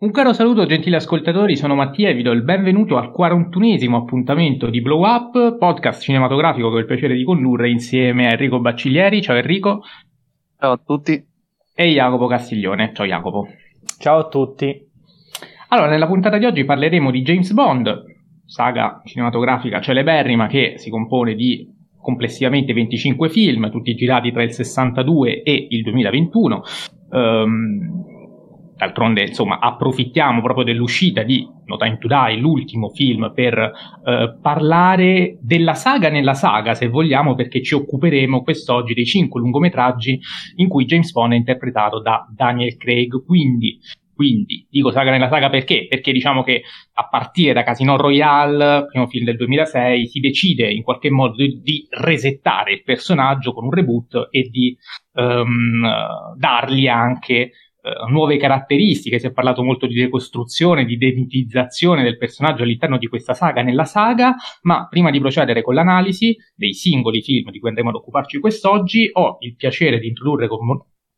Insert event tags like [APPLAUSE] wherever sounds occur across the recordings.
Un caro saluto gentili ascoltatori, sono Mattia e vi do il benvenuto al 41esimo appuntamento di Blow Up, podcast cinematografico che ho il piacere di condurre insieme a Enrico Bacciglieri. Ciao Enrico. Ciao a tutti. E Jacopo Castiglione. Ciao Jacopo. Ciao a tutti. Allora, nella puntata di oggi parleremo di James Bond, saga cinematografica celeberrima che si compone di complessivamente 25 film, tutti girati tra il 62 e il 2021. Um, ehm, D'altronde, insomma, approfittiamo proprio dell'uscita di No Time to Die, l'ultimo film, per eh, parlare della saga nella saga, se vogliamo, perché ci occuperemo quest'oggi dei cinque lungometraggi in cui James Bond è interpretato da Daniel Craig. Quindi, quindi, dico saga nella saga perché? Perché diciamo che a partire da Casino Royale, primo film del 2006, si decide in qualche modo di, di resettare il personaggio con un reboot e di um, dargli anche uh, nuove caratteristiche, si è parlato molto di decostruzione, di identizzazione del personaggio all'interno di questa saga nella saga, ma prima di procedere con l'analisi dei singoli film di cui andremo ad occuparci quest'oggi, ho il piacere di introdurre con,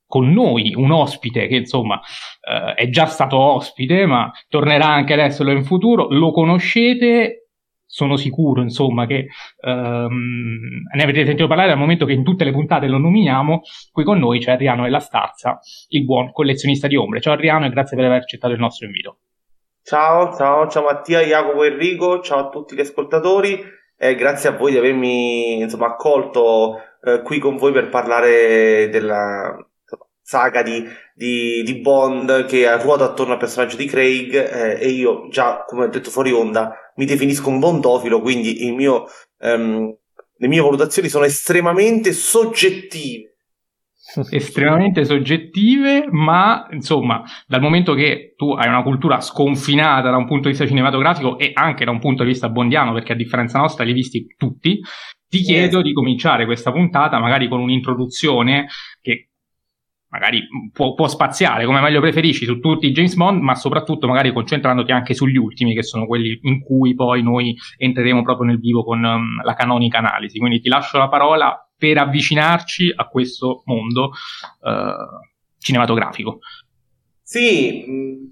con noi un ospite che insomma uh, è già stato ospite, ma tornerà anche adesso in futuro, lo conoscete sono sicuro, insomma, che um, ne avete sentito parlare dal momento che in tutte le puntate lo nominiamo. Qui con noi c'è Adriano della Starza, il buon collezionista di ombre. Ciao Adriano e grazie per aver accettato il nostro invito. Ciao, ciao, ciao Mattia, Jacopo Enrico, ciao a tutti gli ascoltatori e grazie a voi di avermi insomma, accolto eh, qui con voi per parlare della saga di, di, di, Bond che ruota attorno al personaggio di Craig eh, e io già, come ho detto fuori onda, mi definisco un bondofilo, quindi mio, um, le mie valutazioni sono estremamente soggettive. [LAUGHS] Estremamente soggettive, ma insomma, dal momento che tu hai una cultura sconfinata da un punto di vista cinematografico e anche da un punto di vista bondiano, perché a differenza nostra li hai visti tutti, ti chiedo di cominciare questa puntata magari con un'introduzione che magari può, può, spaziare come meglio preferisci su tutti i James Bond, ma soprattutto magari concentrandoti anche sugli ultimi, che sono quelli in cui poi noi entreremo proprio nel vivo con um, la canonica analisi. Quindi ti lascio la parola per avvicinarci a questo mondo uh, cinematografico. Sì,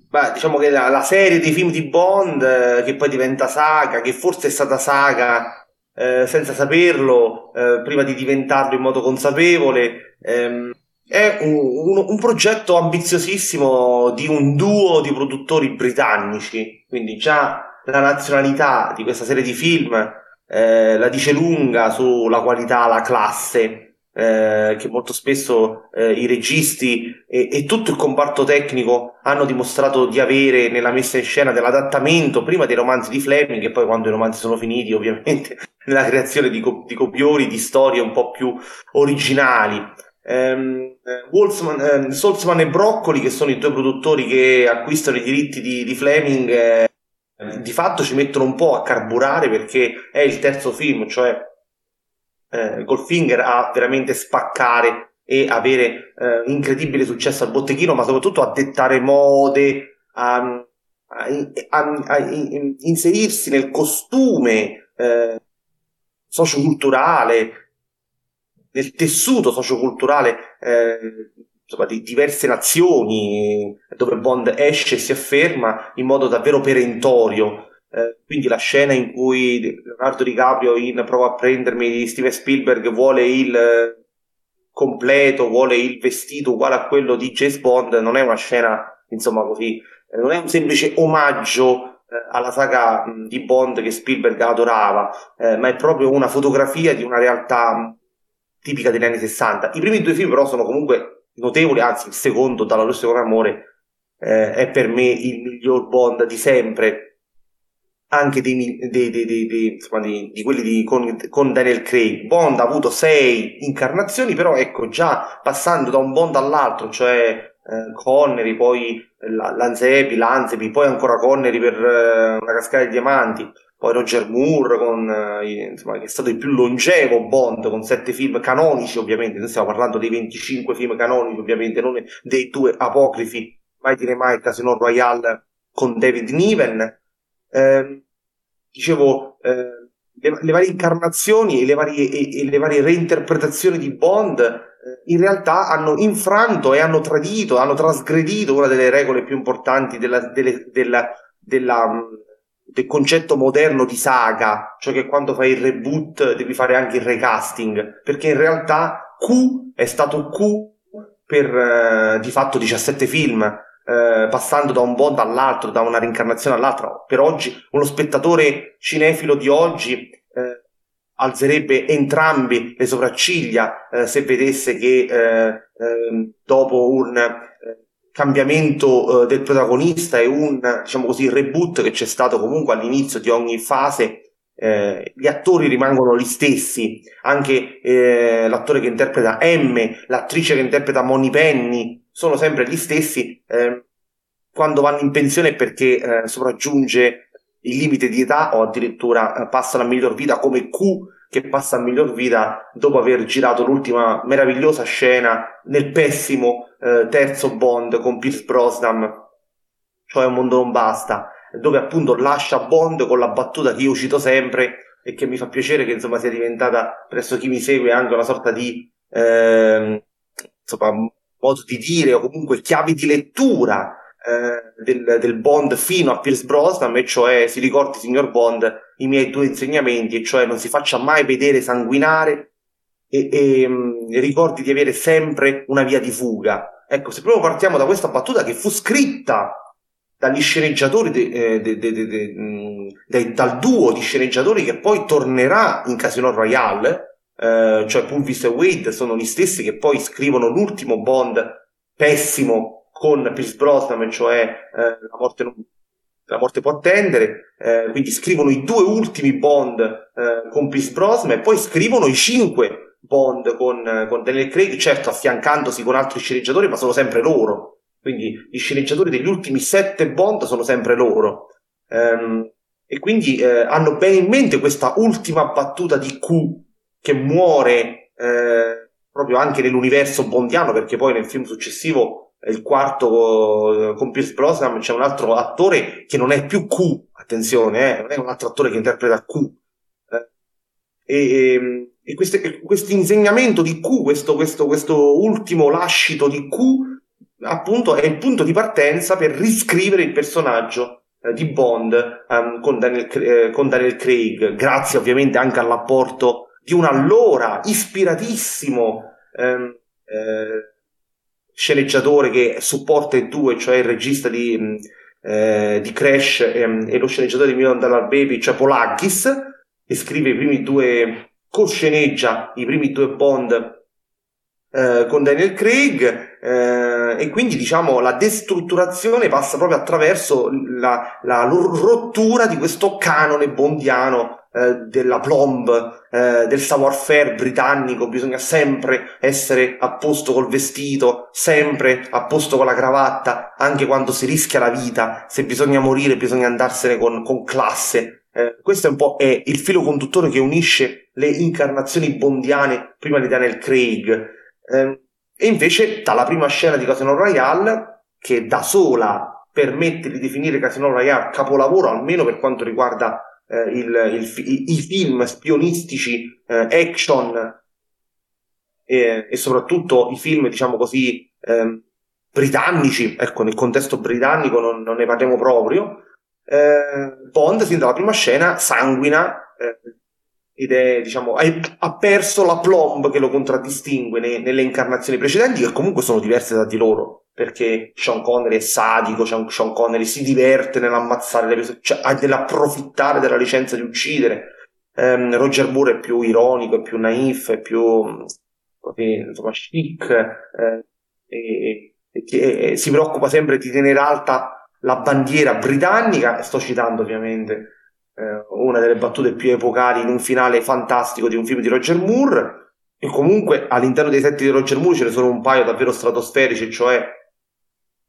beh, diciamo che la, la, serie dei film di Bond, eh, che poi diventa saga, che forse è stata saga eh, senza saperlo, eh, prima di diventarlo in modo consapevole, ehm, è un, un, un, progetto ambiziosissimo di un duo di produttori britannici, quindi già la nazionalità di questa serie di film eh, la dice lunga sulla qualità, la classe eh, che molto spesso eh, i registi e, e, tutto il comparto tecnico hanno dimostrato di avere nella messa in scena dell'adattamento prima dei romanzi di Fleming e poi quando i romanzi sono finiti ovviamente [LAUGHS] nella creazione di, co- di copioni di storie un po' più originali ehm, ehm, Saltzman e Broccoli, che sono i due produttori che acquistano i diritti di, di Fleming, eh, di fatto ci mettono un po' a carburare perché è il terzo film, cioè eh, Goldfinger a veramente spaccare e avere eh, incredibile successo al botteghino, ma soprattutto a dettare mode, a, a, a, a inserirsi nel costume eh, socioculturale nel tessuto socioculturale eh, insomma, di diverse nazioni dove Bond esce e si afferma in modo davvero perentorio. Eh, quindi la scena in cui Leonardo DiCaprio in Prova a prendermi di Steven Spielberg vuole il eh, completo, vuole il vestito uguale a quello di James Bond, non è una scena, insomma, così, eh, non è un semplice omaggio eh, alla saga di Bond che Spielberg adorava, eh, ma è proprio una fotografia di una realtà tipica degli anni 60. I primi due film però sono comunque notevoli, anzi il secondo, Dalla luce con amore, eh, è per me il miglior Bond di sempre, anche dei, dei, dei, insomma, di quelli con, con, Daniel Craig. Bond ha avuto sei incarnazioni, però ecco, già passando da un Bond all'altro, cioè eh, Connery, poi Lanzepi, Lanzepi, poi ancora Connery per eh, una cascata di diamanti, poi Roger Moore con, eh, insomma, che è stato il più longevo Bond con sette film canonici ovviamente, noi stiamo parlando dei 25 film canonici ovviamente, non dei due apocrifi, mai dire mai Casino Royale con David Niven. Eh, dicevo, eh, le, le, varie incarnazioni e le varie, e, e le varie reinterpretazioni di Bond in realtà hanno infranto e hanno tradito, hanno trasgredito una delle regole più importanti della, delle, della, della, mm, del concetto moderno di saga, cioè che quando fai il reboot devi fare anche il recasting, perché in realtà Q è stato Q per eh, di fatto 17 film, eh, passando da un Bond all'altro, da una rincarnazione all'altra. Per oggi, uno spettatore cinefilo di oggi eh, alzerebbe entrambi le sopracciglia eh, se vedesse che eh, ehm, dopo un eh, cambiamento del protagonista e un diciamo così reboot che c'è stato comunque all'inizio di ogni fase eh, gli attori rimangono gli stessi, anche eh, l'attore che interpreta M, l'attrice che interpreta Moni Penny, sono sempre gli stessi. Eh, quando vanno in pensione perché eh, sopraggiunge il limite di età o addirittura eh, passano a miglior vita come Q che passa a miglior vita dopo aver girato l'ultima meravigliosa scena nel pessimo eh, terzo Bond con Pierce Brosnan, cioè Un mondo non basta. Dove appunto lascia Bond con la battuta che io cito sempre e che mi fa piacere che insomma sia diventata presso chi mi segue anche una sorta di eh, insomma, modo di dire o comunque chiavi di lettura eh, del, del, Bond fino a Pierce Brosnan e cioè si ricordi signor Bond i miei due insegnamenti e cioè non si faccia mai vedere sanguinare e, e um, ricordi di avere sempre una via di fuga. Ecco se proprio partiamo da questa battuta che fu scritta dagli sceneggiatori, de, de, de, mh, dal duo di sceneggiatori che poi tornerà in Casino Royale, eh, cioè Pulvis e Wade sono gli stessi che poi scrivono l'ultimo Bond pessimo con Pierce Brosnan, cioè eh, la, morte non, la morte può attendere, eh, quindi scrivono i due ultimi Bond eh, con Pierce Brosnan e poi scrivono i cinque Bond con, con Daniel Craig, certo affiancandosi con altri sceneggiatori, ma sono sempre loro. Quindi gli sceneggiatori degli ultimi sette Bond sono sempre loro. Um, e quindi eh, hanno bene in mente questa ultima battuta di Q che muore eh, proprio anche nell'universo bondiano, perché poi nel film successivo, il quarto con Pierce Brosnan, c'è un altro attore che non è più Q, attenzione, eh, non è un altro attore che interpreta Q. Eh, e, ehm, e questo insegnamento di Q, questo, questo, questo ultimo lascito di Q, appunto è il punto di partenza per riscrivere il personaggio eh, di Bond um, con, Daniel, eh, con, Daniel, Craig, grazie ovviamente anche all'apporto di un allora ispiratissimo um, eh, sceneggiatore che supporta i due, cioè il regista di, um, di Crash ehm, e lo sceneggiatore di Million Dollar Baby, cioè Polakis, che scrive i primi due, co-sceneggia i primi due Bond eh, con Daniel Craig eh, e quindi diciamo la destrutturazione passa proprio attraverso la, la rottura di questo canone bondiano eh, della plomb, eh, del savoir-faire britannico, bisogna sempre essere a posto col vestito, sempre a posto con la cravatta, anche quando si rischia la vita, se bisogna morire bisogna andarsene con, con classe. Eh, questo è un po' è il filo conduttore che unisce le incarnazioni bondiane prima di Daniel Craig eh, e invece dalla prima scena di Casino Royale, che da sola permette di definire Casino Royale capolavoro, almeno per quanto riguarda eh, il, il, i, i, film spionistici, eh, action e, e, soprattutto i film, diciamo così, ehm, britannici, ecco, nel contesto britannico non, non ne parliamo proprio. Eh, Bond, sin dalla prima scena, sanguina eh, ed è, diciamo, ha perso la plomb che lo contraddistingue ne, nelle incarnazioni precedenti, che comunque sono diverse da di loro, perché Sean Connery è sadico, Sean Connery si diverte nell'ammazzare le persone, cioè, nell'approfittare della licenza di uccidere. Um, Roger Moore è più ironico, è più naif, è più così, insomma, chic, eh, e, e, e, si preoccupa sempre di tenere alta la bandiera britannica, sto citando ovviamente eh, una delle battute più epocali in un finale fantastico di un film di Roger Moore. E comunque all'interno dei set di Roger Moore ce ne sono un paio davvero stratosferici, cioè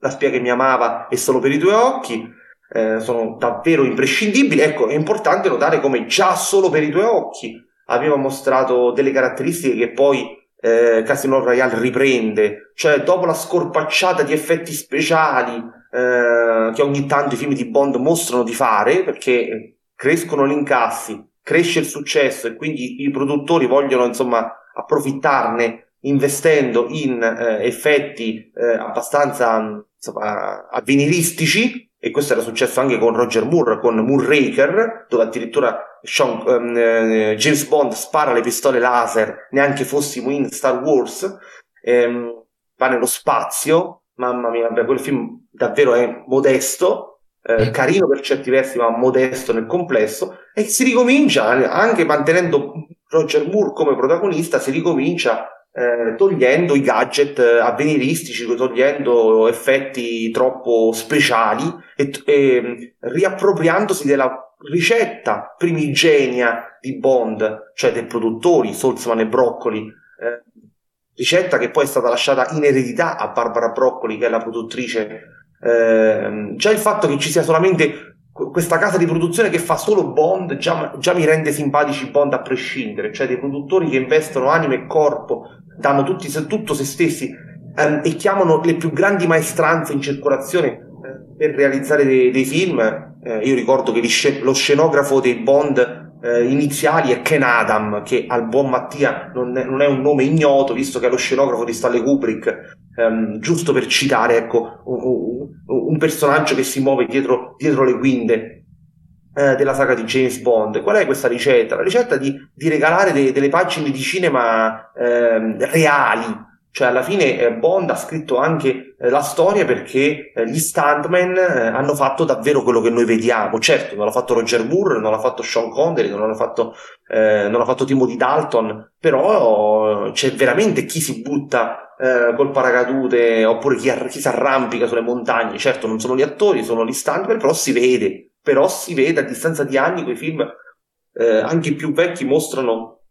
La spia che mi amava e solo per i tuoi occhi. Eh, sono davvero imprescindibili. Ecco, è importante notare come già solo per i tuoi occhi aveva mostrato delle caratteristiche che poi eh, Casino Royale riprende, cioè dopo la scorpacciata di effetti speciali eh, che ogni tanto i film di Bond mostrano di fare, perché crescono gli incassi, cresce il successo e quindi i produttori vogliono insomma approfittarne investendo in eh, effetti eh, abbastanza insomma, avveniristici, e questo era successo anche con Roger Moore, con Moonraker, dove addirittura Sean, um, eh, James Bond spara le pistole laser, neanche fossimo in Star Wars, ehm, va nello spazio, mamma mia, beh, quel film davvero è modesto, eh, carino per certi versi, ma modesto nel complesso, e si ricomincia, anche mantenendo Roger Moore come protagonista, si ricomincia eh, togliendo i gadget eh, avveniristici, togliendo effetti troppo speciali e, e riappropriandosi della ricetta primigenia di Bond, cioè dei produttori Salzman e Broccoli, eh, ricetta che poi è stata lasciata in eredità a Barbara Broccoli, che è la produttrice. Eh, già il fatto che ci sia solamente questa casa di produzione che fa solo Bond già, già, mi rende simpatici Bond a prescindere, cioè dei produttori che investono anima e corpo, danno tutti, tutto se stessi ehm, e chiamano le più grandi maestranze in circolazione eh, per realizzare dei, dei film. Eh, io ricordo che lo scenografo dei Bond eh, iniziali è Ken Adam, che al buon Mattia non è, non è, un nome ignoto, visto che è lo scenografo di Stanley Kubrick, ehm, giusto per citare ecco, un, un, un, personaggio che si muove dietro, dietro le guinde eh, della saga di James Bond. Qual è questa ricetta? La ricetta di, di regalare de, delle pagine di cinema ehm, reali, cioè, alla fine eh, Bond ha scritto anche eh, la storia perché eh, gli stuntman eh, hanno fatto davvero quello che noi vediamo. Certo, non l'ha fatto Roger Moore, non l'ha fatto Sean Connery, non l'ha fatto, eh, non l'ha fatto Timothy Dalton, però c'è veramente chi si butta eh, col paracadute oppure chi, chi si arrampica sulle montagne. Certo, non sono gli attori, sono gli stuntman, però si vede. Però si vede a distanza di anni quei film, anche più vecchi, mostrano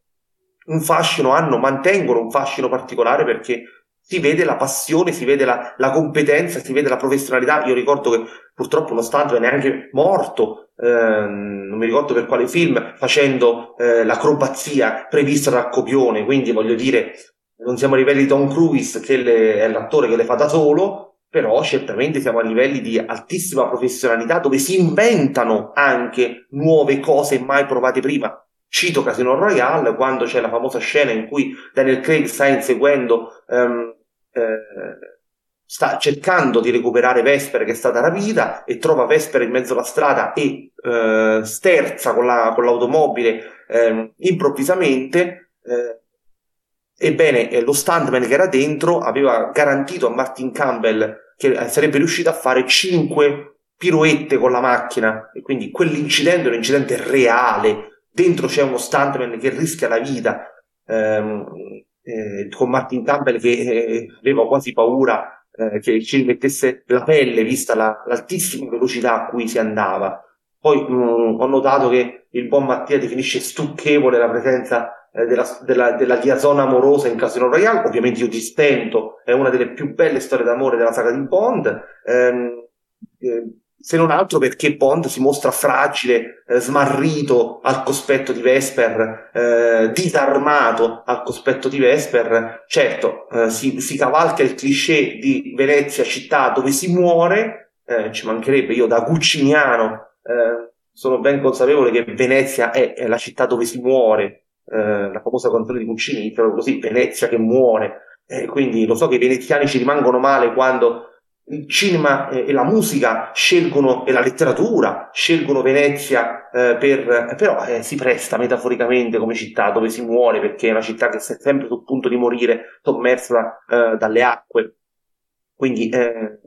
un fascino hanno, mantengono un fascino particolare perché si vede la passione, si vede la, la competenza, si vede la professionalità. Io ricordo che purtroppo lo stuntman è anche morto, ehm, non mi ricordo per quale film, facendo eh, l'acrobazia prevista dal copione, quindi voglio dire, non siamo a livelli di Tom Cruise che le, è l'attore che le fa da solo, però certamente siamo a livelli di altissima professionalità dove si inventano anche nuove cose mai provate prima. Cito Casino Royale quando c'è la famosa scena in cui Daniel Craig sta inseguendo, um, eh, sta cercando di recuperare Vesper che è stata rapita e trova Vesper in mezzo alla strada e eh, sterza con, la, con l'automobile eh, improvvisamente. Eh, ebbene, eh, lo stuntman che era dentro aveva garantito a Martin Campbell che sarebbe riuscito a fare 5 piroette con la macchina. E quindi quell'incidente è un incidente reale. Dentro c'è uno stuntman che rischia la vita ehm, eh, con Martin Campbell che eh, aveva quasi paura eh, che ci mettesse la pelle vista la, l'altissima velocità a cui si andava. Poi mh, mm, ho notato che il buon Mattia definisce stucchevole la presenza eh, della, della, della liaisona amorosa in Casino Royale. Ovviamente io distento è una delle più belle storie d'amore della saga di Bond. Ehm, eh, se non altro perché Bond si mostra fragile, eh, smarrito al cospetto di Vesper, eh, disarmato al cospetto di Vesper. Certo, eh, si, si, cavalca il cliché di Venezia, città dove si muore, eh, ci mancherebbe io da gucciniano, eh, sono ben consapevole che Venezia è, è la città dove si muore, eh, la famosa canzone di proprio così, Venezia che muore. quindi lo so che i veneziani ci rimangono male quando il cinema e la musica scelgono, e la letteratura scelgono Venezia eh, per, però eh, si presta metaforicamente come città dove si muore perché è una città che è sempre sul punto di morire sommersa eh, dalle acque. Quindi eh,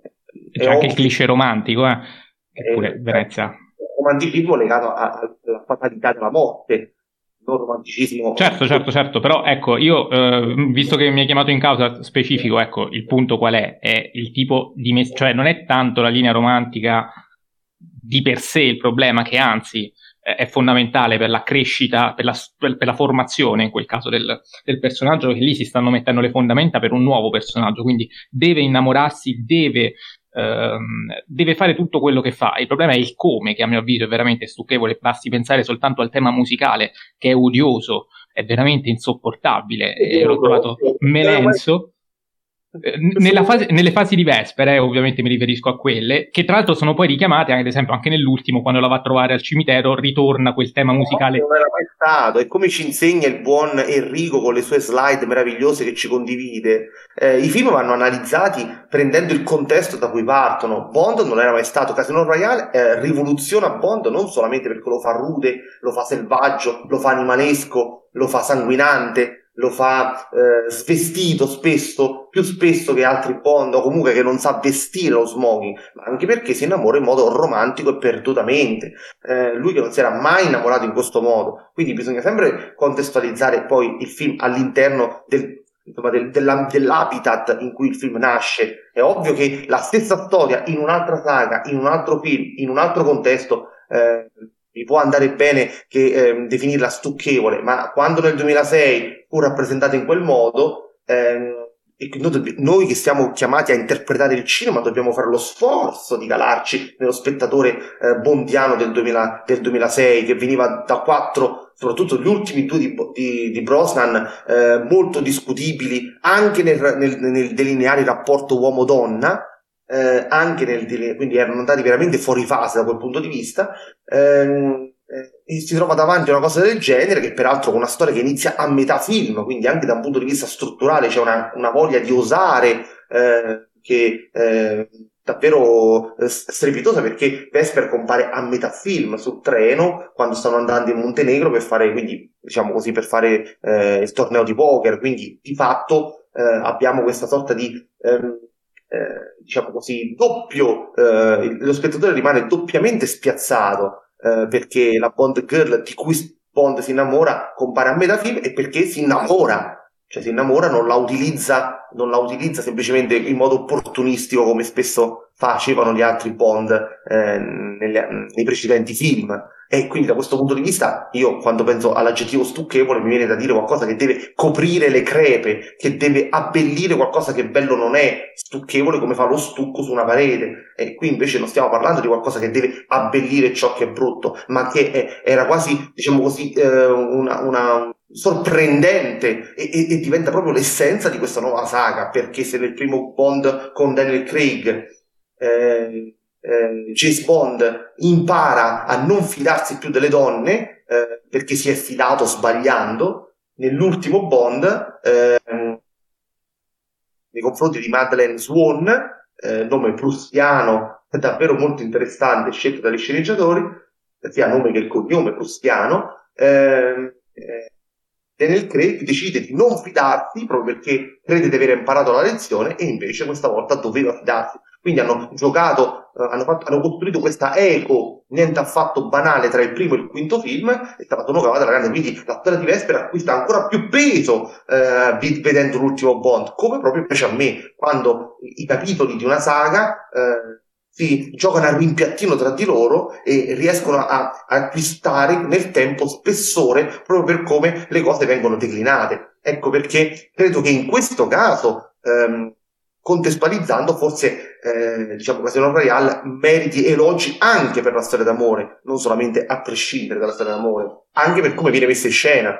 c'è anche ovvio, il cliché romantico, eh? Eppure eh, Venezia. Romanticismo legato alla fatalità della morte, non romanticismo. Certo, certo, certo, però ecco, io, eh, visto che mi hai chiamato in causa specifico, ecco, il punto qual è? È il tipo di, mes- cioè non è tanto la linea romantica di per sé il problema, che anzi è fondamentale per la crescita, per la, per la formazione in quel caso del, del, personaggio, che lì si stanno mettendo le fondamenta per un nuovo personaggio, quindi deve innamorarsi, deve deve fare tutto quello che fa. Il problema è il come, che a mio avviso è veramente stucchevole. Basti pensare soltanto al tema musicale, che è odioso, è veramente insopportabile. E l'ho trovato melenso. Eh, nella fase, nelle fasi di Vespere, ovviamente mi riferisco a quelle, che tra l'altro sono poi richiamate, ad esempio anche nell'ultimo, quando la va a trovare al cimitero, ritorna quel tema musicale. No, non era mai stato, e come ci insegna il buon Enrico con le sue slide meravigliose che ci condivide, eh, i film vanno analizzati prendendo il contesto da cui partono. Bond non era mai stato, Casino Royale eh, rivoluziona Bond non solamente perché lo fa rude, lo fa selvaggio, lo fa animalesco, lo fa sanguinante, lo fa eh, svestito spesso, più spesso che altri Bond, o comunque che non sa vestire lo smoking, ma anche perché si innamora in modo romantico e perdutamente. Eh, lui che non si era mai innamorato in questo modo. Quindi bisogna sempre contestualizzare poi il film all'interno del, insomma, del, della, dell'habitat in cui il film nasce. È ovvio che la stessa storia in un'altra saga, in un altro film, in un altro contesto, eh, mi può andare bene che eh, definirla stucchevole, ma quando nel 2006 fu rappresentata in quel modo, ehm, noi, noi, che siamo chiamati a interpretare il cinema dobbiamo fare lo sforzo di calarci nello spettatore eh, bondiano del, 2000, del 2006 che veniva da quattro soprattutto gli ultimi due di, di, di Brosnan eh, molto discutibili anche nel, nel, nel delineare il rapporto uomo-donna eh, anche nel quindi erano andati veramente fuori fase da quel punto di vista. Ehm, eh, si trova davanti a una cosa del genere, che peraltro con una storia che inizia a metà film, quindi anche da un punto di vista strutturale c'è una, una voglia di osare eh, che eh, davvero eh, strepitosa perché Vesper compare a metà film sul treno quando stanno andando in Montenegro per fare quindi diciamo così per fare eh, il torneo di poker quindi di fatto eh, abbiamo questa sorta di ehm, eh, diciamo così, doppio, eh, lo spettatore rimane doppiamente spiazzato eh, perché la Bond Girl di cui Bond si innamora compare a metà film e perché si innamora, cioè si innamora, non la utilizza, non la utilizza semplicemente in modo opportunistico come spesso facevano gli altri Bond eh, nelle, nei precedenti film. E quindi da questo punto di vista io quando penso all'aggettivo stucchevole mi viene da dire qualcosa che deve coprire le crepe, che deve abbellire qualcosa che bello non è stucchevole come fa lo stucco su una parete. E qui invece non stiamo parlando di qualcosa che deve abbellire ciò che è brutto, ma che è, era quasi, diciamo così, eh, una, una sorprendente e, e, e, diventa proprio l'essenza di questa nuova saga perché se nel primo Bond con Daniel Craig eh, eh, James Bond impara a non fidarsi più delle donne eh, perché si è fidato sbagliando. Nell'ultimo Bond, eh, nei confronti di Madeleine Swan, eh, nome prussiano davvero molto interessante, scelto dagli sceneggiatori, sia nome che il cognome prussiano, eh, eh, Daniel Craig decide di non fidarsi proprio perché crede di aver imparato la lezione e invece questa volta doveva fidarsi. Quindi hanno giocato, eh, hanno, fatto, hanno, costruito questa eco niente affatto banale tra il primo e il quinto film e stata una cavata grande. Quindi la storia di Vesper acquista ancora più peso eh, vedendo l'ultimo Bond, come proprio piace a me, quando i capitoli di una saga eh, si giocano a rimpiattino tra di loro e riescono a, a acquistare nel tempo spessore proprio per come le cose vengono declinate. Ecco perché credo che in questo caso ehm, contestualizzando forse eh, diciamo Casino Royale meriti elogi anche per la storia d'amore non solamente a prescindere dalla storia d'amore anche per come viene messa in scena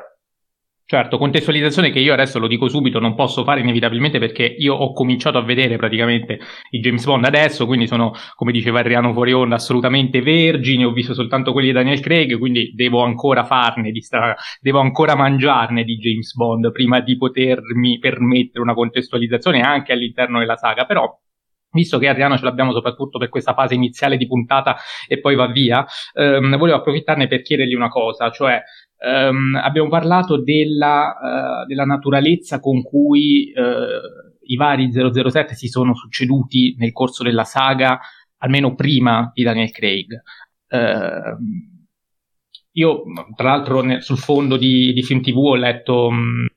Certo, contestualizzazione che io adesso lo dico subito, non posso fare inevitabilmente perché io ho cominciato a vedere praticamente i James Bond adesso, quindi sono, come diceva Adriano fuori assolutamente vergine, ho visto soltanto quelli di Daniel Craig, quindi devo ancora farne, di stra- devo ancora mangiarne di James Bond prima di potermi permettere una contestualizzazione anche all'interno della saga, però visto che Adriano ce l'abbiamo soprattutto per questa fase iniziale di puntata e poi va via, ehm, volevo approfittarne per chiedergli una cosa, cioè Um, abbiamo parlato della, uh, della, naturalezza con cui uh, i vari 007 si sono succeduti nel corso della saga, almeno prima di Daniel Craig. Uh, io, tra l'altro, nel, sul fondo di, di, Film TV ho letto um,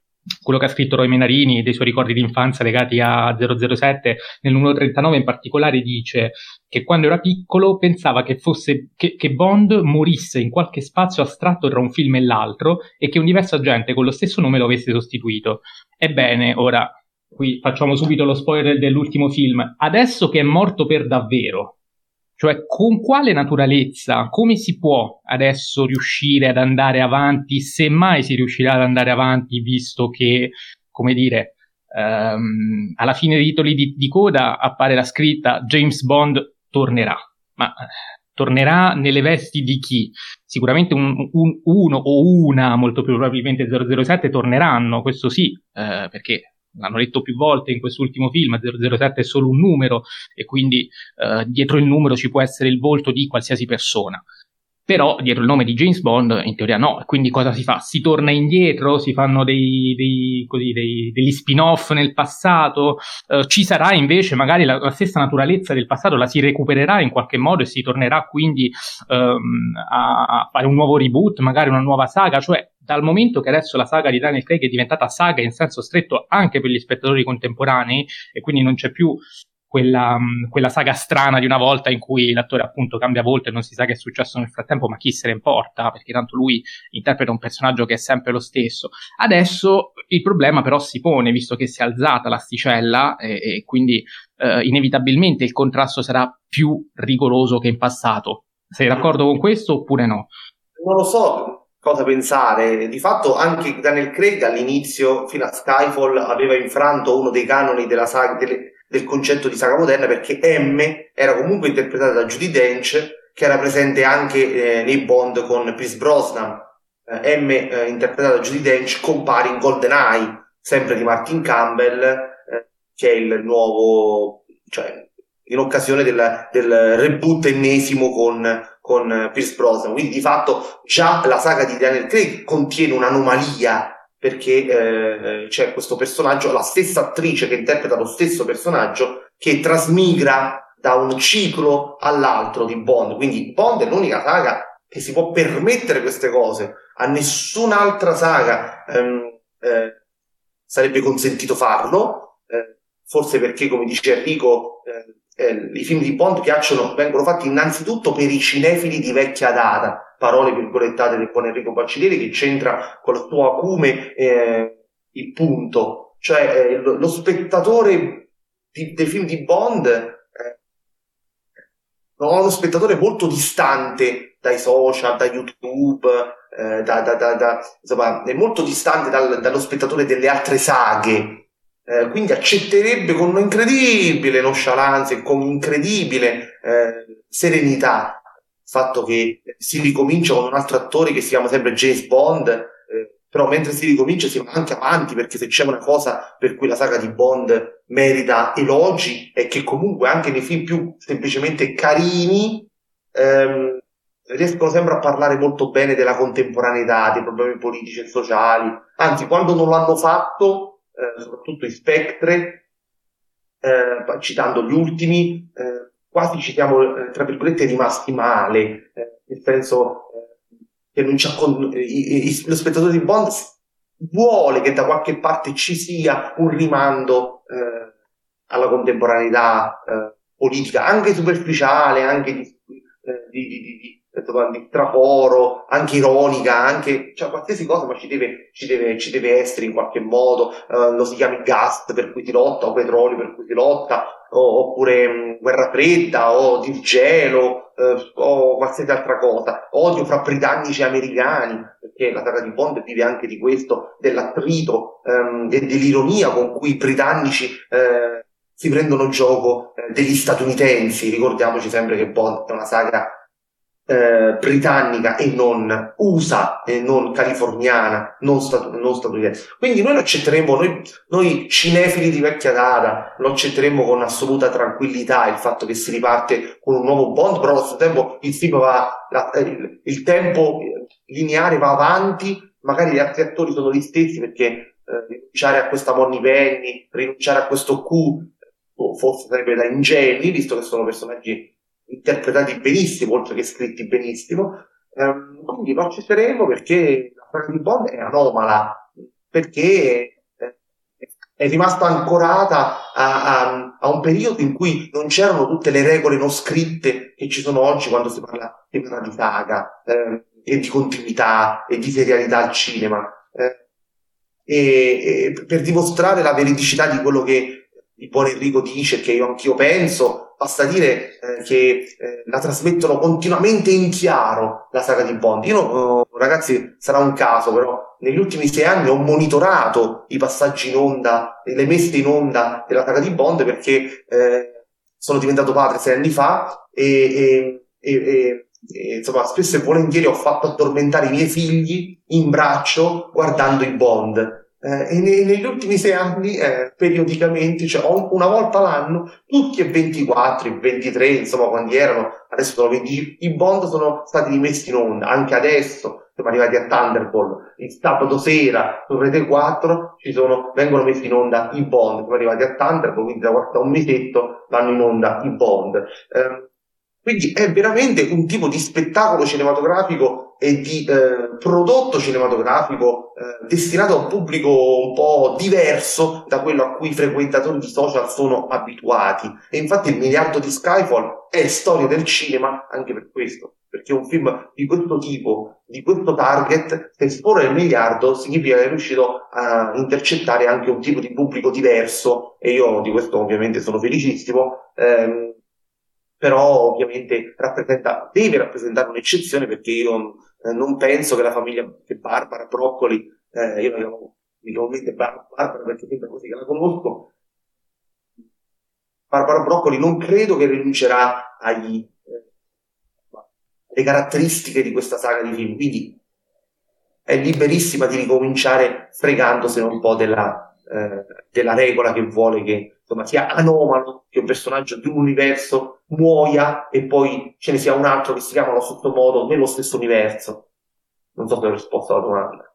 quello che ha scritto Roy Menarini dei suoi ricordi di infanzia legati a 007, nel numero 39 in particolare dice che quando era piccolo pensava che, fosse, che, che Bond morisse in qualche spazio astratto tra un film e l'altro e che un diverso agente con lo stesso nome lo avesse sostituito. Ebbene, ora, qui facciamo subito lo spoiler dell'ultimo film, adesso che è morto per davvero, cioè, con quale naturalezza, come si può adesso riuscire ad andare avanti, se mai si riuscirà ad andare avanti, visto che, come dire, ehm, alla fine dei titoli di, di, coda appare la scritta James Bond tornerà. Ma tornerà nelle vesti di chi? Sicuramente un, un, uno o una, molto più probabilmente 007, torneranno, questo sì, eh, perché l'hanno detto più volte in quest'ultimo film, 007 è solo un numero e quindi eh, dietro il numero ci può essere il volto di qualsiasi persona. Però dietro il nome di James Bond in teoria no, quindi cosa si fa? Si torna indietro, si fanno dei, dei, così, dei, degli spin-off nel passato, uh, ci sarà invece magari la, la, stessa naturalezza del passato, la si recupererà in qualche modo e si tornerà quindi um, a, a, fare un nuovo reboot, magari una nuova saga, cioè dal momento che adesso la saga di Daniel Craig è diventata saga in senso stretto anche per gli spettatori contemporanei e quindi non c'è più quella, mm, quella, saga strana di una volta in cui l'attore appunto cambia volta e non si sa che è successo nel frattempo, ma chi se ne importa, perché tanto lui interpreta un personaggio che è sempre lo stesso. Adesso il problema però si pone, visto che si è alzata l'asticella e, e quindi eh, inevitabilmente il contrasto sarà più rigoroso che in passato. Sei d'accordo con questo oppure no? Non lo so cosa pensare. Di fatto anche Daniel Craig all'inizio, fino a Skyfall, aveva infranto uno dei canoni della saga, delle, del concetto di saga moderna perché M era comunque interpretata da Judy Dench che era presente anche eh, nei Bond con Chris Brosnan. Eh, M eh, interpretata da Judy Dench compare in GoldenEye, sempre di Martin Campbell, eh, che è il nuovo, cioè in occasione del, del reboot ennesimo con, con Pierce Brosnan. Quindi di fatto già la saga di Daniel Craig contiene un'anomalia perché eh, c'è questo personaggio, la stessa attrice che interpreta lo stesso personaggio, che trasmigra da un ciclo all'altro di Bond. Quindi Bond è l'unica saga che si può permettere queste cose. A nessun'altra saga ehm, eh, sarebbe consentito farlo, eh, forse perché, come dice Enrico, eh, eh, i film di Bond piacciono, vengono fatti innanzitutto per i cinefili di vecchia data parole virgolettate del buon Enrico Baccileri che c'entra con il tuo acume eh, il punto, cioè eh, lo, spettatore di, dei film di Bond eh, no, uno spettatore molto distante dai social, da YouTube, eh, da, da, da, insomma, è molto distante dal, dallo spettatore delle altre saghe. Eh, quindi accetterebbe con incredibile nonchalance e con incredibile eh, serenità fatto che si ricomincia con un altro attore che si chiama sempre James Bond, eh, però mentre si ricomincia si va anche avanti perché se c'è una cosa per cui la saga di Bond merita elogi è che comunque anche nei film più semplicemente carini ehm, riescono sempre a parlare molto bene della contemporaneità, dei problemi politici e sociali, anzi quando non l'hanno fatto, eh, soprattutto i Spectre, eh, citando gli ultimi, eh, quasi ci siamo, eh, tra virgolette, rimasti male, eh, nel senso che non ci accon- i, i, lo spettatore di Bond vuole che da qualche parte ci sia un rimando alla contemporaneità politica, anche superficiale, anche di, di, di, di di traforo, anche ironica, anche cioè, qualsiasi cosa, ma ci deve, ci deve, ci deve essere in qualche modo. Uh, lo si chiami gas per cui si lotta, o petrolio per cui si lotta, o, oppure mh, guerra fredda, o di gelo, uh, o qualsiasi altra cosa. Odio fra britannici e americani, perché la saga di Bond vive anche di questo, dell'attrito um, e dell'ironia con cui i britannici. Uh, si prendono gioco eh, degli statunitensi, ricordiamoci sempre che Bond è una saga eh, britannica e non USA e non californiana, non, stat- non statunitense. Quindi noi lo accetteremo, noi, noi, cinefili di vecchia data, lo accetteremo con assoluta tranquillità il fatto che si riparte con un nuovo Bond, però allo stesso tempo il film va, la, il, il, tempo lineare va avanti, magari gli altri attori sono gli stessi perché eh, rinunciare a questa Money Penny, rinunciare a questo Q, forse sarebbe da ingegni, visto che sono personaggi interpretati benissimo, oltre che scritti benissimo. Um, quindi lo accetteremo perché la storia di Bond è anomala, perché eh, è rimasta ancorata a, a, a, un periodo in cui non c'erano tutte le regole non scritte che ci sono oggi quando si parla, si parla di saga eh, e di continuità e di serialità al cinema. Eh, e, e per dimostrare la veridicità di quello che il buon Enrico dice, che io anch'io penso, basta dire eh, che eh, la trasmettono continuamente in chiaro la saga di Bond. Io, eh, ragazzi, sarà un caso, però negli ultimi sei anni ho monitorato i passaggi in onda le messe in onda della saga di Bond perché eh, sono diventato padre sei anni fa e, e, e, e, insomma spesso e volentieri ho fatto addormentare i miei figli in braccio guardando i Bond eh, e ne, negli ultimi sei anni, eh, periodicamente, cioè una volta l'anno, tutti e 24, e 23, insomma, quando erano, adesso sono 20, i bond sono stati rimessi in onda, anche adesso, siamo arrivati a Thunderbolt, il sabato sera su Rete 4 ci sono, vengono messi in onda i bond, siamo arrivati a Thunderbolt, quindi da un mesetto vanno in onda i bond. Eh, quindi è veramente un tipo di spettacolo cinematografico e di eh, prodotto cinematografico eh, destinato a un pubblico un po' diverso da quello a cui i frequentatori di social sono abituati. E infatti il miliardo di Skyfall è storia del cinema anche per questo, perché un film di questo tipo, di questo target, se esporre il miliardo significa che è riuscito a intercettare anche un tipo di pubblico diverso e io di questo ovviamente sono felicissimo. Ehm, però ovviamente rappresenta, deve rappresentare un'eccezione perché io eh, non penso che la famiglia, che Barbara Broccoli, eh, io la chiamo mente Barbara perché sembra così che la conosco, Barbara Broccoli non credo che rinuncerà agli, eh, alle caratteristiche di questa saga di film, quindi è liberissima di ricominciare fregandosene un po' della, eh, della regola che vuole che insomma, sia anomalo che un personaggio di un universo muoia e poi ce ne sia un altro che si chiama allo stesso modo nello stesso universo. Non so se ho risposto alla domanda.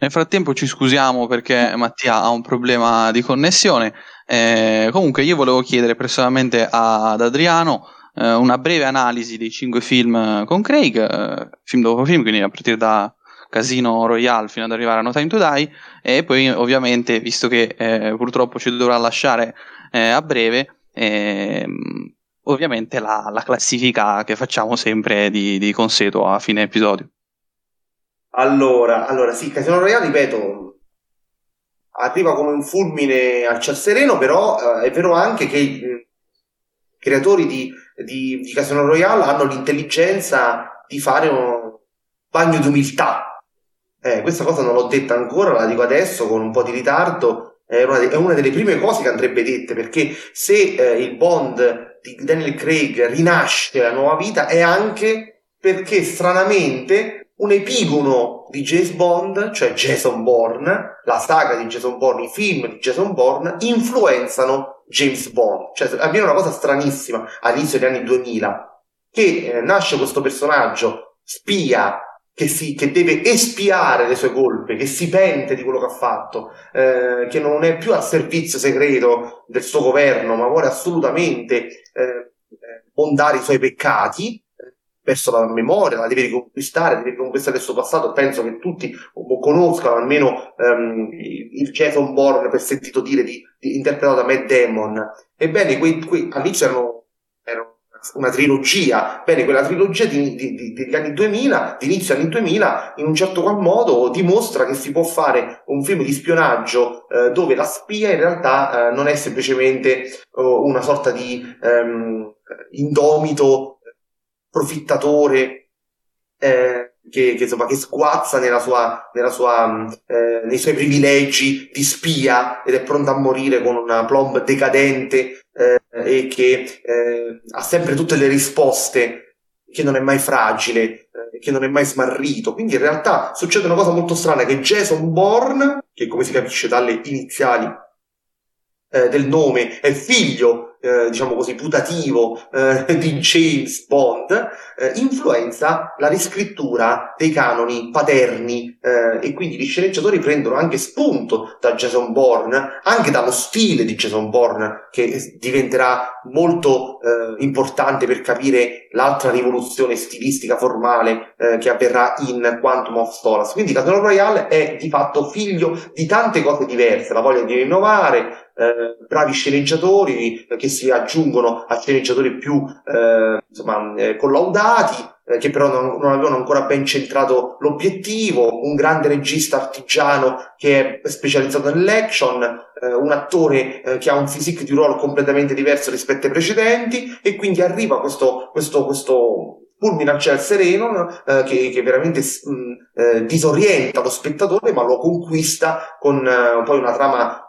Nel frattempo ci scusiamo perché Mattia ha un problema di connessione. Eh, comunque io volevo chiedere personalmente ad Adriano eh, una breve analisi dei cinque film con Craig, eh, film dopo film, quindi a partire da Casino Royale fino ad arrivare a No Time to Die e poi ovviamente visto che eh, purtroppo ci dovrà lasciare eh, a breve ehm, ovviamente la, la, classifica che facciamo sempre di, di, consueto a fine episodio. Allora, allora sì Casino Royale ripeto arriva come un fulmine al ciel sereno però eh, è vero anche che i creatori di, di, di Casino Royale hanno l'intelligenza di fare un bagno di umiltà eh, questa cosa non l'ho detta ancora, la dico adesso con un po' di ritardo. È una, de- è una delle prime cose che andrebbe dette perché se eh, il Bond di Daniel Craig rinasce a nuova vita è anche perché stranamente un epigono di James Bond, cioè Jason Bourne, la saga di Jason Bourne, i film di Jason Bourne, influenzano James Bond. Cioè avviene una cosa stranissima all'inizio degli anni 2000, che eh, nasce questo personaggio spia che, si, che, deve espiare le sue colpe, che si pente di quello che ha fatto, eh, che non è più al servizio segreto del suo governo, ma vuole assolutamente eh, mondare i suoi peccati, perso la memoria, la deve riconquistare, deve riconquistare il suo passato. Penso che tutti conoscano almeno um, il Jason Bourne per sentito dire di, di, interpretato da Matt Damon. Ebbene, quei, quei, erano, erano una trilogia. Bene, quella trilogia di, di, di, degli anni 2000, di inizio anni 2000, in un certo qual modo dimostra che si può fare un film di spionaggio eh, dove la spia in realtà eh, non è semplicemente oh, una sorta di ehm, indomito profittatore eh, che, che, insomma, che sguazza nella sua, nella sua, eh, nei suoi privilegi di spia ed è pronta a morire con una plomb decadente eh, e che eh, ha sempre tutte le risposte, che non è mai fragile, eh, che non è mai smarrito. Quindi in realtà succede una cosa molto strana che Jason Bourne, che come si capisce dalle iniziali eh, del nome, è figlio eh, diciamo così, putativo eh, di James Bond, eh, influenza la riscrittura dei canoni paterni eh, e quindi gli sceneggiatori prendono anche spunto da Jason Bourne, anche dallo stile di Jason Bourne che diventerà molto eh, importante per capire l'altra rivoluzione stilistica formale che avverrà in Quantum of Solace. Quindi Casino Royale è di fatto figlio di tante cose diverse, la voglia di rinnovare, eh, bravi sceneggiatori che si aggiungono a sceneggiatori più eh, insomma, eh, collaudati eh, che però non, non, avevano ancora ben centrato l'obiettivo, un grande regista artigiano che è specializzato nell'action, eh, un attore eh, che ha un physique di ruolo completamente diverso rispetto ai precedenti e quindi arriva questo, questo, questo fulmine al cielo sereno eh, che, che, veramente mh, mm, eh, disorienta lo spettatore ma lo conquista con eh, poi una trama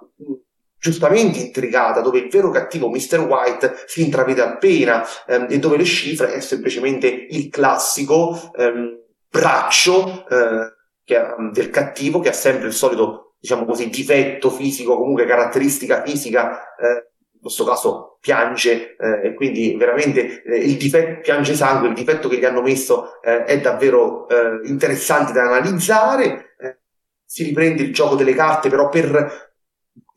giustamente intrigata dove il vero cattivo Mr. White si intravede appena ehm, e dove le cifre è semplicemente il classico ehm, braccio eh, che, del cattivo che ha sempre il solito diciamo così difetto fisico comunque caratteristica fisica eh, in questo caso piange eh, e quindi veramente eh, il difetto piange sangue, il difetto che gli hanno messo eh, è davvero eh, interessante da analizzare. Eh, si riprende il gioco delle carte, però per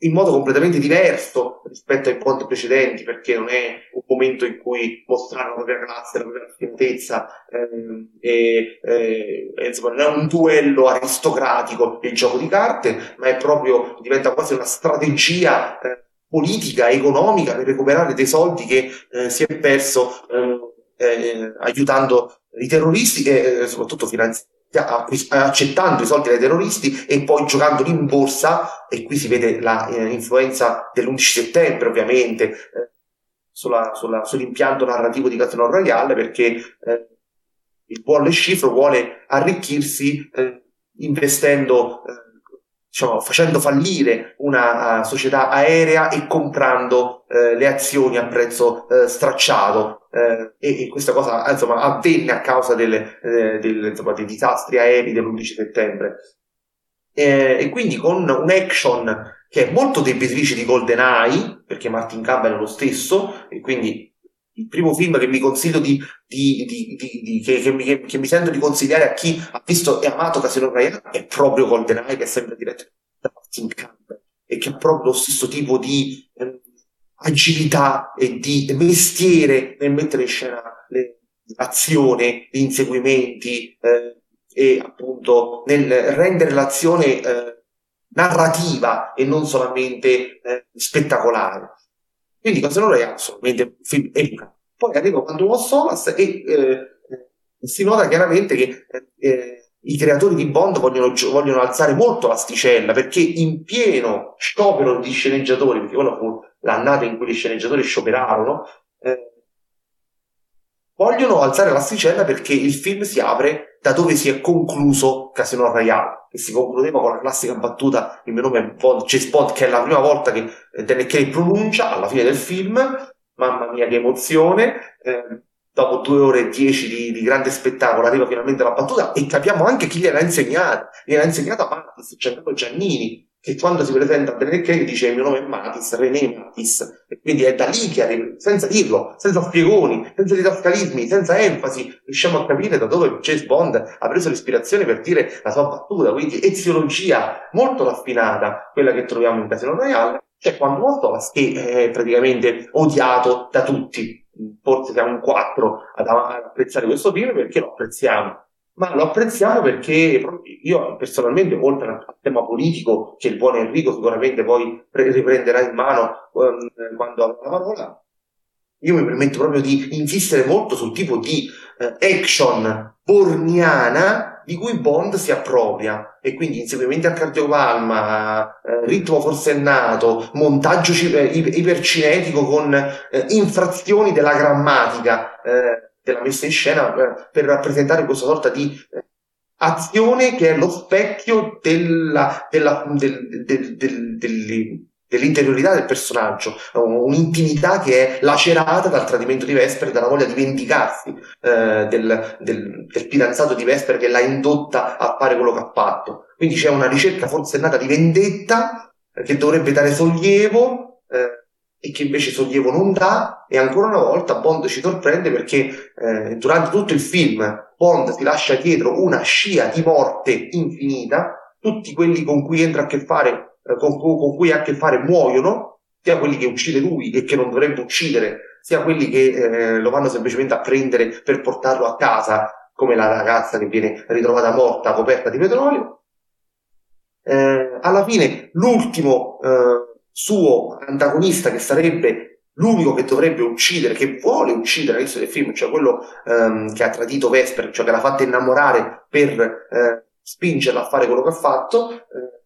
in modo completamente diverso rispetto ai ponti precedenti, perché non è un momento in cui mostrare la propria classe, la propria raffinatezza, ehm, e, e, e, insomma, non è un duello aristocratico il gioco di carte, ma è proprio, diventa quasi una strategia eh, politica, economica per recuperare dei soldi che eh, si è perso eh, eh, aiutando i terroristi e eh, soprattutto finanzi- accettando i soldi dai terroristi e poi giocandoli in borsa e qui si vede l'influenza eh, dell'11 settembre ovviamente eh, sulla, sulla, sull'impianto narrativo di Casino Royale perché il buon Le Chiffre vuole arricchirsi investendo diciamo, facendo fallire una uh, società aerea e comprando le azioni a prezzo uh, stracciato e, e, questa cosa insomma, avvenne a causa delle, delle, insomma, dei disastri aerei dell'11 settembre. E quindi con un action che è molto debitrice di GoldenEye perché Martin Campbell è lo stesso e quindi il primo film che mi consiglio di, di, di, che, che, mi, che, mi, sento di consigliare a chi ha visto e amato Casino Royale è proprio GoldenEye che è sempre diretto da Martin Campbell e che ha proprio lo stesso tipo di eh, agilità e di mestiere nel mettere in scena l'azione, gli inseguimenti eh, e appunto nel rendere l'azione eh, narrativa e non solamente eh, spettacolare. Quindi Casino Royale assolutamente un film epocale. Poi arriva Quantum of Solace e eh, si nota chiaramente che eh, i creatori di Bond vogliono, vogliono, alzare molto l'asticella perché in pieno sciopero di sceneggiatori, perché quella fu l'annata in cui gli sceneggiatori scioperarono, eh, vogliono alzare l'asticella perché il film si apre da dove si è concluso Casino Royale che si concludeva con la classica battuta il mio nome è Bond, James Bond che è la prima volta che eh, Daniel Craig pronuncia alla fine del film. Mamma mia che emozione! Eh, dopo due ore e dieci di, di, grande spettacolo arriva finalmente la battuta e capiamo anche chi gliel'ha insegnata gliel'ha insegnata Matis, Giancarlo Giannini che quando si presenta a Craig dice il mio nome è Matis, René Matis, e quindi è da lì che arriva, senza dirlo, senza spiegoni, senza didascalismi, senza enfasi, riusciamo a capire da dove James Bond ha preso l'ispirazione per dire la sua battuta, quindi eziologia molto raffinata, quella che troviamo in Casino Royale, c'è quando Moltovas che è praticamente odiato da tutti, forse siamo in quattro ad apprezzare questo film perché lo apprezziamo ma lo apprezziamo perché io personalmente, oltre al tema politico, che il buon Enrico sicuramente poi riprenderà in mano um, quando avrà la parola, io mi permetto proprio di insistere molto sul tipo di uh, action borniana di cui Bond si appropria e quindi inseguimenti a cardiopalma, eh, ritmo forsennato, montaggio eh, ipercinetico con eh, infrazioni della grammatica eh, della messa in scena eh, per rappresentare questa sorta di eh, azione che è lo specchio della, della, del, del, del, dell'interiorità del personaggio, un'intimità che è lacerata dal tradimento di Vesper, dalla voglia di vendicarsi eh, del, del, del, fidanzato di Vesper che l'ha indotta a fare quello che ha fatto. Quindi c'è una ricerca forsennata di vendetta eh, che dovrebbe dare sollievo. Eh, e che invece sollievo non dà e ancora una volta Bond ci sorprende perché eh, durante tutto il film Bond si lascia dietro una scia di morte infinita, tutti quelli con cui entra a che fare, eh, con, con, cui ha a che fare muoiono, sia quelli che uccide lui e che non dovrebbe uccidere, sia quelli che eh, lo vanno semplicemente a prendere per portarlo a casa, come la ragazza che viene ritrovata morta coperta di petrolio. Eh, alla fine l'ultimo eh, suo antagonista che sarebbe l'unico che dovrebbe uccidere, che vuole uccidere all'inizio del film, cioè quello ehm, che ha tradito Vesper, cioè che l'ha fatta innamorare per eh, spingerla a fare quello che ha fatto, eh,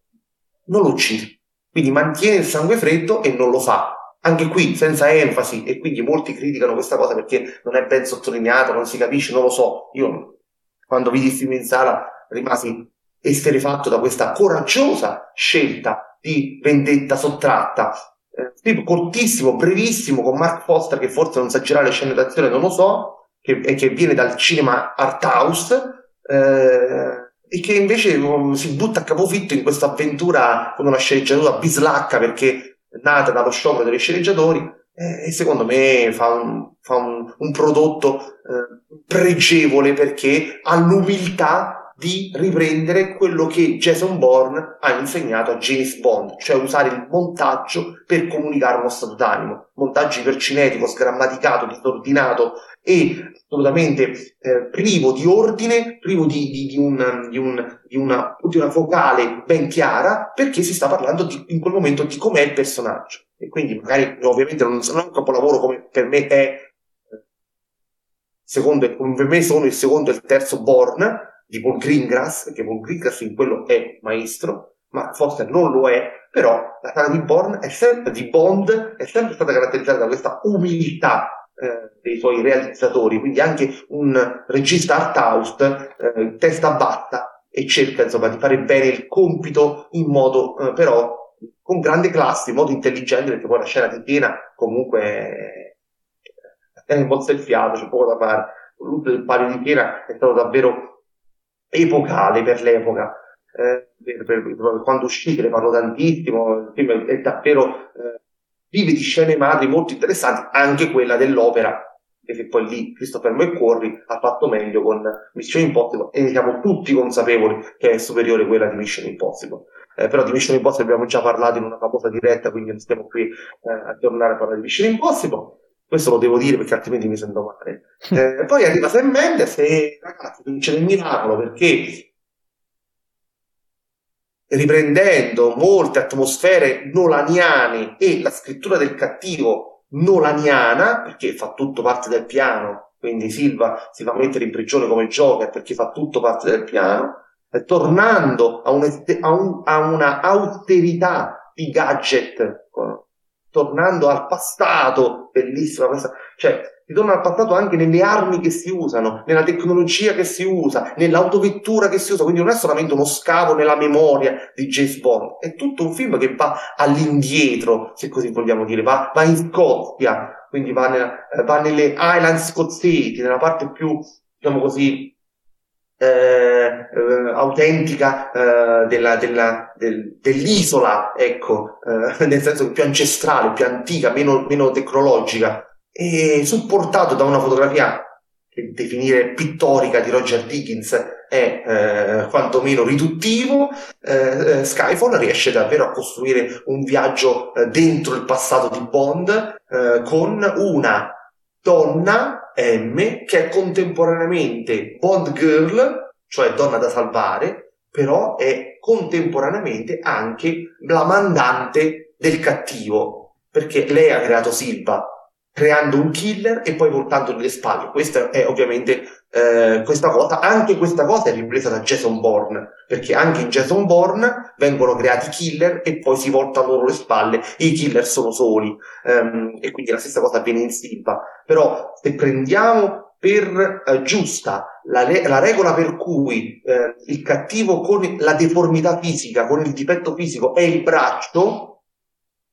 non lo uccide. Quindi mantiene il sangue freddo e non lo fa. Anche qui senza enfasi, e quindi molti criticano questa cosa perché non è ben sottolineata, non si capisce, non lo so. Io quando vidi il film in sala rimasi esterefatto da questa coraggiosa scelta di vendetta sottratta. Eh, film cortissimo, brevissimo, con Mark Foster che forse non sa le scene d'azione, non lo so, che, che viene dal cinema art house. Eh, e che invece um, si butta a capofitto in questa avventura con una sceneggiatura bislacca perché nata dallo sciopero degli sceneggiatori e secondo me fa un, fa un, un prodotto eh, pregevole perché ha l'umiltà di riprendere quello che Jason Bourne ha insegnato a James Bond, cioè usare il montaggio per comunicare uno stato d'animo. Montaggio ipercinetico, sgrammaticato, disordinato e assolutamente eh, privo di ordine, privo di, di, di, un, di, un, una, una vocale ben chiara, perché si sta parlando in quel momento di com'è il personaggio. E quindi magari ovviamente non, è un capolavoro come per me è secondo, per me sono il secondo e il terzo Born, di Paul Greengrass, perché Paul Greengrass in quello è maestro, ma Foster non lo è, però la saga di, Born è sempre, di Bond è sempre stata caratterizzata da questa umiltà eh, dei suoi realizzatori, quindi anche un regista art house, eh, testa bassa, e cerca insomma di fare bene il compito in modo eh, però con grande classe, in modo intelligente, perché poi la scena di piena comunque è po' il fiato, c'è poco da fare. L'ultimo del palio di piena è stato davvero epocale per l'epoca. Eh, per, per, quando uscì, ne parlo tantissimo, il film è, davvero eh, vive di scene madri molto interessanti, anche quella dell'opera, che poi lì Christopher McQuarrie ha fatto meglio con Mission Impossible e ne siamo tutti consapevoli che è superiore quella di Mission Impossible. Eh, però di Mission Impossible abbiamo già parlato in una famosa diretta, quindi non stiamo qui eh, a tornare a parlare di Mission Impossible. Questo lo devo dire perché altrimenti mi sento male. [LAUGHS] Eh, poi arriva Sam Mendes e ragazzi vince il miracolo perché riprendendo molte atmosfere nolaniane e la scrittura del cattivo nolaniana, perché fa tutto parte del piano, quindi Silva si fa mettere in prigione come Joker perché fa tutto parte del piano, eh, tornando a, un, a, un, a una austerità di gadget tornando al passato, bellissima questa, cioè si torna al passato anche nelle armi che si usano, nella tecnologia che si usa, nell'autovettura che si usa, quindi non è solamente uno scavo nella memoria di James Bond, è tutto un film che va all'indietro, se così vogliamo dire, va, va in Scozia, quindi va, nella, va nelle Highlands scozzesi, nella parte più, diciamo così, eh, eh, autentica eh, della, della, del, dell'isola, ecco, eh, [LAUGHS] nel senso più ancestrale, più antica, meno, meno tecnologica, e supportato da una fotografia che definire pittorica di Roger Dickens è eh, quantomeno riduttivo, Skyfall riesce davvero a costruire un viaggio dentro il passato di Bond con una donna M che è contemporaneamente Bond Girl, cioè donna da salvare, però è contemporaneamente anche la mandante del cattivo, perché lei ha creato Silva, creando un killer e poi voltandogli le spalle. Questa è ovviamente eh, questa cosa, anche questa cosa è ripresa da Jason Bourne, perché anche in Jason Bourne vengono creati killer e poi si voltano loro le spalle e i killer sono soli. Um, e quindi la stessa cosa avviene in Silva. Però se prendiamo per eh, giusta la, le- la, regola per cui eh, il cattivo con la deformità fisica, con il difetto fisico è il braccio,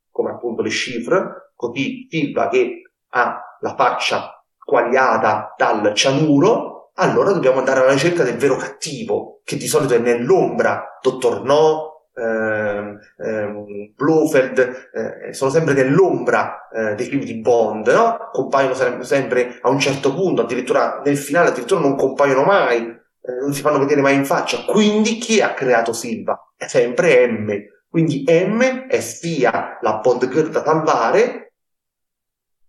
come appunto le cifre, così Silva che ha la faccia quagliata dal cianuro, allora dobbiamo andare alla ricerca del vero cattivo, che di solito è nell'ombra, Dottor No, ehm, ehm, Blofeld, eh, sono sempre nell'ombra eh, dei film di Bond, no? Compaiono sempre, a un certo punto, addirittura nel finale, addirittura non compaiono mai, eh, non si fanno vedere mai in faccia. Quindi chi ha creato Silva? È sempre M. Quindi M è sia la Bond girl da salvare,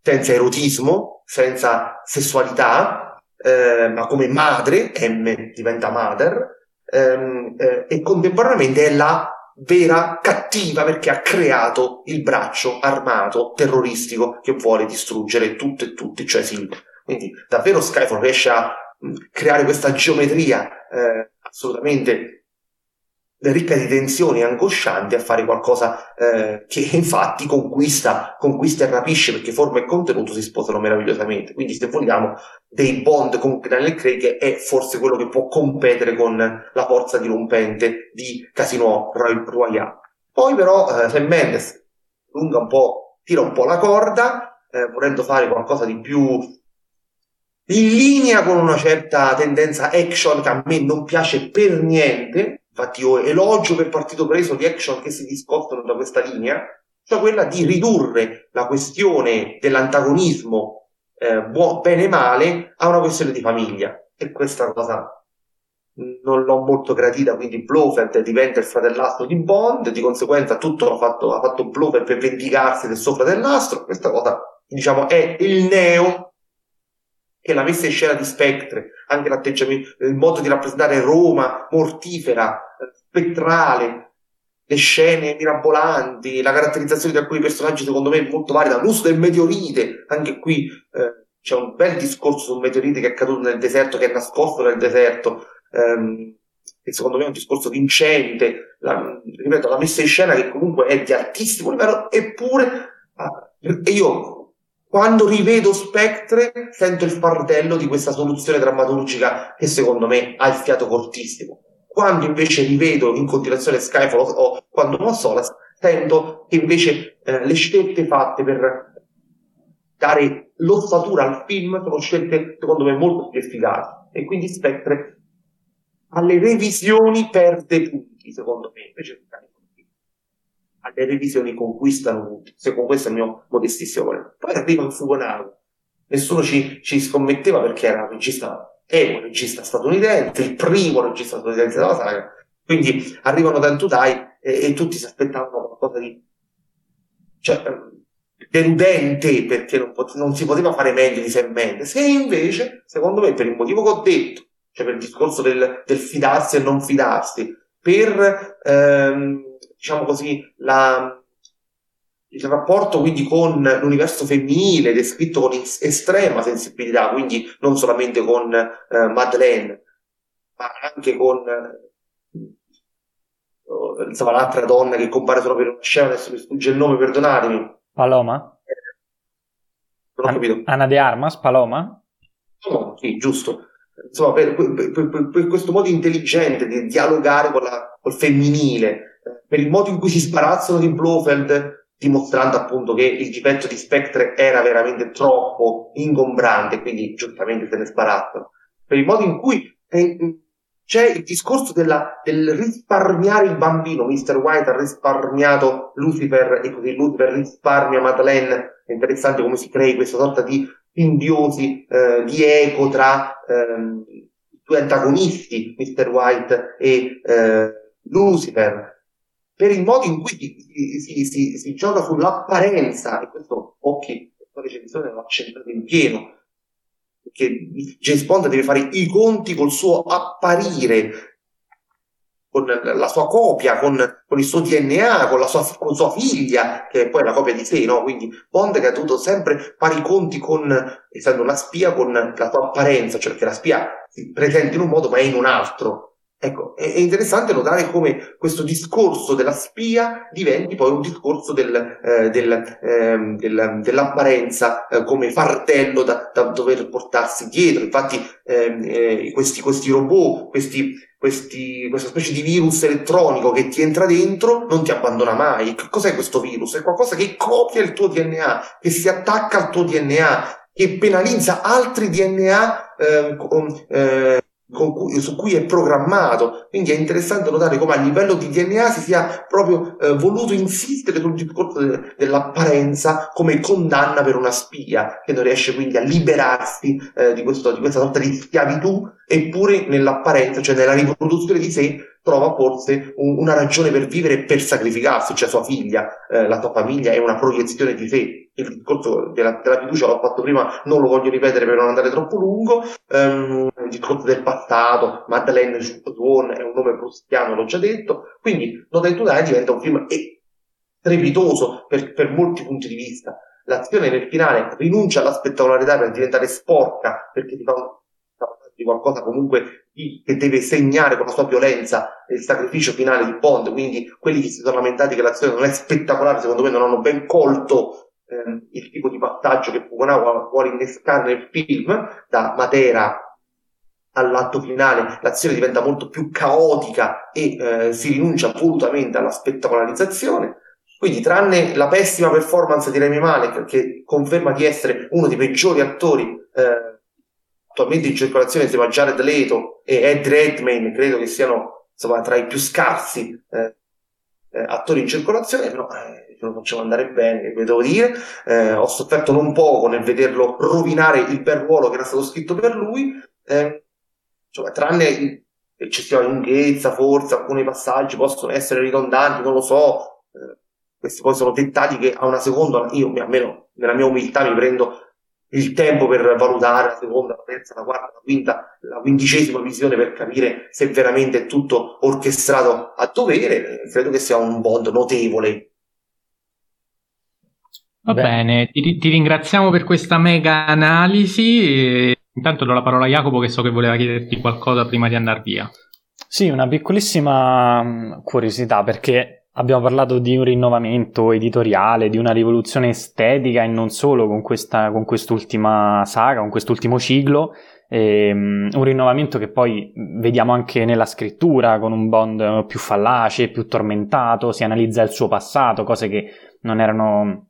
senza erotismo, senza sessualità, eh, ma come madre, M diventa mother, ehm, eh, e contemporaneamente è la vera cattiva perché ha creato il braccio armato terroristico che vuole distruggere tutto e tutti, cioe Silva. Quindi davvero Skyfall riesce a creare questa geometria eh, assolutamente ricca di tensioni angoscianti a fare qualcosa eh, che [LAUGHS] infatti conquista, conquista e rapisce perché forma e contenuto si sposano meravigliosamente. Quindi se vogliamo dei Bond con Daniel Craig è forse quello che può competere con la forza dirompente di Casino Royale. Poi però eh, Sam Mendes lunga un po', tira un po' la corda, eh, volendo fare qualcosa di più in linea con una certa tendenza action che a me non piace per niente, infatti io elogio per partito preso di action che si discostano da questa linea, cioè quella di ridurre la questione dell'antagonismo eh, buon, bene e male a una questione di famiglia. E questa cosa non l'ho molto gradita, quindi Blofeld diventa il fratellastro di Bond, di conseguenza tutto l'ha fatto, ha fatto Blofeld per vendicarsi del suo fratellastro, questa cosa diciamo è il neo che la messa in scena di Spectre, anche l'atteggiamento, il modo di rappresentare Roma mortifera, spettrale, le scene mirabolanti, la caratterizzazione di alcuni personaggi secondo me è molto valida, l'uso del meteorite, anche qui eh, c'è un bel discorso sul meteorite che è caduto nel deserto, che è nascosto nel deserto, ehm, che secondo me è un discorso vincente, la, ripeto, la messa in scena che comunque è di altissimo livello, eppure ah, io quando rivedo Spectre sento il fardello di questa soluzione drammaturgica che secondo me ha il fiato cortissimo. Quando invece rivedo in continuazione Skyfall o, quando non Solas, sento che invece eh, le scelte fatte per dare l'ossatura al film sono scelte secondo me molto più efficaci e quindi Spectre alle revisioni perde punti secondo me invece Le revisioni conquistano tutti. Secondo questo è il mio modestissimo volere. Poi arriva un Fugonaga. Nessuno ci, ci scommetteva perché era un regista, è un regista statunitense, il primo regista statunitense della saga. Quindi arrivano da Dai e, e tutti si aspettavano qualcosa di cioè, deludente perché non, pot- non, si poteva fare meglio di Sam Mendes. E invece, secondo me, per il motivo che ho detto, cioè per il discorso del, del fidarsi e non fidarsi, per ehm, diciamo così, la, il rapporto quindi con l'universo femminile descritto con estrema sensibilità, quindi non solamente con eh, Madeleine, ma anche con eh, insomma, l'altra donna che compare solo per una scena, adesso mi sfugge il nome, perdonatemi. Paloma? non ho capito. Anna de Armas, Paloma? No, sì, giusto. Insomma, per, per, per, per, questo modo intelligente di dialogare con la, col femminile, per il modo in cui si sparazzano di Blofeld, dimostrando appunto che il difetto di Spectre era veramente troppo ingombrante, quindi giustamente se ne sparazzano. Per il modo in cui eh, c'è il discorso della, del risparmiare il bambino, Mr. White ha risparmiato Lucifer e così Lucifer risparmia Madeleine, è interessante come si crei questa sorta di simbiosi, eh, di eco tra ehm, i due antagonisti, Mr. White e eh, Lucifer, per il modo in cui si, si, si, si gioca sull'apparenza, e questo Occhi, la recensione l'ha accentrato in pieno, perché James Bond deve fare i conti col suo apparire, con la sua copia, con, con il suo DNA, con la sua, con sua, figlia, che è poi la copia di sé, no? Quindi Bond che ha dovuto sempre fare i conti con, essendo una spia, con la sua apparenza, cioè che la spia si presenta in un modo ma è in un altro. Ecco, è, interessante notare come questo discorso della spia diventi poi un discorso del, eh, del, eh, del, dell'apparenza eh, come fardello da, da, dover portarsi dietro. Infatti, ehm, eh, questi, questi, robot, questi, questi, questa specie di virus elettronico che ti entra dentro non ti abbandona mai. Che cos'è questo virus? È qualcosa che copia il tuo DNA, che si attacca al tuo DNA, che penalizza altri DNA. Eh, cui, su cui è programmato. Quindi è interessante notare come a livello di DNA si sia proprio eh, voluto insistere sul discorso de- dell'apparenza come condanna per una spia che non riesce quindi a liberarsi eh, di, questo, di, questa sorta di schiavitù, eppure nell'apparenza, cioè nella riproduzione di sé, trova forse un, una ragione per vivere e per sacrificarsi, cioè sua figlia, eh, la tua famiglia è una proiezione di sé. Il discorso della, della, fiducia l'ho fatto prima, non lo voglio ripetere per non andare troppo lungo. Um, il discorso del passato, Madeleine Swan è un nome prustiano, l'ho già detto. Quindi No Time to Die diventa un film strepitoso per, per molti punti di vista. L'azione nel finale rinuncia alla spettacolarità per diventare sporca perché ti fa un di qualcosa comunque di, che deve segnare con la sua violenza il sacrificio finale di Bond, quindi quelli che si sono lamentati che l'azione non è spettacolare, secondo me non hanno ben colto ehm, il tipo di passaggio che Fukunaga vuole innescare nel film, da Matera all'atto finale l'azione diventa molto più caotica e eh, si rinuncia volutamente alla spettacolarizzazione. Quindi, tranne la pessima performance di Remy Malek, che conferma di essere uno dei peggiori attori eh, attualmente in circolazione insieme a Jared Leto e Ed Redmayne, credo che siano insomma, tra i più scarsi eh, eh, attori in circolazione, però eh, lo facciamo andare bene, che devo dire. Eh, ho sofferto non poco nel vederlo rovinare il bel ruolo che era stato scritto per lui, eh, insomma, tranne eccessiva lunghezza, forse, alcuni passaggi possono essere ridondanti, non lo so. Eh, questi poi sono dettagli che a una seconda, io almeno nella mia umiltà mi prendo il tempo per valutare la seconda, la terza, la quarta, la quinta, la quindicesima visione per capire se veramente è tutto orchestrato a dovere, credo che sia un bond notevole. Va bene, ti, ti, ringraziamo per questa mega analisi. Intanto do la parola a Jacopo che so che voleva chiederti qualcosa prima di andare via. Sì, una piccolissima mm, curiosità perché Abbiamo parlato di un rinnovamento editoriale, di una rivoluzione estetica e non solo con, questa, con quest'ultima saga, con quest'ultimo ciclo, ehm, un rinnovamento che poi vediamo anche nella scrittura, con un Bond più fallace, più tormentato, si analizza il suo passato, cose che non erano,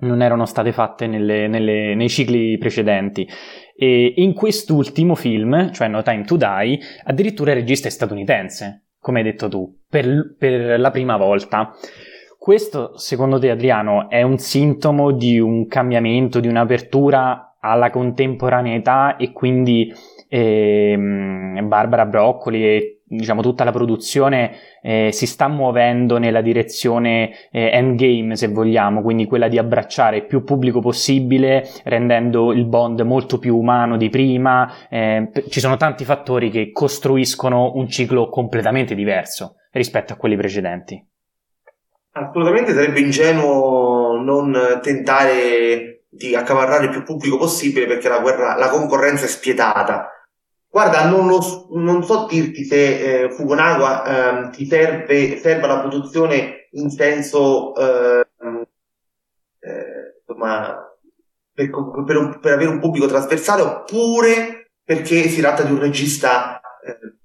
non erano state fatte nelle, nelle, nei cicli precedenti. E in quest'ultimo film, cioè No Time to Die, addirittura il regista è statunitense, come hai detto tu, per, per la prima volta. Questo, secondo te, Adriano, è un sintomo di un cambiamento, di un'apertura alla contemporaneità e quindi ehm, Barbara Broccoli e diciamo tutta la produzione eh, si sta muovendo nella direzione eh, endgame se vogliamo quindi quella di abbracciare il più pubblico possibile rendendo il Bond molto più umano di prima. Eh, ci sono tanti fattori che costruiscono un ciclo completamente diverso rispetto a quelli precedenti. Assolutamente sarebbe ingenuo non tentare di accavarrare il più pubblico possibile perché la, guerra, la concorrenza è spietata Guarda, non, lo, non so dirti se eh, Fukunaga eh, ti serve, serve la produzione in senso eh, eh, insomma, per, per, un, per, avere un pubblico trasversale oppure perché si tratta di un regista eh,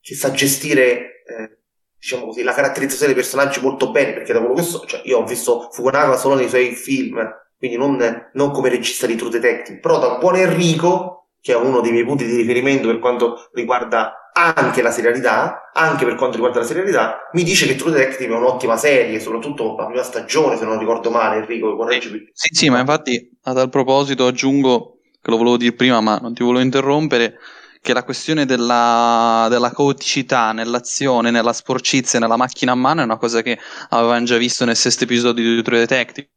che sa gestire eh, diciamo così, la caratterizzazione dei personaggi molto bene perché da quello che so, cioè io ho visto Fukunaga solo nei suoi film quindi non, non come regista di True Detective però da buon Enrico che è uno dei miei punti di riferimento per quanto riguarda anche la serialità, anche per quanto riguarda la serialità, mi dice che True Detective è un'ottima serie, soprattutto la prima stagione, se non ricordo male, Enrico, correggimi. Sì, sì, ma infatti a tal proposito aggiungo, che lo volevo dire prima, ma non ti volevo interrompere, che la questione della, della caoticità nell'azione, nella sporcizia, nella macchina a mano è una cosa che avevamo già visto nel sesto episodio di True Detective.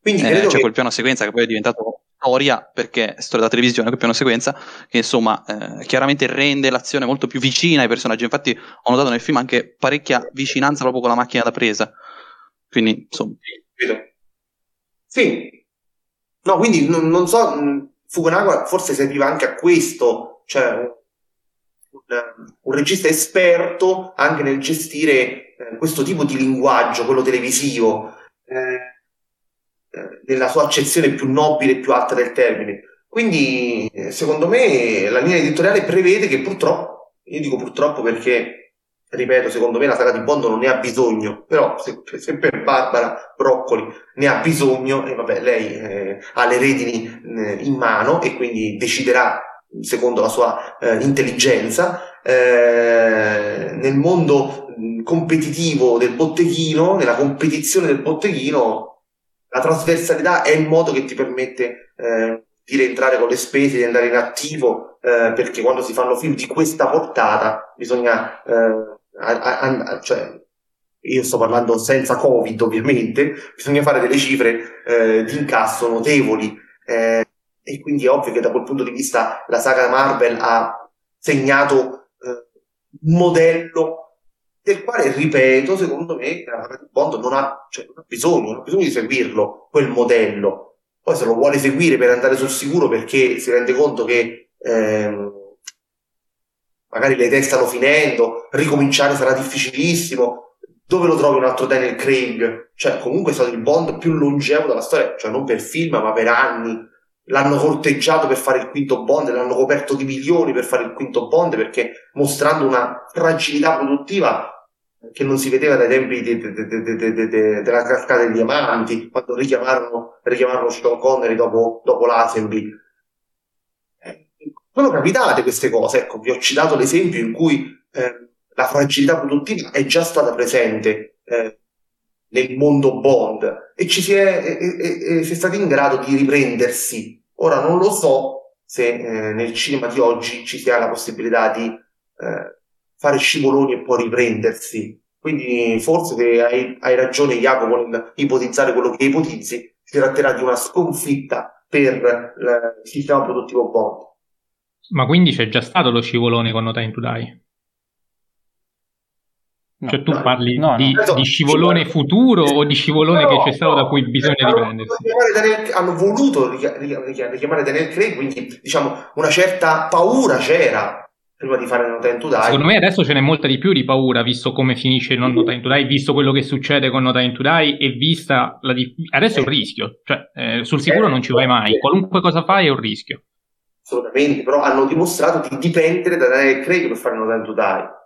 Quindi eh, c'è che... quel piano sequenza che poi è diventato storia, perché è storia da televisione, quel piano sequenza, che insomma eh, chiaramente rende l'azione molto più vicina ai personaggi. Infatti ho notato nel film anche parecchia vicinanza proprio con la macchina da presa. Quindi insomma. Sì. No, quindi non, non so, Fukunaga forse serviva anche a questo, cioè un, un regista esperto anche nel gestire eh, questo tipo di linguaggio, quello televisivo. Eh, nella sua accezione più nobile e più alta del termine. Quindi, secondo me, la linea editoriale prevede che purtroppo, io dico purtroppo perché, ripeto, secondo me la saga di Bond non ne ha bisogno, però se, se per Barbara Broccoli ne ha bisogno, e vabbè, lei eh, ha le redini eh, in mano e quindi deciderà secondo la sua eh, intelligenza, eh, nel mondo competitivo del botteghino, nella competizione del botteghino, la trasversalità è il modo che ti permette eh, di rientrare con le spese, di andare in attivo, eh, perché quando si fanno film di questa portata bisogna, eh, a, a, cioè, io sto parlando senza Covid ovviamente, bisogna fare delle cifre eh, di incasso notevoli eh, e quindi è ovvio che da quel punto di vista la saga Marvel ha segnato eh, un modello del quale, ripeto, secondo me la Bond non ha, cioè, non ha bisogno, non ha bisogno di seguirlo, quel modello. Poi se lo vuole seguire per andare sul sicuro perché si rende conto che ehm, magari le idee stanno finendo, ricominciare sarà difficilissimo, dove lo trovi un altro Daniel Craig? Cioè, comunque è stato il Bond più longevo della storia, cioè non per film, ma per anni. L'hanno corteggiato per fare il quinto Bond, l'hanno coperto di milioni per fare il quinto Bond, perché mostrando una fragilità produttiva che non si vedeva dai tempi de, de, de, della cascata dei diamanti, quando richiamarono, richiamarono Sean Connery dopo, dopo l'Asenby. Eh, sono capitate queste cose, ecco, vi ho citato l'esempio in cui eh, la fragilità produttiva è già stata presente eh, nel mondo Bond e ci si è, e, e si è stati in grado di riprendersi. Ora non lo so se eh, nel cinema di oggi ci sia la possibilità di eh, fare scivoloni e poi riprendersi. Quindi forse hai, hai ragione Jacopo nel ipotizzare quello che ipotizzi, si tratterà di una sconfitta per il sistema produttivo Bond. Ma quindi c'è già stato lo scivolone con No Time to Die? No, cioè tu no, parli no, di, di, scivolone futuro o di scivolone che c'è stato da cui bisogna riprendersi? Daniel, hanno voluto richiamare Daniel Craig, quindi diciamo una certa paura c'era prima di fare No Time to Die. Secondo me adesso ce n'è molta di più di paura, visto come finisce non No Time to Die, visto quello che succede con No Time to Die e vista la di... adesso è un rischio, cioè eh, sul sicuro non ci vai mai, qualunque cosa fai è un rischio. Assolutamente, però hanno dimostrato di dipendere da Daniel Craig per fare No Time to Die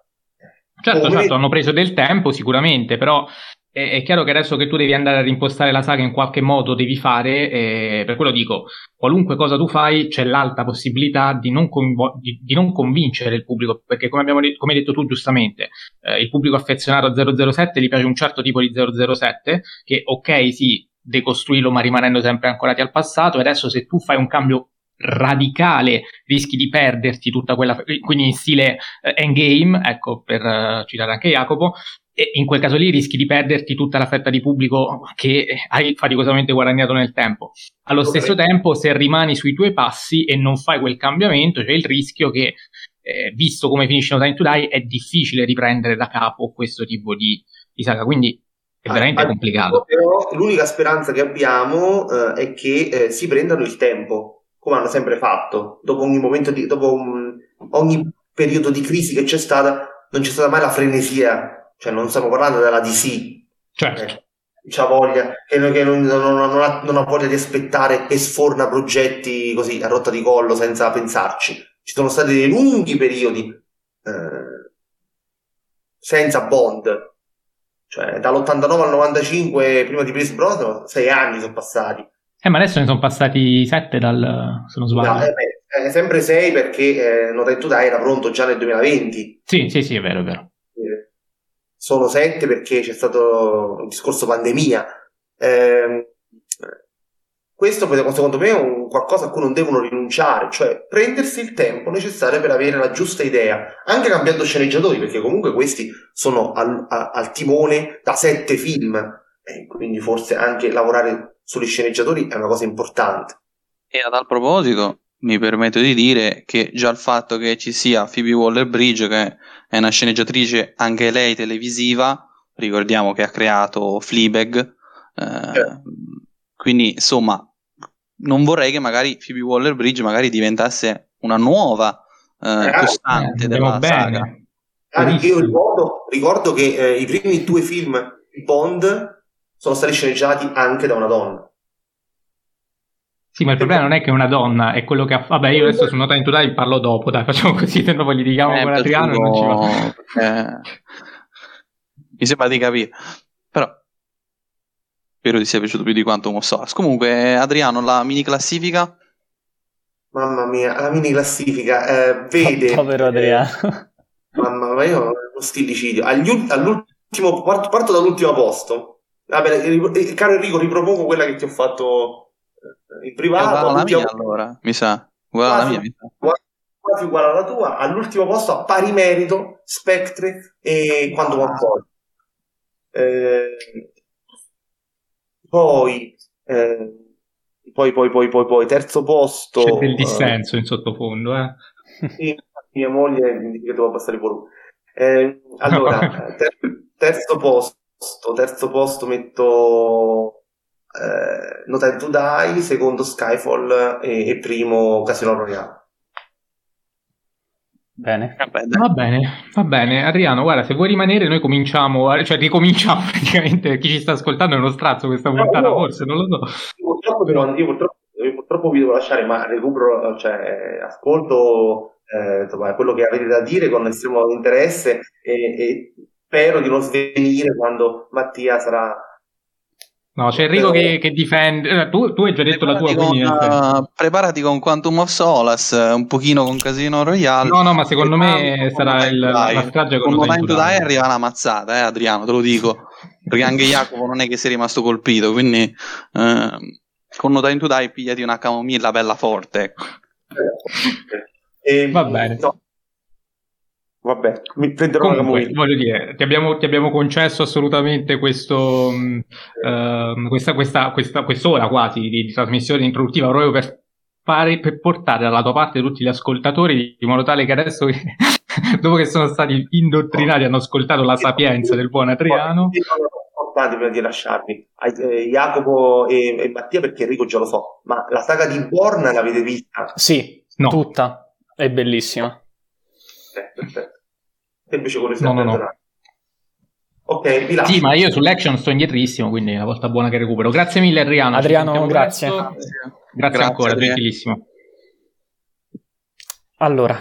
Certo, Come... certo, hanno preso del tempo sicuramente, però è, è, chiaro che adesso che tu devi andare a rimpostare la saga in qualche modo devi fare, eh, per quello dico, qualunque cosa tu fai c'è l'alta possibilità di non, convo- di, di non convincere il pubblico, perché come, abbiamo detto, come hai detto tu giustamente, eh, il pubblico affezionato a 007 gli piace un certo tipo di 007, che ok sì, decostruirlo ma rimanendo sempre ancorati al passato, e adesso se tu fai un cambio radicale rischi di perderti tutta quella quindi in stile eh, endgame ecco per uh, citare anche Jacopo e in quel caso lì rischi di perderti tutta la fetta di pubblico che hai faticosamente guadagnato nel tempo. Allo stesso tempo se rimani sui tuoi passi e non fai quel cambiamento c'è il rischio che eh, visto come finisce No Time to Die è difficile riprendere da capo questo tipo di, di saga. Quindi è veramente ah, complicato. però l'unica speranza che abbiamo eh, è che eh, si prendano il tempo come hanno sempre fatto, dopo ogni momento di, dopo un, ogni periodo di crisi che c'è stata, non c'è stata mai la frenesia, cioè non stiamo parlando della DC, certo. Eh, c'ha voglia, che, che non, non, non, ha, non, ha, voglia di aspettare e sforna progetti così a rotta di collo senza pensarci. Ci sono stati dei lunghi periodi eh, senza Bond, cioè dall'89 al 95, prima di Pierce Brosnan, sei anni sono passati eh, ma adesso ne sono passati sette dal, se non sbaglio. No, eh, beh, sempre sei perché eh, No Time era pronto già nel 2020. Sì, sì, sì, è vero, è vero. Eh, sono sette perché c'è stato un discorso pandemia. Eh, questo secondo me è un qualcosa a cui non devono rinunciare, cioè prendersi il tempo necessario per avere la giusta idea, anche cambiando sceneggiatori, perché comunque questi sono al, a, al timone da sette film, e quindi forse anche lavorare sugli sceneggiatori è una cosa importante. E a tal proposito mi permetto di dire che già il fatto che ci sia Phoebe Waller-Bridge, che è una sceneggiatrice anche lei televisiva, ricordiamo che ha creato Fleabag, eh, eh. quindi insomma non vorrei che magari Phoebe Waller-Bridge magari diventasse una nuova eh, eh costante della saga. Ah, io ricordo, ricordo che eh, i primi due film Bond sono stati sceneggiati anche da una donna. Sì, ma il problema non è che è una donna, è quello che ha... Vabbè, io adesso su Nota in Today parlo dopo, dai, facciamo così, se no poi litighiamo eh, con Adriano non ci va. Eh, mi sembra di capire. Però spero ti sia piaciuto più di quanto Source. Comunque, Adriano, la mini classifica? Mamma mia, la mini classifica eh, vede... Povero Adriano. Eh, mamma mia, io ho uno stillicidio. Agli, all'ultimo, parto, parto dall'ultimo posto. Vabbè, caro Enrico, ripropongo quella che ti ho fatto in privato. Uguale alla mia, allora, mi sa. Uguale alla mia, mi sa. Quasi uguale alla tua. All'ultimo posto, a pari merito, Spectre e Quando Point. Eh, poi, eh, poi, poi, poi, poi, poi, terzo posto. C'è del dissenso uh, in sottofondo, eh. Sì, mia moglie mi dice che devo abbassare il volume. Eh, allora, [LAUGHS] ter- terzo posto, terzo posto metto eh, No Time to Die, secondo Skyfall e, e primo Casino Royale. Bene. Va bene, va bene. Adriano, guarda, se vuoi rimanere, noi cominciamo, cioè ricominciamo [LAUGHS] praticamente. Chi ci sta ascoltando è uno strazzo questa puntata, no, forse, non lo so. Purtroppo, però, io purtroppo, io purtroppo vi devo lasciare, ma recupero, cioè, ascolto eh, insomma, quello che avete da dire con estremo interesse e, e spero di non svenire quando Mattia sarà No, c'è Enrico che, che difende. Eh, tu, tu, hai già detto preparati la tua opinione. Uh, preparati con Quantum of Solace, un pochino con Casino Royale. No, no, ma secondo me sarà il, la strage con Con Time to Die arriva una mazzata, eh, Adriano, te lo dico. Perché anche Jacopo non è che sia rimasto colpito, quindi uh, con No Time to Die pigliati una camomilla bella forte. Ecco. E, Va bene. No. Vabbè, mi prenderò Comunque, una voglio dire, ti abbiamo, ti abbiamo, concesso assolutamente questo, uh, questa, questa, questa, quest'ora quasi di, di, trasmissione introduttiva proprio per, fare, per portare dalla tua parte tutti gli ascoltatori in modo tale che adesso, [LAUGHS] dopo che sono stati indottrinati, hanno ascoltato la sapienza del buon Adriano. Importante prima di lasciarvi, eh, Jacopo e, e Mattia, perché Enrico già lo so, ma la saga di Born l'avete vista? Sì, no. tutta. È bellissima. Eh, perfetto. E invece con le no, no, no. Ok, vi lascio. Sì, ma io sull'action sto indietrissimo, quindi è una volta buona che recupero. Grazie mille Adriano. Adriano, grazie. grazie. Grazie. ancora, gentilissimo. Allora.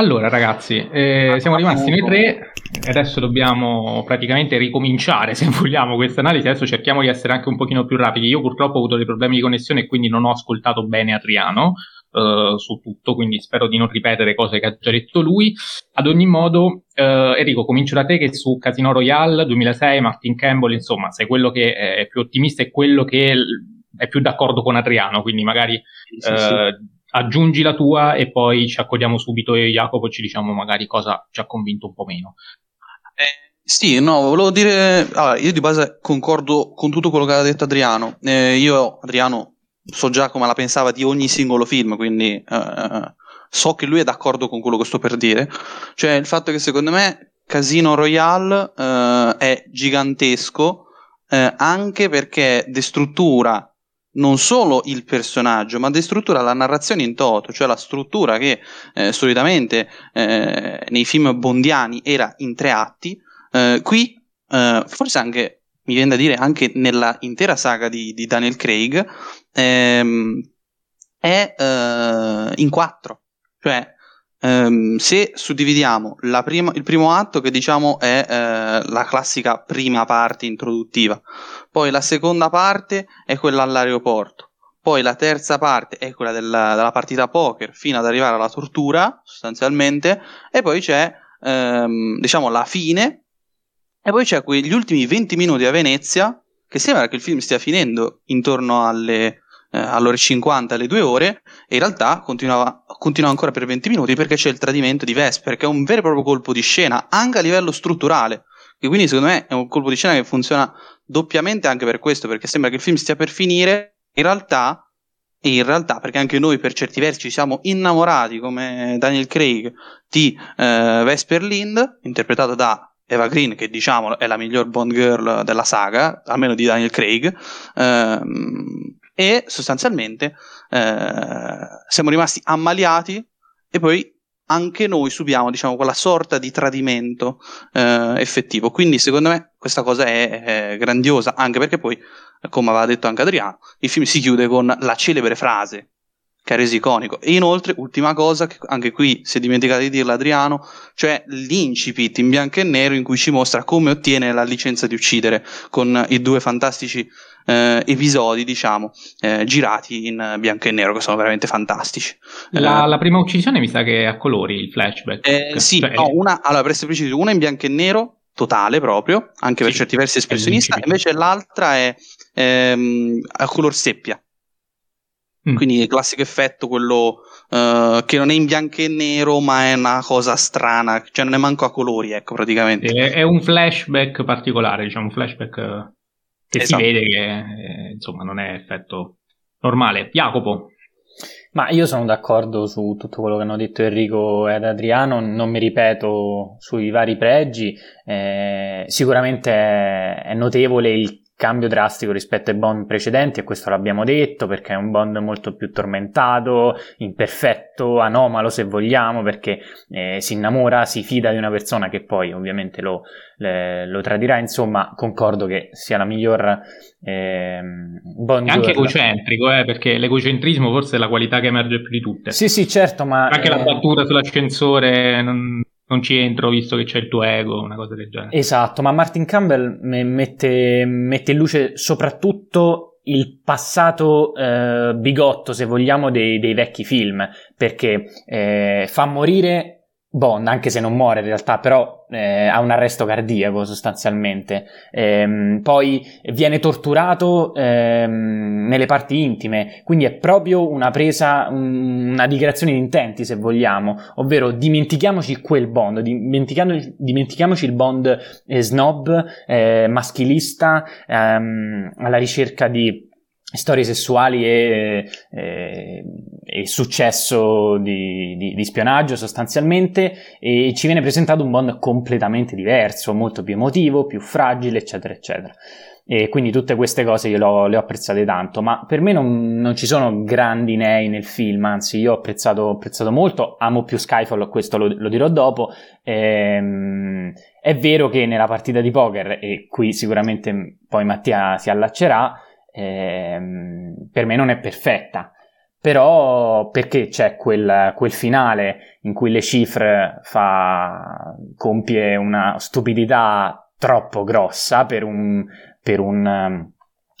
Allora ragazzi, eh, siamo rimasti noi tre e adesso dobbiamo praticamente ricominciare [LAUGHS] se vogliamo questa analisi, adesso cerchiamo di essere anche un pochino più rapidi. Io purtroppo ho avuto dei problemi di connessione e quindi non ho ascoltato bene Adriano, uh, su tutto, quindi spero di non ripetere cose che ha già detto lui. Ad ogni modo, uh, Enrico, comincio da te che su Casino Royale 2006, Martin Campbell, insomma, sei quello che è più ottimista e quello che è più d'accordo con Adriano, quindi magari sì, sì. aggiungi la tua e poi ci accodiamo subito io e Jacopo ci diciamo magari cosa ci ha convinto un po' meno. Eh. Sì, no, volevo dire, allora, io di base concordo con tutto quello che ha detto Adriano. Eh, io, Adriano, so già come la pensava di ogni singolo film, quindi uh, so che lui è d'accordo con quello che sto per dire. Cioè il fatto che secondo me Casino Royale uh, è gigantesco uh, anche perché destruttura non solo il personaggio, ma destruttura la narrazione in toto, cioè la struttura che solitamente nei film bondiani era in tre atti, qui forse anche mi viene da dire anche nella intera saga di, di Daniel Craig, ehm, è eh, in quattro. Cioè, ehm, se suddividiamo prima, il primo atto, che diciamo è eh, la classica prima parte introduttiva, poi la seconda parte è quella all'aeroporto, poi la terza parte è quella della, della partita poker fino ad arrivare alla tortura, sostanzialmente, e poi c'è ehm, diciamo la fine e poi c'è quegli ultimi 20 minuti a Venezia, che sembra che il film stia finendo intorno alle, eh, all'ore 50, alle 2 ore, e in realtà continua, ancora per 20 minuti perché c'è il tradimento di Vesper, che è un vero e proprio colpo di scena, anche a livello strutturale. E quindi secondo me è un colpo di scena che funziona doppiamente anche per questo, perché sembra che il film stia per finire, in realtà in realtà, perché anche noi per certi versi ci siamo innamorati, come Daniel Craig, di eh, Vesper Lind, interpretato da Eva Green, che diciamo è la miglior Bond Girl della saga, almeno di Daniel Craig, ehm, e sostanzialmente eh, siamo rimasti ammaliati e poi anche noi subiamo diciamo, quella sorta di tradimento eh, effettivo. Quindi secondo me questa cosa è, è, grandiosa, anche perché poi, come aveva detto anche Adriano, il film si chiude con la celebre frase che ha reso iconico. E inoltre, ultima cosa, che anche qui si è dimenticato di dirlo Adriano, cioè l'incipit in bianco e nero in cui ci mostra come ottiene la licenza di uccidere con i due fantastici eh, episodi, diciamo, eh, girati in bianco e nero, che sono veramente fantastici. La, eh, la, prima uccisione mi sa che è a colori il flashback. Eh, sì, cioè, no, una, allora per essere preciso, una in bianco e nero totale proprio, anche per certi versi espressionista, invece l'altra è ehm, a color seppia Mm. Quindi il classico effetto, quello uh, che non è in bianco e nero, ma è una cosa strana, cioè non è manco a colori, ecco, praticamente. È, è un flashback particolare, diciamo, un flashback che esatto. si vede che eh, insomma non è effetto normale. Jacopo. Ma io sono d'accordo su tutto quello che hanno detto Enrico ed Adriano, non mi ripeto sui vari pregi, eh, sicuramente è notevole il cambio drastico rispetto ai bond precedenti e questo l'abbiamo detto perché è un bond molto più tormentato, imperfetto, anomalo se vogliamo perché eh, si innamora, si fida di una persona che poi ovviamente lo, le, lo tradirà, insomma concordo che sia la miglior eh, bond. È anche egocentrico eh, perché l'egocentrismo forse è la qualità che emerge più di tutte. Sì sì certo ma... Anche la eh, battuta sull'ascensore... Non non ci entro visto che c'è il tuo ego, una cosa del genere. Esatto, ma Martin Campbell mette, mette in luce soprattutto il passato eh, bigotto, se vogliamo, dei, dei vecchi film, perché eh, fa morire Bond, anche se non muore in realtà, però eh, ha un arresto cardiaco sostanzialmente. Ehm, poi viene torturato ehm, nelle parti intime, quindi è proprio una presa, un, una dichiarazione di intenti, se vogliamo, ovvero dimentichiamoci quel Bond, dimentichiamoci, dimentichiamoci il Bond eh, snob, eh, maschilista, ehm, alla ricerca di storie sessuali e, e, e successo di, di, di, spionaggio sostanzialmente e ci viene presentato un Bond completamente diverso, molto più emotivo, più fragile, eccetera, eccetera. E quindi tutte queste cose io le ho apprezzate tanto, ma per me non, non, ci sono grandi nei nel film, anzi io ho apprezzato, apprezzato molto, amo più Skyfall, questo lo, lo dirò dopo. Ehm, è vero che nella partita di poker, e qui sicuramente poi Mattia si allaccerà, ehm, per me non è perfetta. Però perché c'è quel, quel, finale in cui le cifre fa, compie una stupidità troppo grossa per un, per un um,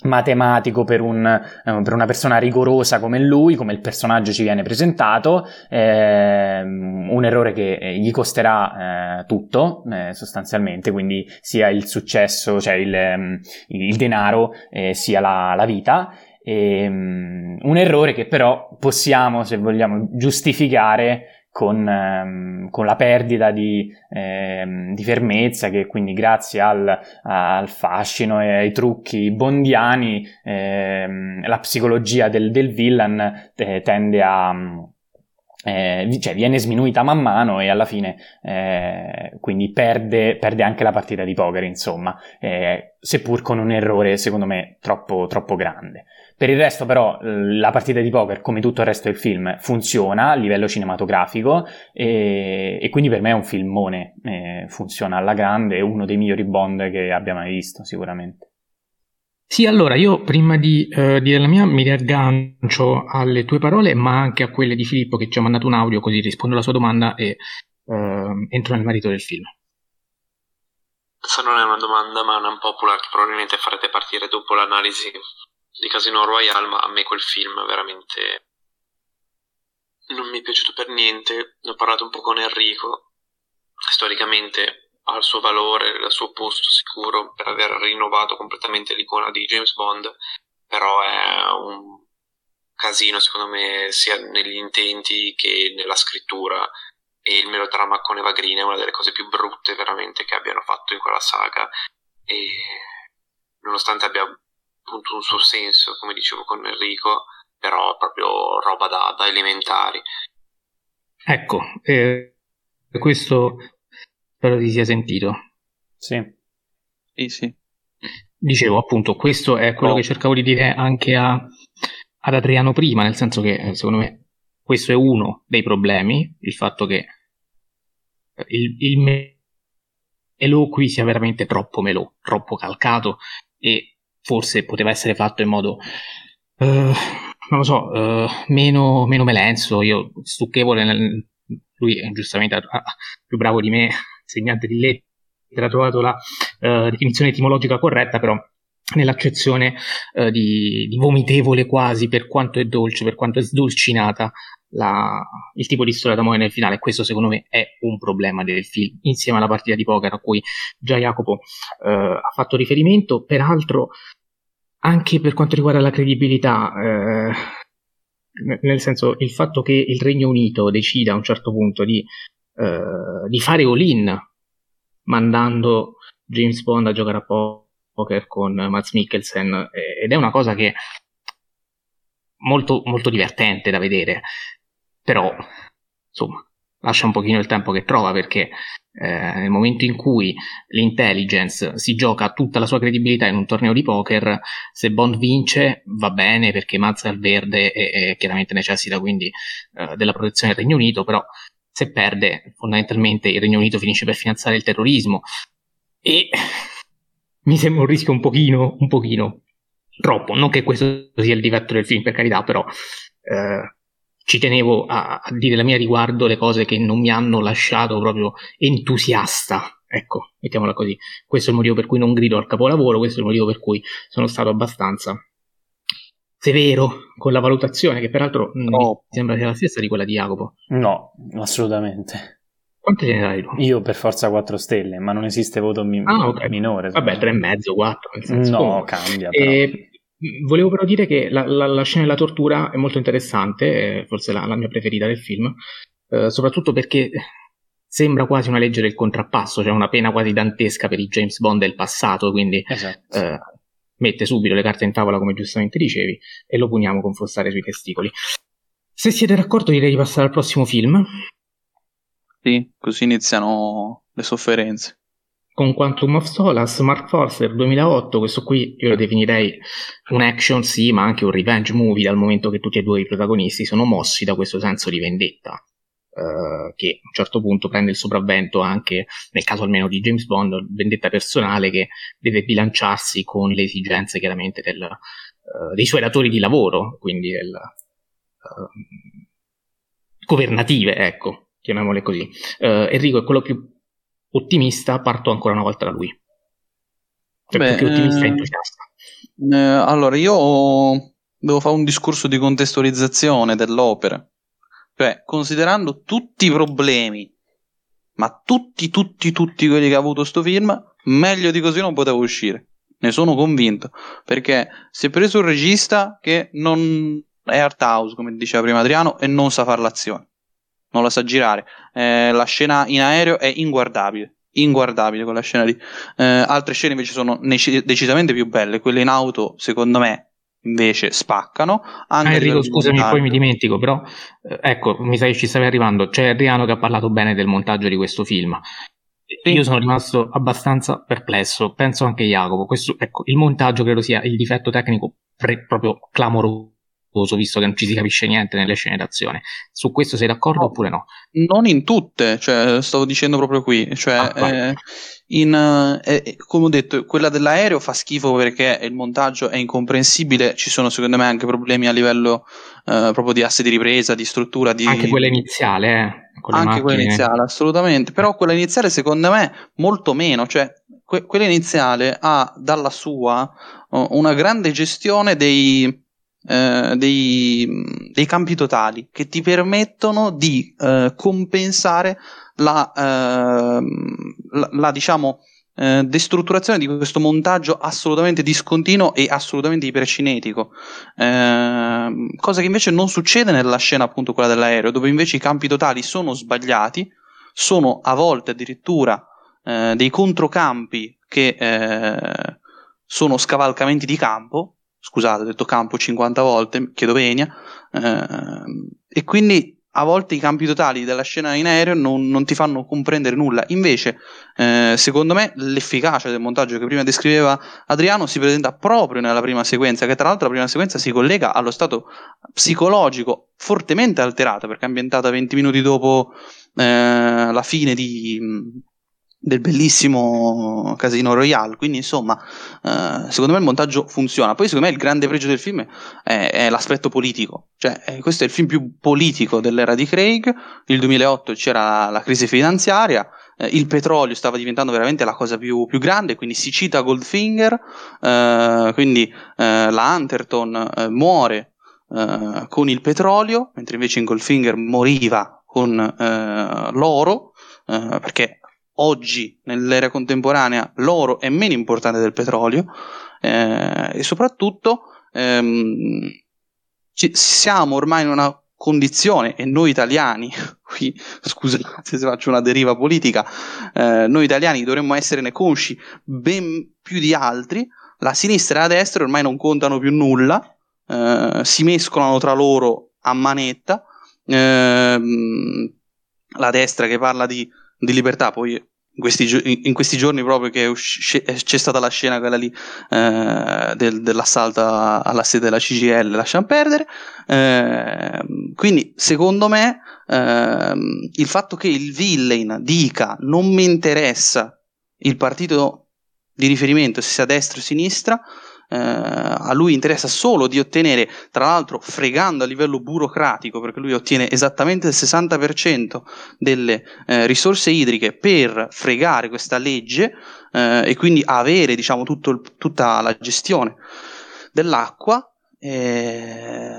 matematico, per, un, uh, per, una persona rigorosa come lui, come il personaggio ci viene presentato, eh, un errore che eh, gli costerà eh, tutto eh, sostanzialmente, quindi sia il successo, cioè il, um, il denaro, eh, sia la, la vita. E, um, un errore che però possiamo, se vogliamo, giustificare con, ehm, con, la perdita di, ehm, di, fermezza che quindi grazie al, al, fascino e ai trucchi bondiani ehm, la psicologia del, del villain eh, tende a... Eh, cioè viene sminuita man mano e alla fine eh, quindi perde, perde, anche la partita di poker insomma eh, seppur con un errore secondo me troppo, troppo grande per il resto, però, la partita di poker, come tutto il resto del film, funziona a livello cinematografico e, e quindi per me è un filmone. Eh, funziona alla grande, è uno dei migliori Bond che abbia mai visto, sicuramente. Sì, allora io prima di uh, dire la mia mi riaggancio alle tue parole, ma anche a quelle di Filippo che ci ha mandato un audio, così rispondo alla sua domanda e uh, entro nel merito del film. Questa non è una domanda, ma è una popular che probabilmente farete partire dopo l'analisi di Casino Royale, ma a me quel film veramente non mi è piaciuto per niente. Ne ho parlato un po' con Enrico. Storicamente ha il suo valore, il suo posto sicuro per aver rinnovato completamente l'icona di James Bond, però è un casino secondo me sia negli intenti che nella scrittura e il melodramma con Eva Green è una delle cose più brutte veramente che abbiano fatto in quella saga e nonostante abbia appunto un suo senso, come dicevo con Enrico, però proprio roba da, da elementari. Ecco, eh, questo spero ti sia sentito. Sì. Sì, sì. Dicevo appunto, questo è quello oh. che cercavo di dire anche a, ad Adriano prima, nel senso che eh, secondo me questo è uno dei problemi, il fatto che il, il melò qui sia veramente troppo melò, troppo calcato e forse poteva essere fatto in modo, uh, non lo so, uh, meno, meno melenso, io stucchevole, nel, lui è giustamente uh, più bravo di me, insegnante di lettera, ha trovato la definizione etimologica corretta, però nell'accezione di, di, vomitevole quasi per quanto è dolce, per quanto è sdolcinata la, il tipo di storia d'amore nel finale. Questo secondo me è un problema del film, insieme alla partita di poker a cui già Jacopo eh, ha fatto riferimento. Peraltro, anche per quanto riguarda la credibilità, eh, nel senso il fatto che il Regno Unito decida a un certo punto di, eh, di fare all-in mandando James Bond a giocare a poker con Mats Mikkelsen eh, ed è una cosa che molto, molto divertente da vedere però insomma lascia un pochino il tempo che trova perché eh, nel momento in cui l'intelligence si gioca tutta la sua credibilità in un torneo di poker, se Bond vince va bene perché mazza il verde e, e chiaramente necessita quindi eh, della protezione del Regno Unito, però se perde fondamentalmente il Regno Unito finisce per finanziare il terrorismo e mi sembra un rischio un pochino, un pochino troppo, non che questo sia il difetto del film per carità, però eh, ci tenevo a, a, dire la mia riguardo le cose che non mi hanno lasciato proprio entusiasta. Ecco, mettiamola così. Questo è il motivo per cui non grido al capolavoro, questo è il motivo per cui sono stato abbastanza severo con la valutazione, che peraltro no. mi sembra sia la stessa di quella di Jacopo. No, assolutamente. Quante ne dai tu? Io per forza 4 stelle, ma non esiste voto mi- ah, okay. minore. Vabbè, 3,5, 4. Nel senso, no, comunque. cambia. E Volevo però dire che la, la, la, scena della tortura è molto interessante, forse la, la mia preferita del film, eh, soprattutto perché sembra quasi una legge del contrappasso, cioè una pena quasi dantesca per i James Bond del passato, quindi esatto. eh, mette subito le carte in tavola come giustamente dicevi e lo puniamo con fossare sui testicoli. Se siete d'accordo direi di passare al prossimo film. Sì, così iniziano le sofferenze con Quantum of Solace, Mark Forster 2008, questo qui io lo definirei un action sì, ma anche un revenge movie dal momento che tutti e due i protagonisti sono mossi da questo senso di vendetta. Uh, che a un certo punto prende il sopravvento anche, nel caso almeno di James Bond, vendetta personale che deve bilanciarsi con le esigenze chiaramente del, uh, dei suoi datori di lavoro, quindi del, uh, governative, ecco, chiamiamole così. Enrico è quello più ottimista, parto ancora una volta da lui. Cioè, Beh, più ottimista eh, entusiasta. Eh, allora, io devo fare un discorso di contestualizzazione dell'opera. Cioè, considerando tutti i problemi, ma tutti, tutti, tutti quelli che ha avuto sto film, meglio di così non poteva uscire. Ne sono convinto. Perché si è preso un regista che non è art house, come diceva prima Adriano, e non sa fare l'azione non la sa girare. Eh, la scena in aereo è inguardabile. Inguardabile quella scena lì. Eh, altre scene invece sono nec- decisamente più belle. Quelle in auto, secondo me, invece spaccano. Anche ah, Enrico, scusami, poi mi dimentico, però eh, ecco, mi sa che ci stavi arrivando. C'è Adriano che ha parlato bene del montaggio di questo film. Sì. Io sono rimasto abbastanza perplesso, penso anche Jacopo. Questo, ecco, il montaggio credo sia il difetto tecnico pre- proprio clamoroso visto che non ci si capisce niente nelle scene d'azione. Su questo sei d'accordo no, oppure no? Non in tutte, cioè, stavo dicendo proprio qui. Cioè, ah, eh, in, eh, eh, come ho detto, quella dell'aereo fa schifo perché il montaggio è incomprensibile. Ci sono secondo me anche problemi a livello eh, proprio di asse di ripresa, di struttura. Di... Anche quella iniziale, eh, Anche macchine. quella iniziale, assolutamente. Però quella iniziale, secondo me, molto meno. Cioè, que- quella iniziale ha dalla sua una grande gestione dei eh, dei, dei, campi totali che ti permettono di eh, compensare la, eh, la, la diciamo, eh, destrutturazione di questo montaggio assolutamente discontinuo e assolutamente ipercinetico. Eh, cosa che invece non succede nella scena, appunto, quella dell'aereo, dove invece i campi totali sono sbagliati, sono a volte addirittura eh, dei controcampi che sono scavalcamenti di campo scusate, ho detto campo 50 volte, chiedo venia, eh, e quindi a volte i campi totali della scena in aereo non, non ti fanno comprendere nulla. Invece, eh, secondo me, l'efficacia del montaggio che prima descriveva Adriano si presenta proprio nella prima sequenza, che tra l'altro la prima sequenza si collega allo stato psicologico fortemente alterato, perché è ambientata 20 minuti dopo eh, la fine di, del bellissimo Casino Royale. Quindi, insomma, eh, secondo me il montaggio funziona. Poi, secondo me, il grande pregio del film è, è l'aspetto politico. Cioè, eh, questo è il film più politico dell'era di Craig. Nel 2008 c'era la, crisi finanziaria. Eh, il petrolio stava diventando veramente la cosa più, più grande. Quindi si cita Goldfinger. Eh, quindi eh, la Hunterton muore con il petrolio, mentre invece in Goldfinger moriva con l'oro. perché oggi nell'era contemporanea l'oro è meno importante del petrolio eh, e soprattutto ehm, ci, siamo ormai in una condizione, e noi italiani, [LAUGHS] qui scusate se faccio una deriva politica, eh, noi italiani dovremmo esserne consci ben più di altri, la sinistra e la destra ormai non contano più nulla, eh, si mescolano tra loro a manetta, eh, la destra che parla di, di libertà, poi in questi, in questi, giorni proprio che usci- c'è stata la scena quella lì eh, del, dell'assalto alla sede della CGL, lasciamo perdere. Eh, quindi secondo me eh, il fatto che il villain dica non mi interessa il partito di riferimento, se sia destra o sinistra, eh, a lui interessa solo di ottenere, tra l'altro fregando a livello burocratico, perché lui ottiene esattamente il 60% delle eh, risorse idriche per fregare questa legge eh, e quindi avere diciamo, tutto, tutta la gestione dell'acqua. Eh,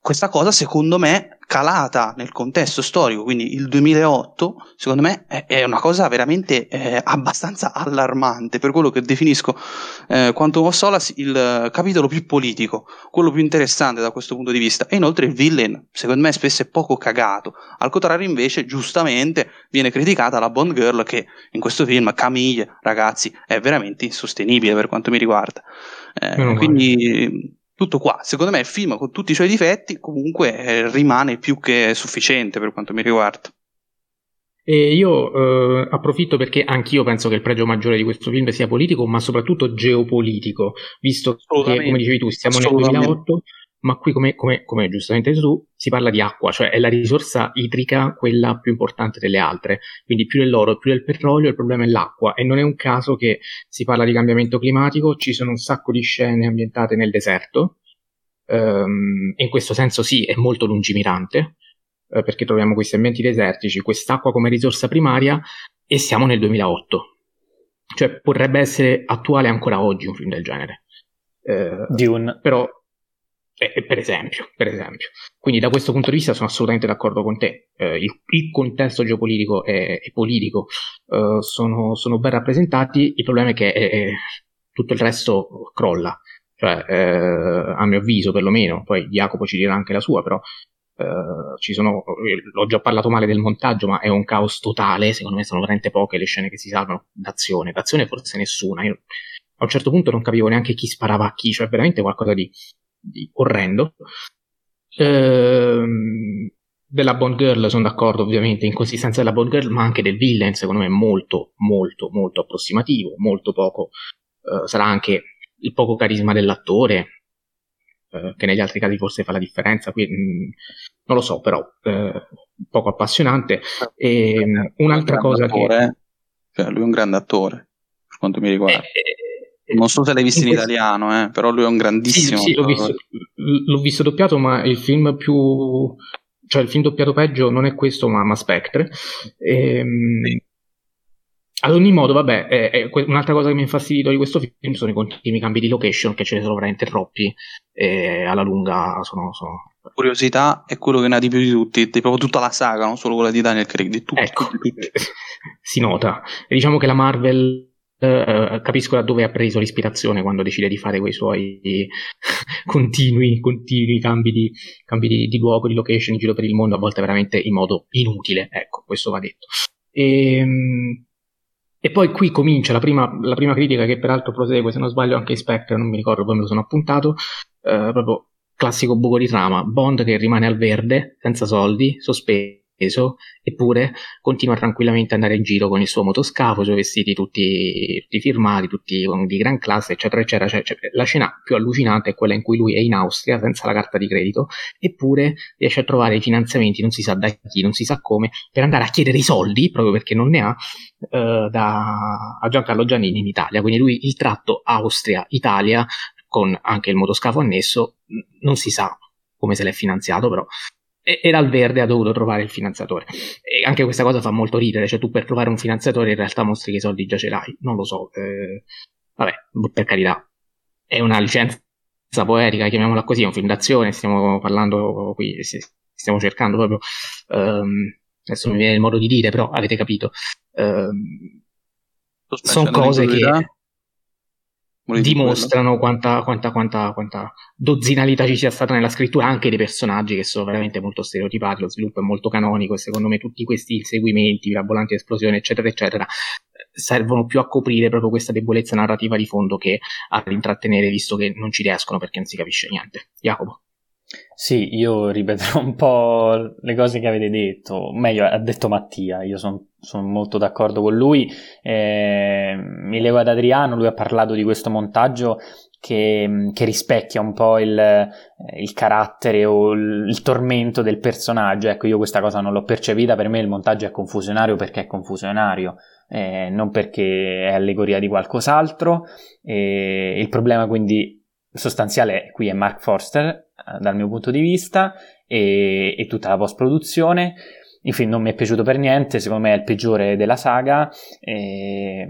questa cosa secondo me calata nel contesto storico, quindi il 2008, secondo me è, è una cosa veramente eh, abbastanza allarmante, per quello che definisco eh, Quantum of Solace il capitolo più politico, quello più interessante da questo punto di vista. E inoltre il villain, secondo me, spesso è poco cagato. Al contrario, invece, giustamente viene criticata la Bond Girl che in questo film, Camille, ragazzi, è veramente insostenibile per quanto mi riguarda. Eh, quindi tutto qua. Secondo me il film con tutti i suoi difetti comunque eh, rimane più che sufficiente per quanto mi riguarda. E io eh, approfitto perché anch'io penso che il pregio maggiore di questo film sia politico, ma soprattutto geopolitico, visto che, come dicevi tu, siamo nel 2008, ma qui, come, come, come giustamente tu, si parla di acqua, cioè è la risorsa idrica quella più importante delle altre. Quindi più dell'oro, più del petrolio, il problema è l'acqua. E non è un caso che si parla di cambiamento climatico, ci sono un sacco di scene ambientate nel deserto. Um, in questo senso sì, è molto lungimirante, eh, perché troviamo questi ambienti desertici, quest'acqua come risorsa primaria, e siamo nel 2008. Cioè potrebbe essere attuale ancora oggi un film del genere. Eh, Dune. Però eh, per, esempio, per esempio. Quindi da questo punto di vista sono assolutamente d'accordo con te. Eh, il, il, contesto geopolitico e, e politico eh, sono, sono, ben rappresentati, il problema è che eh, tutto il resto crolla. Cioè, eh, a mio avviso perlomeno, poi Jacopo ci dirà anche la sua, però Uh, ci sono, l'ho già parlato male del montaggio, ma è un caos totale. Secondo me sono veramente poche le scene che si salvano d'azione. D'azione forse nessuna. Io a un certo punto non capivo neanche chi sparava a chi, cioè veramente qualcosa di orrendo. Ehm, della Bond Girl sono d'accordo ovviamente, inconsistenza della Bond Girl, ma anche del villain secondo me è molto, molto, molto approssimativo, molto poco, eh, sarà anche il poco carisma dell'attore, eh, che negli altri casi forse fa la differenza, qui mh, mm, non lo so, però eh, poco appassionante. E, ehm, un'altra cosa attore, che... Cioè, lui è un grande attore, per quanto mi riguarda. Eh, non so se l'hai visto in, in italiano, eh, però lui è un grandissimo. Sì, sì l'ho, visto, l'ho, visto, doppiato, ma il film più. cioè il film doppiato peggio non è questo, ma, ma Spectre. Ehm, sì. Ad ogni modo, vabbè, è, è, un'altra cosa che mi ha infastidito di questo film sono i continui cambi di location che ce ne sono veramente troppi e alla lunga sono, sono... Curiosità è quello che ne ha di più di tutti, di proprio tutta la saga, non solo quella di Daniel Craig, di tutti. Ecco, [LAUGHS] si nota. E diciamo che la Marvel Uh, capisco da dove ha preso l'ispirazione quando decide di fare quei suoi [LAUGHS] continui, continui cambi, di, cambi di, di, luogo, di location in giro per il mondo, a volte veramente in modo inutile. Ecco, questo va detto. E, ehm, e poi qui comincia la prima, la prima, critica, che peraltro prosegue, se non sbaglio, anche in Spectre, non mi ricordo, poi me lo sono appuntato. Uh, proprio classico buco di trama. Bond che rimane al verde, senza soldi, sospeso peso, eppure continua tranquillamente ad andare in giro con il suo motoscafo, i suoi vestiti tutti, tutti firmati, tutti di gran classe, eccetera, eccetera. Cioè, cioè, la scena più allucinante è quella in cui lui è in Austria senza la carta di credito, eppure riesce a trovare i finanziamenti, non si sa da chi, non si sa come, per andare a chiedere i soldi, proprio perché non ne ha, eh, da, a Giancarlo Giannini in Italia. Quindi lui il tratto Austria-Italia, con anche il motoscafo annesso, non si sa come se l'è finanziato, però era al verde, ha dovuto trovare il finanziatore. E anche questa cosa fa molto ridere, cioè tu per trovare un finanziatore in realtà mostri che i soldi già ce l'hai, non lo so. Eh, vabbè, per carità, è una licenza poetica, chiamiamola così, è un film d'azione, stiamo parlando qui, stiamo cercando proprio, um, adesso mi viene il modo di dire, però avete capito. Um, sono cose che... dimostrano quanta, quanta, quanta, quanta, dozzinalità ci sia stata nella scrittura anche dei personaggi che sono veramente molto stereotipati, lo sviluppo è molto canonico e secondo me tutti questi inseguimenti, mirabolanti esplosioni eccetera eccetera servono più a coprire proprio questa debolezza narrativa di fondo che a intrattenere visto che non ci riescono perché non si capisce niente. Jacopo. Sì, io ripeterò un po' le cose che avete detto, meglio ha detto Mattia, io sono son molto d'accordo con lui, eh, mi levo ad Adriano, lui ha parlato di questo montaggio che, che rispecchia un po' il, il carattere o il, il, tormento del personaggio, ecco io questa cosa non l'ho percepita, per me il montaggio è confusionario perché è confusionario, eh, non perché è allegoria di qualcos'altro, eh, il problema quindi sostanziale qui è Mark Forster eh, dal mio punto di vista e, e tutta la post produzione il film non mi è piaciuto per niente secondo me è il peggiore della saga e...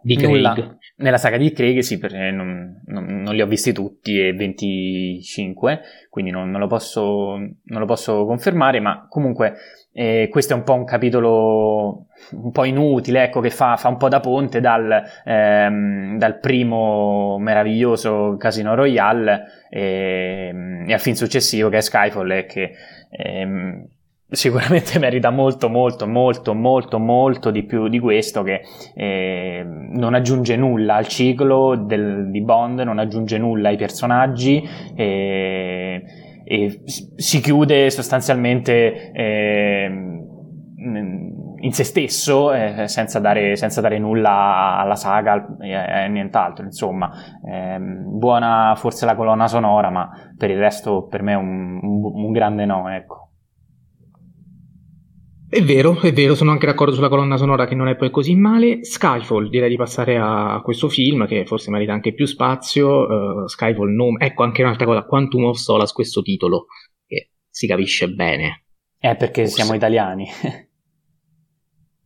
di Nulla. Craig nella saga di Craig sì perché non, non, non, li ho visti tutti e 25 quindi non, non, lo posso, non lo posso confermare ma comunque eh, questo è un po' un capitolo un po' inutile, ecco, che fa, fa un po' da ponte dal, ehm, dal primo meraviglioso Casino Royale e, e, al film successivo che è Skyfall e che ehm, sicuramente [LAUGHS] merita molto molto molto molto molto di più di questo che eh, non aggiunge nulla al ciclo del, di Bond non aggiunge nulla ai personaggi eh, e si chiude sostanzialmente eh, in se stesso eh, senza, dare, senza, dare, nulla alla saga e, nient'altro insomma. Eh, buona forse la colonna sonora ma per il resto per me è un, un, un grande no ecco è vero, è vero, sono anche d'accordo sulla colonna sonora che non è poi così male. Skyfall, direi di passare a questo film che forse merita anche più spazio. Uh, Skyfall, nome. ecco anche un'altra cosa, Quantum of Solace, questo titolo, che si capisce bene. È perché forse. siamo italiani. [LAUGHS]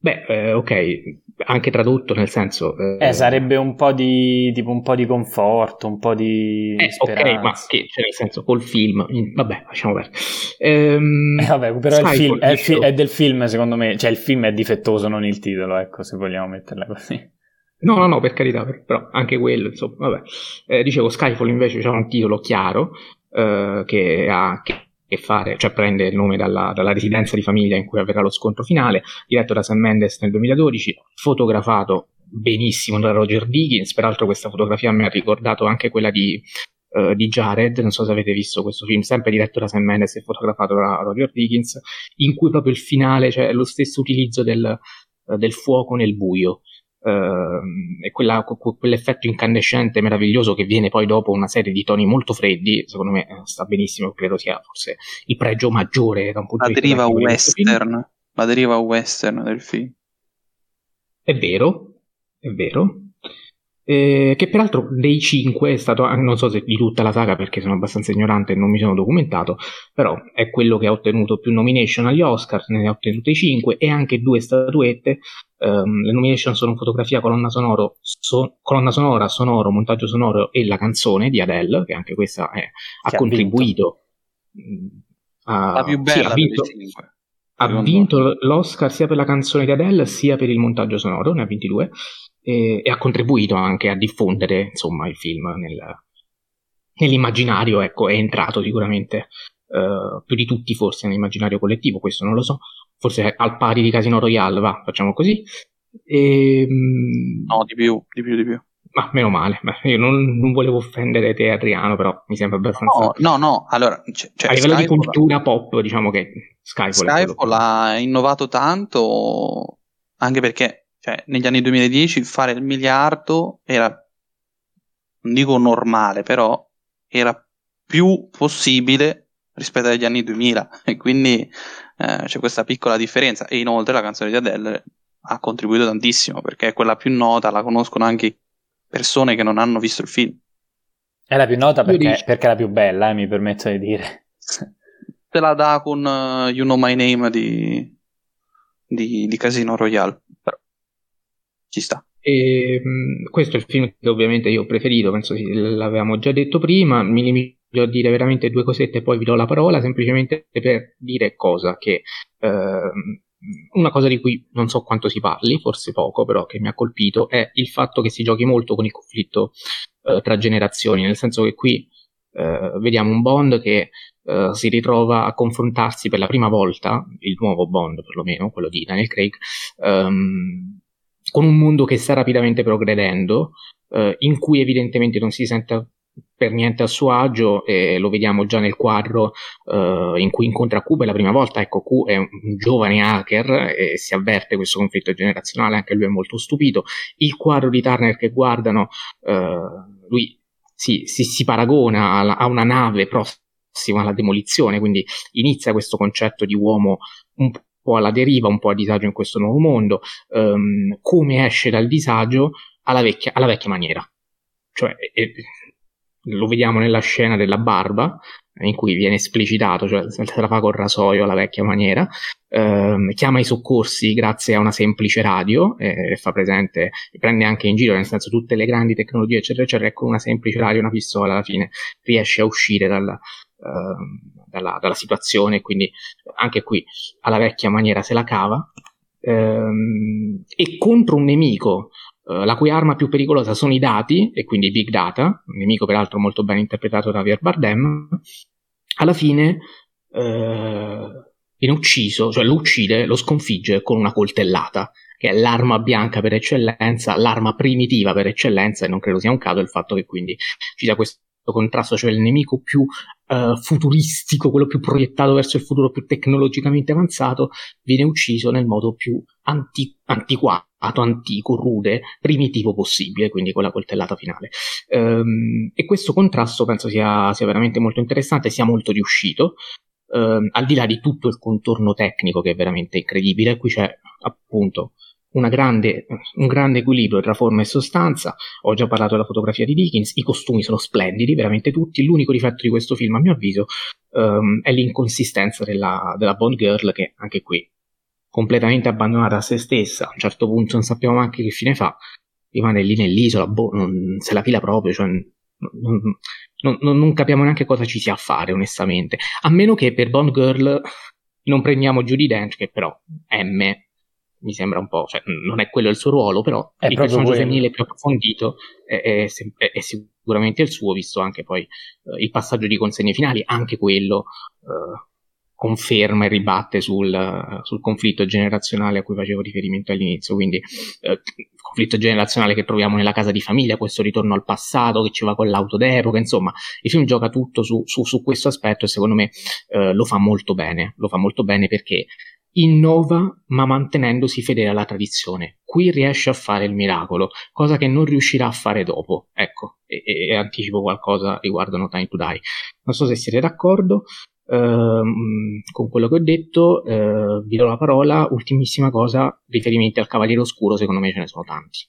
Beh, eh, ok, anche tradotto nel senso... Eh, eh, sarebbe un po' di, tipo un po' di conforto, un po' di eh, Ok, ma che, cioè nel senso col film... Vabbè, lasciamo perdere. Ehm, [LAUGHS] eh, vabbè, però è, film, è, fi- è, del film, secondo me, cioè il film è difettoso, non il titolo, ecco, se vogliamo metterla così. No, no, no, per carità, però anche quello, insomma, vabbè. Eh, dicevo, Skyfall invece c'ha un titolo chiaro, che ha... Che che fare, cioè prende il nome dalla, dalla, residenza di famiglia in cui avverrà lo scontro finale, diretto da Sam Mendes nel 2012, fotografato benissimo da Roger Dickens, peraltro questa fotografia mi ha ricordato anche quella di, uh, di Jared, non so se avete visto questo film, sempre diretto da Sam Mendes e fotografato da Roger Dickens, in cui proprio il finale, cioè lo stesso utilizzo del, uh, del fuoco nel buio, e quella, quell'effetto incandescente meraviglioso che viene poi dopo una serie di toni molto freddi, secondo me eh, sta benissimo, credo sia forse il pregio maggiore da un punto la di vista deriva western, la deriva western del film. È vero, è vero. Eh, che peraltro dei cinque è stato, non so se di tutta la saga perché sono abbastanza ignorante e non mi sono documentato, però è quello che ha ottenuto più nomination agli Oscar, ne ha ottenute 5 e anche due statuette. Um, le nomination sono fotografia, colonna, sonoro, so, colonna sonora, sonoro, montaggio sonoro e la canzone di Adele, che anche questa è, ha contribuito. A, la più bella sì, ha vinto, ha vinto l'Oscar sia per la canzone di Adele sia per il montaggio sonoro, ne ha 22 e, e ha contribuito anche a diffondere insomma, il film nel, nell'immaginario, ecco, è entrato sicuramente uh, più di tutti forse nell'immaginario collettivo, questo non lo so, forse al pari di Casino Royale, va, facciamo così. E, ehm, no, di più, di più, di più. Ma meno male, io non, non, volevo offendere te Adriano, però mi sembra abbastanza... No, no, no. allora... Cioè, a livello Skyfall... di cultura pop, diciamo che Skyfall... Skyfall ha innovato tanto, anche perché cioè, negli anni 2010 fare il miliardo era, non dico normale, però era più possibile rispetto agli anni 2000 e quindi eh, c'è questa piccola differenza e inoltre la canzone di Adele ha contribuito tantissimo perché è quella più nota, la conoscono anche persone che non hanno visto il film. È la più nota perché, perché è la più bella, eh, mi permetto di dire. [LAUGHS] Te la dà con uh, You Know My Name di, di, di Casino Royale. Però ci sta. E, mh, questo è il film che ovviamente io ho preferito, penso che l'avevamo già detto prima, mi limito voglio dire veramente due cosette e poi vi do la parola, semplicemente per dire cosa che... Eh, una cosa di cui non so quanto si parli, forse poco, però che mi ha colpito, è il fatto che si giochi molto con il conflitto eh, tra generazioni, nel senso che qui eh, vediamo un Bond che eh, si ritrova a confrontarsi per la prima volta, il nuovo Bond perlomeno, quello di Daniel Craig, ehm, con un mondo che sta rapidamente progredendo, eh, in cui evidentemente non si sente per niente a suo agio e lo vediamo già nel quadro uh, in cui incontra Q per la prima volta. Ecco Q è un, giovane hacker e si avverte questo conflitto generazionale anche lui è molto stupito. Il quadro di Turner che guardano uh, lui si, si, si paragona a, a, una nave prossima alla demolizione quindi inizia questo concetto di uomo un po' alla deriva un po' a disagio in questo nuovo mondo. Um, come esce dal disagio? Alla vecchia, alla vecchia maniera. Cioè è, lo vediamo nella scena della barba, in cui viene esplicitato, cioè se la fa col rasoio alla vecchia maniera, ehm, chiama i soccorsi grazie a una semplice radio, e fa presente, prende anche in giro, nel senso tutte le grandi tecnologie, eccetera, eccetera, e con una semplice radio, una pistola, alla fine riesce a uscire dalla, ehm, dalla, dalla situazione, quindi anche qui alla vecchia maniera se la cava. Ehm, e contro un nemico eh, la cui arma più pericolosa sono i dati e quindi i big data, un nemico peraltro molto ben interpretato da Javier Bardem, alla fine uh, viene ucciso, cioè lo uccide, lo sconfigge con una coltellata, che è l'arma bianca per eccellenza, l'arma primitiva per eccellenza, e non credo sia un caso il fatto che quindi ci sia questo contrasto, cioè il nemico più uh, futuristico, quello più proiettato verso il futuro, più tecnologicamente avanzato, viene ucciso nel modo più anti- antiquato antico, rude, primitivo possibile, quindi con la coltellata finale. Um, e questo contrasto penso sia, sia, veramente molto interessante, sia molto riuscito, um, al di là di tutto il contorno tecnico che è veramente incredibile, qui c'è appunto grande, un grande equilibrio tra forma e sostanza. Ho già parlato della fotografia di Dickens, i costumi sono splendidi, veramente tutti. L'unico difetto di questo film, a mio avviso, um, è l'inconsistenza della, della Bond Girl, che anche qui completamente abbandonata a se stessa. A un certo punto non sappiamo neanche che fine fa, rimane lì nell'isola, boh, non, se la pila proprio, cioè, non, non, non, capiamo neanche cosa ci sia a fare, onestamente. A meno che per Bond Girl non prendiamo Judy Dench, che però M mi sembra un po', cioè, non è quello il suo ruolo, però è il personaggio femminile più approfondito è, è, è, sicuramente il suo, visto anche poi uh, il passaggio di consegne finali, anche quello uh, conferma e ribatte sul, sul, conflitto generazionale a cui facevo riferimento all'inizio, quindi eh, conflitto generazionale che troviamo nella casa di famiglia, questo ritorno al passato che ci va con l'auto d'epoca, insomma, il film gioca tutto su, su, su questo aspetto e secondo me eh, lo fa molto bene, lo fa molto bene perché innova ma mantenendosi fedele alla tradizione. Qui riesce a fare il miracolo, cosa che non riuscirà a fare dopo. Ecco, e, e anticipo qualcosa riguardo No Time to Die. Non so se siete d'accordo, Ehm, con quello che ho detto, uh, vi do la parola. Ultimissima cosa, riferimenti al Cavaliere Oscuro, secondo me ce ne sono tanti.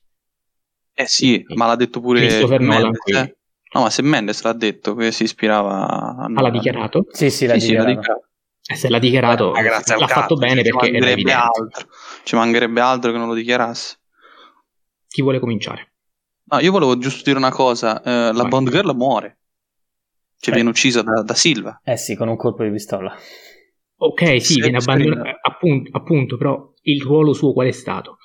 Eh sì, Quindi, ma l'ha detto pure Christopher Nolan. Eh? No, ma se Mendes l'ha detto, che si ispirava a... Ah, l'ha dichiarato? Sì, sì, l'ha sì, dichiarato. Sì, l'ha eh, se l'ha dichiarato, eh, l'ha fatto bene ci perché evidente. Altro. Ci mancherebbe altro che non lo dichiarasse. Chi vuole cominciare? No, io volevo giusto dire una cosa. Eh, la. Bond Girl muore. Cioè eh. viene uccisa da, da, Silva. Eh sì, con un colpo di pistola. Ok, sì, viene abbandonato, appunto, appunto, però il ruolo suo qual è stato?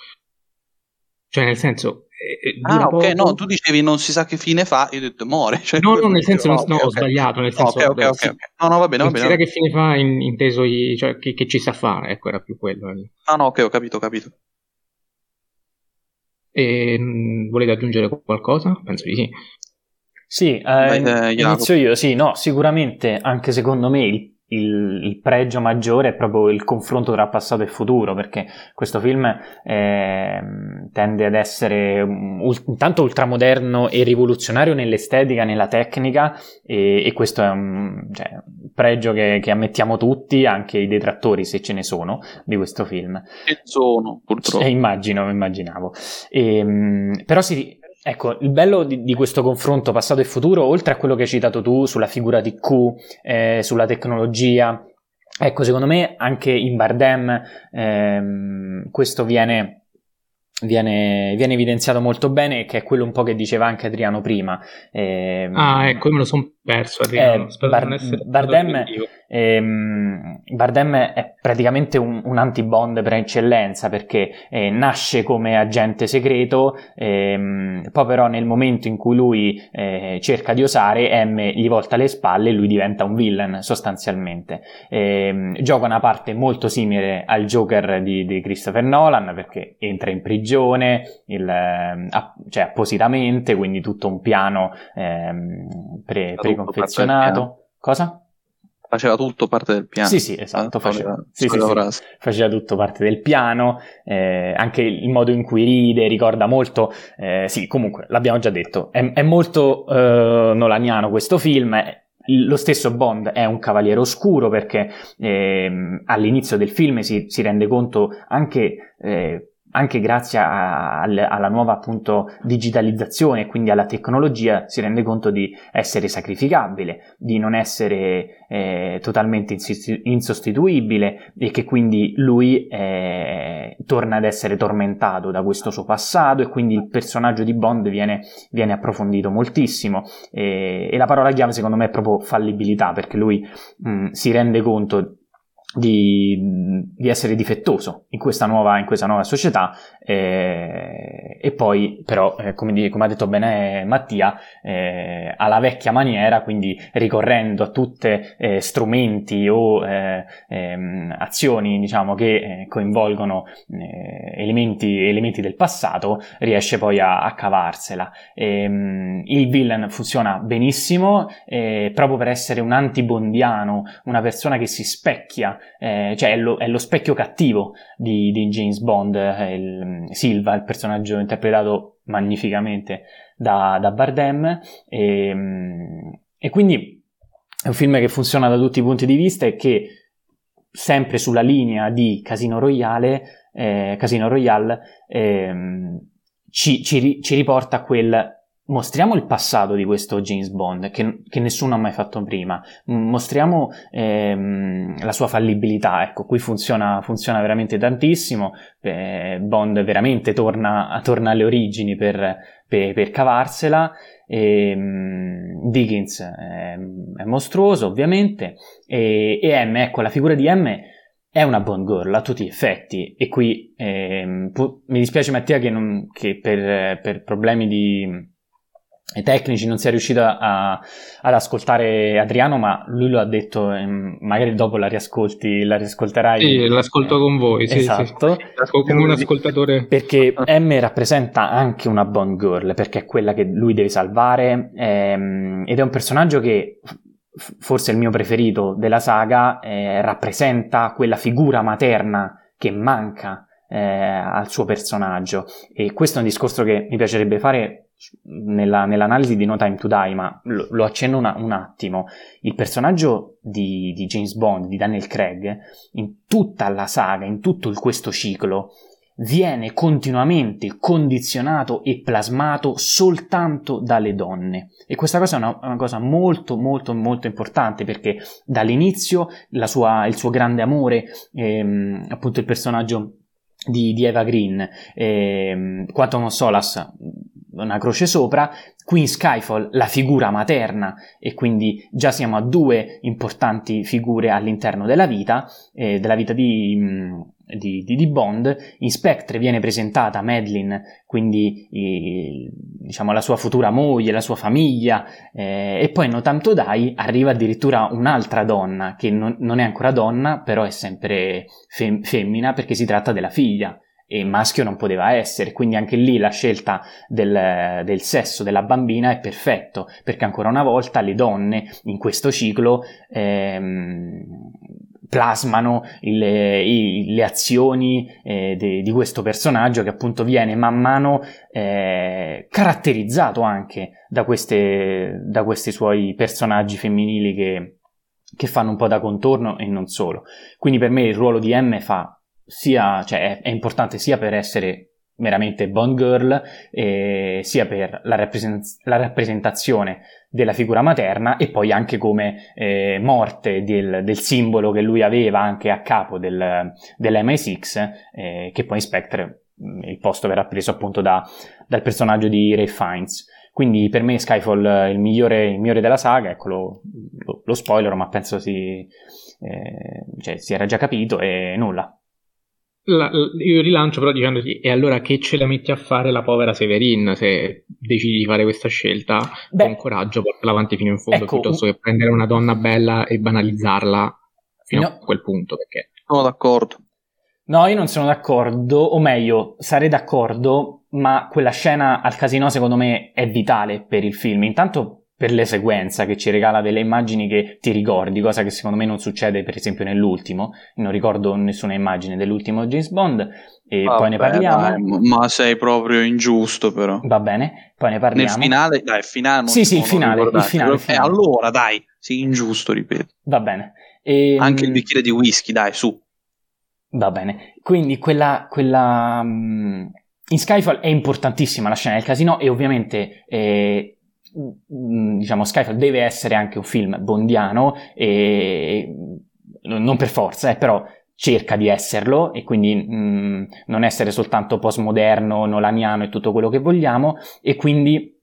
Cioè, nel senso... Eh, eh ah, ok, poco... no, tu dicevi non si sa che fine fa, io ho detto muore. Cioè, no, no, [LAUGHS] nel senso, no, no okay, ho sbagliato, nel senso... Ok, ok, ok. okay. No, no, va bene, va bene. Non si sa che fine fa, in, inteso, i, cioè, che, che, ci sa fare, ecco, era più quello. Eh. Ah, no, ok, ho capito, ho capito. E, mh, mm, volete aggiungere qualcosa? Penso di sì. Sì, eh, Vai, eh, inizio io, sì, no, sicuramente anche secondo me il, il, il, pregio maggiore è proprio il confronto tra passato e futuro, perché questo film eh, tende ad essere intanto ultramoderno e rivoluzionario nell'estetica, nella tecnica, e, e questo è un cioè, pregio che, che, ammettiamo tutti, anche i detrattori, se ce ne sono, di questo film. Ce sono, purtroppo. Eh, immagino, immaginavo. E, ehm, però si Ecco, il bello di, di, questo confronto passato e futuro, oltre a quello che hai citato tu sulla figura di Q, eh, sulla tecnologia, ecco, secondo me anche in Bardem ehm, questo viene, viene, viene, evidenziato molto bene, che è quello un po' che diceva anche Adriano prima. Eh, ah, ecco, io me lo sono perso. Eh, Bar- Bardem, ehm, Bardem, è praticamente un, un, anti-Bond per eccellenza perché eh, nasce come agente segreto, ehm, poi però nel momento in cui lui eh, cerca di osare, M gli volta le spalle e lui diventa un villain sostanzialmente. Ehm, gioca una parte molto simile al Joker di, di Christopher Nolan perché entra in prigione, il, eh, cioè appositamente, quindi tutto un piano ehm, pre, preconfezionato. Cosa? Faceva tutto parte del piano. Sì, sì, esatto. Ah, faceva, sì, sì, sì, faceva, tutto parte del piano. Eh, anche il modo in cui ride ricorda molto. Eh, sì, comunque, l'abbiamo già detto. È, è molto eh, nolaniano questo film. Lo stesso Bond è un cavaliere oscuro perché ehm, all'inizio del film si, si rende conto anche eh, anche grazie a, alla nuova appunto digitalizzazione quindi alla tecnologia si rende conto di essere sacrificabile, di non essere eh, totalmente insostituibile e che quindi lui eh, torna ad essere tormentato da questo suo passato e quindi il personaggio di Bond viene, viene approfondito moltissimo. E, e, la parola chiave secondo me è proprio fallibilità perché lui mh, si rende conto di, di, essere difettoso in questa nuova, in questa nuova società eh, e poi però eh, come, di, come, ha detto bene Mattia eh, alla vecchia maniera quindi ricorrendo a tutte eh, strumenti o eh, ehm, azioni diciamo che eh, coinvolgono elementi, elementi, del passato riesce poi a, a cavarsela. Ehm, il villain funziona benissimo proprio per essere un antibondiano una persona che si specchia eh, cioè è lo, è lo, specchio cattivo di, di James Bond, eh, il, Silva, il personaggio interpretato magnificamente da, da Bardem, e, e quindi è un film che funziona da tutti i punti di vista e che sempre sulla linea di Casino Royale, eh, Casino Royale eh, ci, ci, ci, riporta a quel mostriamo il passato di questo James Bond che, che nessuno ha mai fatto prima, mostriamo ehm, la sua fallibilità, ecco, qui funziona, funziona veramente tantissimo, eh, Bond veramente torna, torna, alle origini per, per, per cavarsela, e, um, Dickens è, è, mostruoso ovviamente. E, e M, ecco, la figura di M è una Bond girl a tutti gli effetti. E qui ehm, pu- mi dispiace Mattia che, non, che per, per problemi di tecnici non si è riuscito a, ad ascoltare Adriano, ma lui lo ha detto, ehm, magari dopo la riascolti, la riascolterai. Sì, l'ascolto con voi, sì, esatto. Sì. Come un ascoltatore. Perché M rappresenta anche una Bond Girl, perché è quella che lui deve salvare, ehm, ed è un personaggio che forse il mio preferito della saga, eh, rappresenta quella figura materna che manca eh, al suo personaggio. E questo è un discorso che mi piacerebbe fare nella, nell'analisi di No Time to Die, ma lo, lo accenno una, un attimo, il personaggio di, di, James Bond, di Daniel Craig, in tutta la saga, in tutto questo ciclo, viene continuamente condizionato e plasmato soltanto dalle donne. E questa cosa è una, una cosa molto, molto, molto importante perché dall'inizio sua, il suo grande amore, ehm, appunto il personaggio di, di Eva Green, ehm, Quantum of Solace, una croce sopra, qui in Skyfall la figura materna e quindi già siamo a due importanti figure all'interno della vita, eh, della vita di, mm, di, di, di, Bond. In Spectre viene presentata Madeline, quindi eh, diciamo la sua futura moglie, la sua famiglia, eh, e poi No Tanto Dai arriva addirittura un'altra donna che non, non è ancora donna, però è sempre fem- femmina perché si tratta della figlia e maschio non poteva essere, quindi anche lì la scelta del, del, sesso della bambina è perfetto, perché ancora una volta le donne in questo ciclo ehm, plasmano i, le azioni eh, de, di questo personaggio che appunto viene man mano eh, caratterizzato anche da, queste, da questi suoi personaggi femminili che, che fanno un po' da contorno e non solo. Quindi per me il ruolo di M fa sia, cioè, è, è importante sia per essere meramente Bond Girl, eh, sia per la, rappresent- la, rappresentazione della figura materna e poi anche come eh, morte del, del, simbolo che lui aveva anche a capo del, dell'MI6, eh, che poi in Spectre mm, il posto verrà preso appunto da, dal personaggio di Ray Fiennes. quindi per me Skyfall è il migliore, il migliore della saga, ecco lo, lo, lo spoiler, ma penso si, eh, cioè, si era già capito e nulla. La, io rilancio però dicendoti, e allora che ce la metti a fare la povera Severin se decidi di fare questa scelta Beh, con coraggio, portala avanti fino in fondo ecco, piuttosto che prendere una donna bella e banalizzarla fino no, a quel punto. Perché... Sono d'accordo. No, io non sono d'accordo, o meglio, sarei d'accordo, ma quella scena al casino secondo me è vitale per il film. Intanto per le sequenze che ci regala delle immagini che ti ricordi, cosa che secondo me non succede per esempio nell'ultimo, non ricordo nessuna immagine dell'ultimo James Bond e Vabbè, poi ne parliamo. Dai, ma sei proprio ingiusto però. Va bene, poi ne parliamo. Nel finale, dai, finale Sì, sì, il finale, il finale, il finale. E allora, dai, sì, ingiusto, ripeto. Va bene. E, Anche il bicchiere di whisky, dai, su. Va bene. Quindi quella, quella in Skyfall è importantissima la scena del casino e ovviamente eh, Mm, diciamo Skyfall deve essere anche un film bondiano e non per forza, eh, però cerca di esserlo e quindi mh, mm, non essere soltanto postmoderno, nolaniano e tutto quello che vogliamo e quindi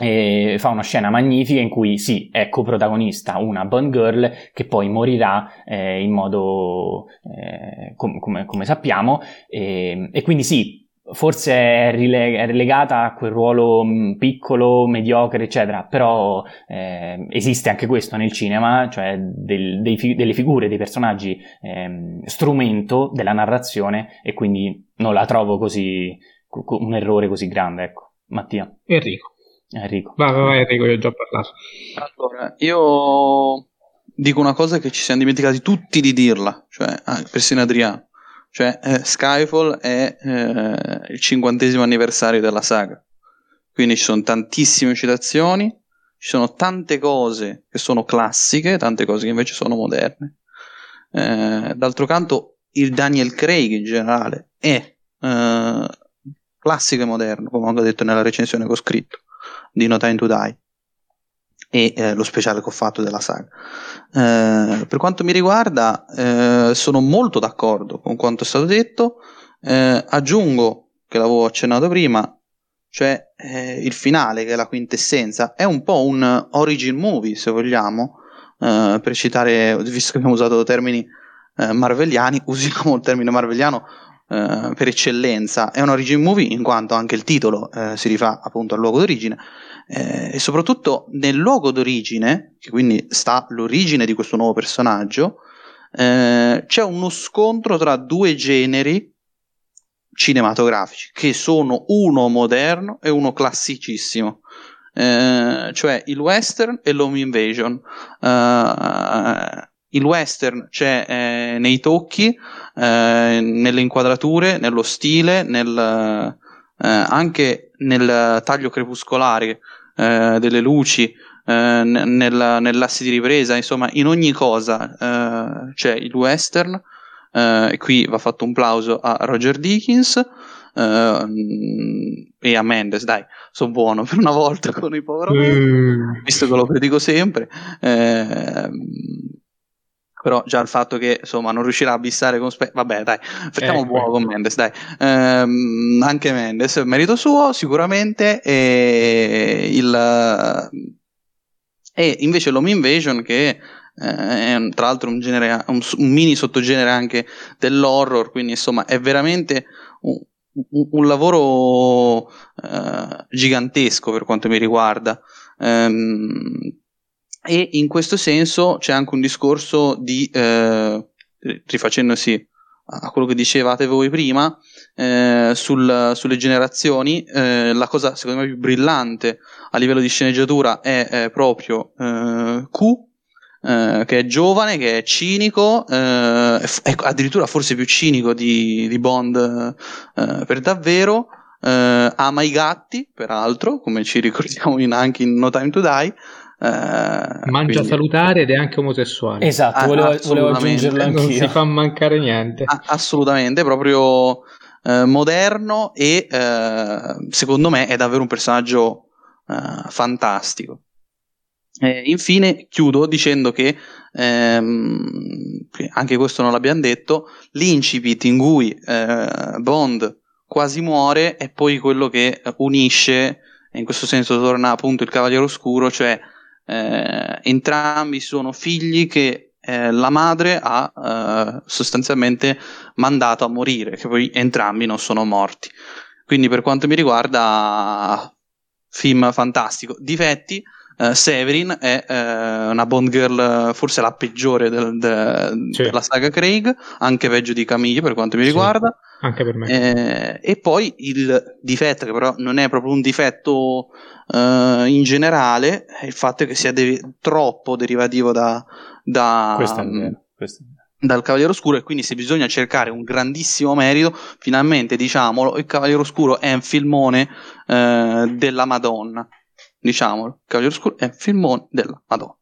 eh, fa una scena magnifica in cui sì, è coprotagonista una Bond Girl che poi morirà eh, in modo eh, com- come, come, sappiamo e, e quindi sì, forse è, rile- è, relegata a quel ruolo mm, piccolo, mediocre, eccetera, però eh, esiste anche questo nel cinema, cioè del, fi- delle figure, dei personaggi eh, strumento della narrazione e quindi non la trovo così un errore così grande, ecco. Mattia. Enrico. Enrico. Vai, vai, vai Enrico, io ho già parlato. Allora, io dico una cosa che ci siamo dimenticati tutti di dirla, cioè ah, persino Adriano cioè, eh, Skyfall è eh, il cinquantesimo anniversario della saga. Quindi ci sono tantissime citazioni, ci sono tante cose che sono classiche, tante cose che invece sono moderne. Eh, d'altro canto, il Daniel Craig in generale è eh, classico e moderno, come ho detto nella recensione che ho scritto di No Time to Die e eh, lo speciale che ho fatto della saga. Eh, per quanto mi riguarda, eh, sono molto d'accordo con quanto è stato detto. Eh, aggiungo che l'avevo accennato prima, cioè eh, il finale, che è la quintessenza, è un po' un origin movie, se vogliamo, eh, per citare, visto che abbiamo usato termini marveliani, [LAUGHS] usiamo il termine marveliano Uh, per eccellenza è un origin movie in quanto anche il titolo uh, si rifà appunto al luogo d'origine eh, e soprattutto nel luogo d'origine, che quindi sta l'origine di questo nuovo personaggio, eh, c'è uno scontro tra due generi cinematografici, che sono uno moderno e uno classicissimo. Eh, cioè il western e l'home invasion. Il western c'è eh, nei tocchi, eh, nelle inquadrature, nello stile, nel, eh, anche nel taglio crepuscolare eh, delle luci, eh, nel, nell'asse di ripresa, insomma, in ogni cosa eh, c'è il western. E qui va fatto un plauso a Roger Dickens uh, e a Mendes, dai, sono buono per una volta con i poveri, mm. visto che lo predico sempre. Eh, però già il fatto che insomma non riuscirà a bissare con Spe- vabbè dai facciamo ecco. buono con Mendes dai ehm, anche Mendes merito suo sicuramente e il e invece l'Home Invasion che eh, è tra l'altro un, genere, un, un, mini sottogenere anche dell'horror quindi insomma è veramente un, un lavoro eh, gigantesco per quanto mi riguarda ehm, e in questo senso c'è anche un discorso di, eh, rifacendosi a quello che dicevate voi prima, eh, sul, sulle generazioni, eh, la cosa secondo me più brillante a livello di sceneggiatura è, è proprio eh, Q, eh, che è giovane, che è cinico, eh, è addirittura forse più cinico di, di Bond per davvero, ama i gatti, peraltro, come ci ricordiamo in, anche in No Time to Die, eh, Mangia quindi... salutare ed è anche omosessuale. Esatto, ah, volevo, volevo aggiungerlo anch'io. Non si fa mancare niente. Ah, assolutamente, proprio eh, moderno e eh, secondo me è davvero un personaggio eh, fantastico. infine chiudo dicendo che ehm, anche questo non l'abbiamo detto, l'incipit in cui eh, Bond quasi muore è poi quello che unisce in questo senso torna appunto il Cavaliere Oscuro, cioè eh, entrambi sono figli che eh, la madre ha eh, sostanzialmente mandato a morire, che poi entrambi non sono morti. Quindi per quanto mi riguarda, film fantastico. Difetti, Uh, Severin è uh, una Bond girl, forse la peggiore del, de, sì. della saga Craig, anche peggio di Camille per quanto mi riguarda. Anche per me. Eh, e poi il difetto, che però non è proprio un difetto uh, in generale, è il fatto che sia de- troppo derivativo da, da, Questo è vero. Questo è vero dal Cavaliere Oscuro e quindi se bisogna cercare un grandissimo merito, finalmente diciamolo, il Cavaliere Oscuro è un filmone eh, della Madonna. Diciamolo, il Cavaliere Oscuro è un filmone della Madonna.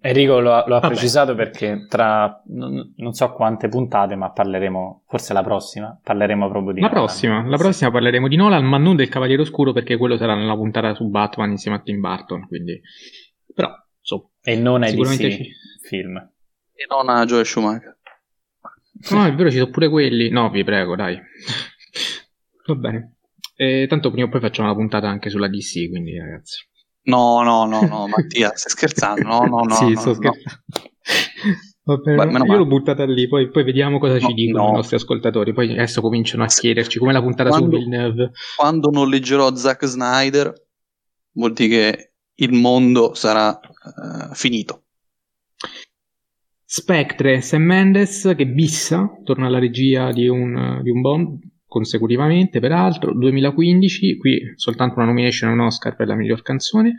Enrico lo ha, lo ha precisato perché tra non, non, so quante puntate, ma parleremo, forse la prossima, parleremo proprio di La Nolan. prossima, la prossima parleremo di Nolan, ma non del Cavaliere Oscuro perché quello sarà nella puntata su Batman insieme a Tim Burton, quindi... Però, so, E non ai DC ci... film e non a Joe Schumacher. No, è vero, ci sono pure quelli. No, vi prego, dai. Va bene. E tanto prima o poi facciamo una puntata anche sulla DC, quindi ragazzi. No, no, no, no, [LAUGHS] Mattia, stai scherzando? No, no, no. sì, no, sto scherzando. No. [LAUGHS] Vabbè, Beh, io l'ho buttata lì, poi, poi vediamo cosa no, ci dicono no. i nostri ascoltatori. Poi adesso cominciano a chiederci come la puntata quando, su Villeneuve. Quando non leggerò Zack Snyder, vuol dire che il mondo sarà uh, finito. Spectre, Sam Mendes che bissa, torna alla regia di un, di un Bond consecutivamente peraltro, 2015, qui soltanto una nomination e un Oscar per la miglior canzone,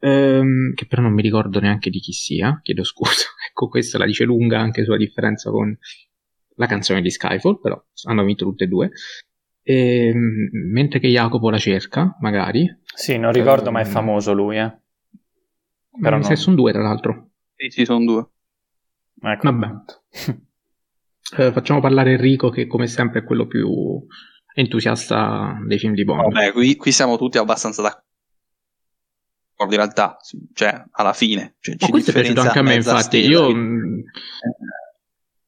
ehm, che però non mi ricordo neanche di chi sia, chiedo scusa, [LAUGHS] ecco questa la dice lunga anche sulla differenza con la canzone di Skyfall, però hanno vinto tutte e due. E, ehm, mentre che Jacopo la cerca, magari. Sì, non ricordo, ehm, ma è famoso lui, eh. Però non... se sono due, tra l'altro. Sì, sì, sono due. Ecco. Vabbè. [LAUGHS] eh, facciamo parlare Enrico che come sempre è quello più entusiasta dei film di Bond. Vabbè, qui, qui siamo tutti abbastanza d'accordo in realtà, cioè alla fine. Cioè, ci questo è piaciuto anche a me, infatti. Stella, io quindi,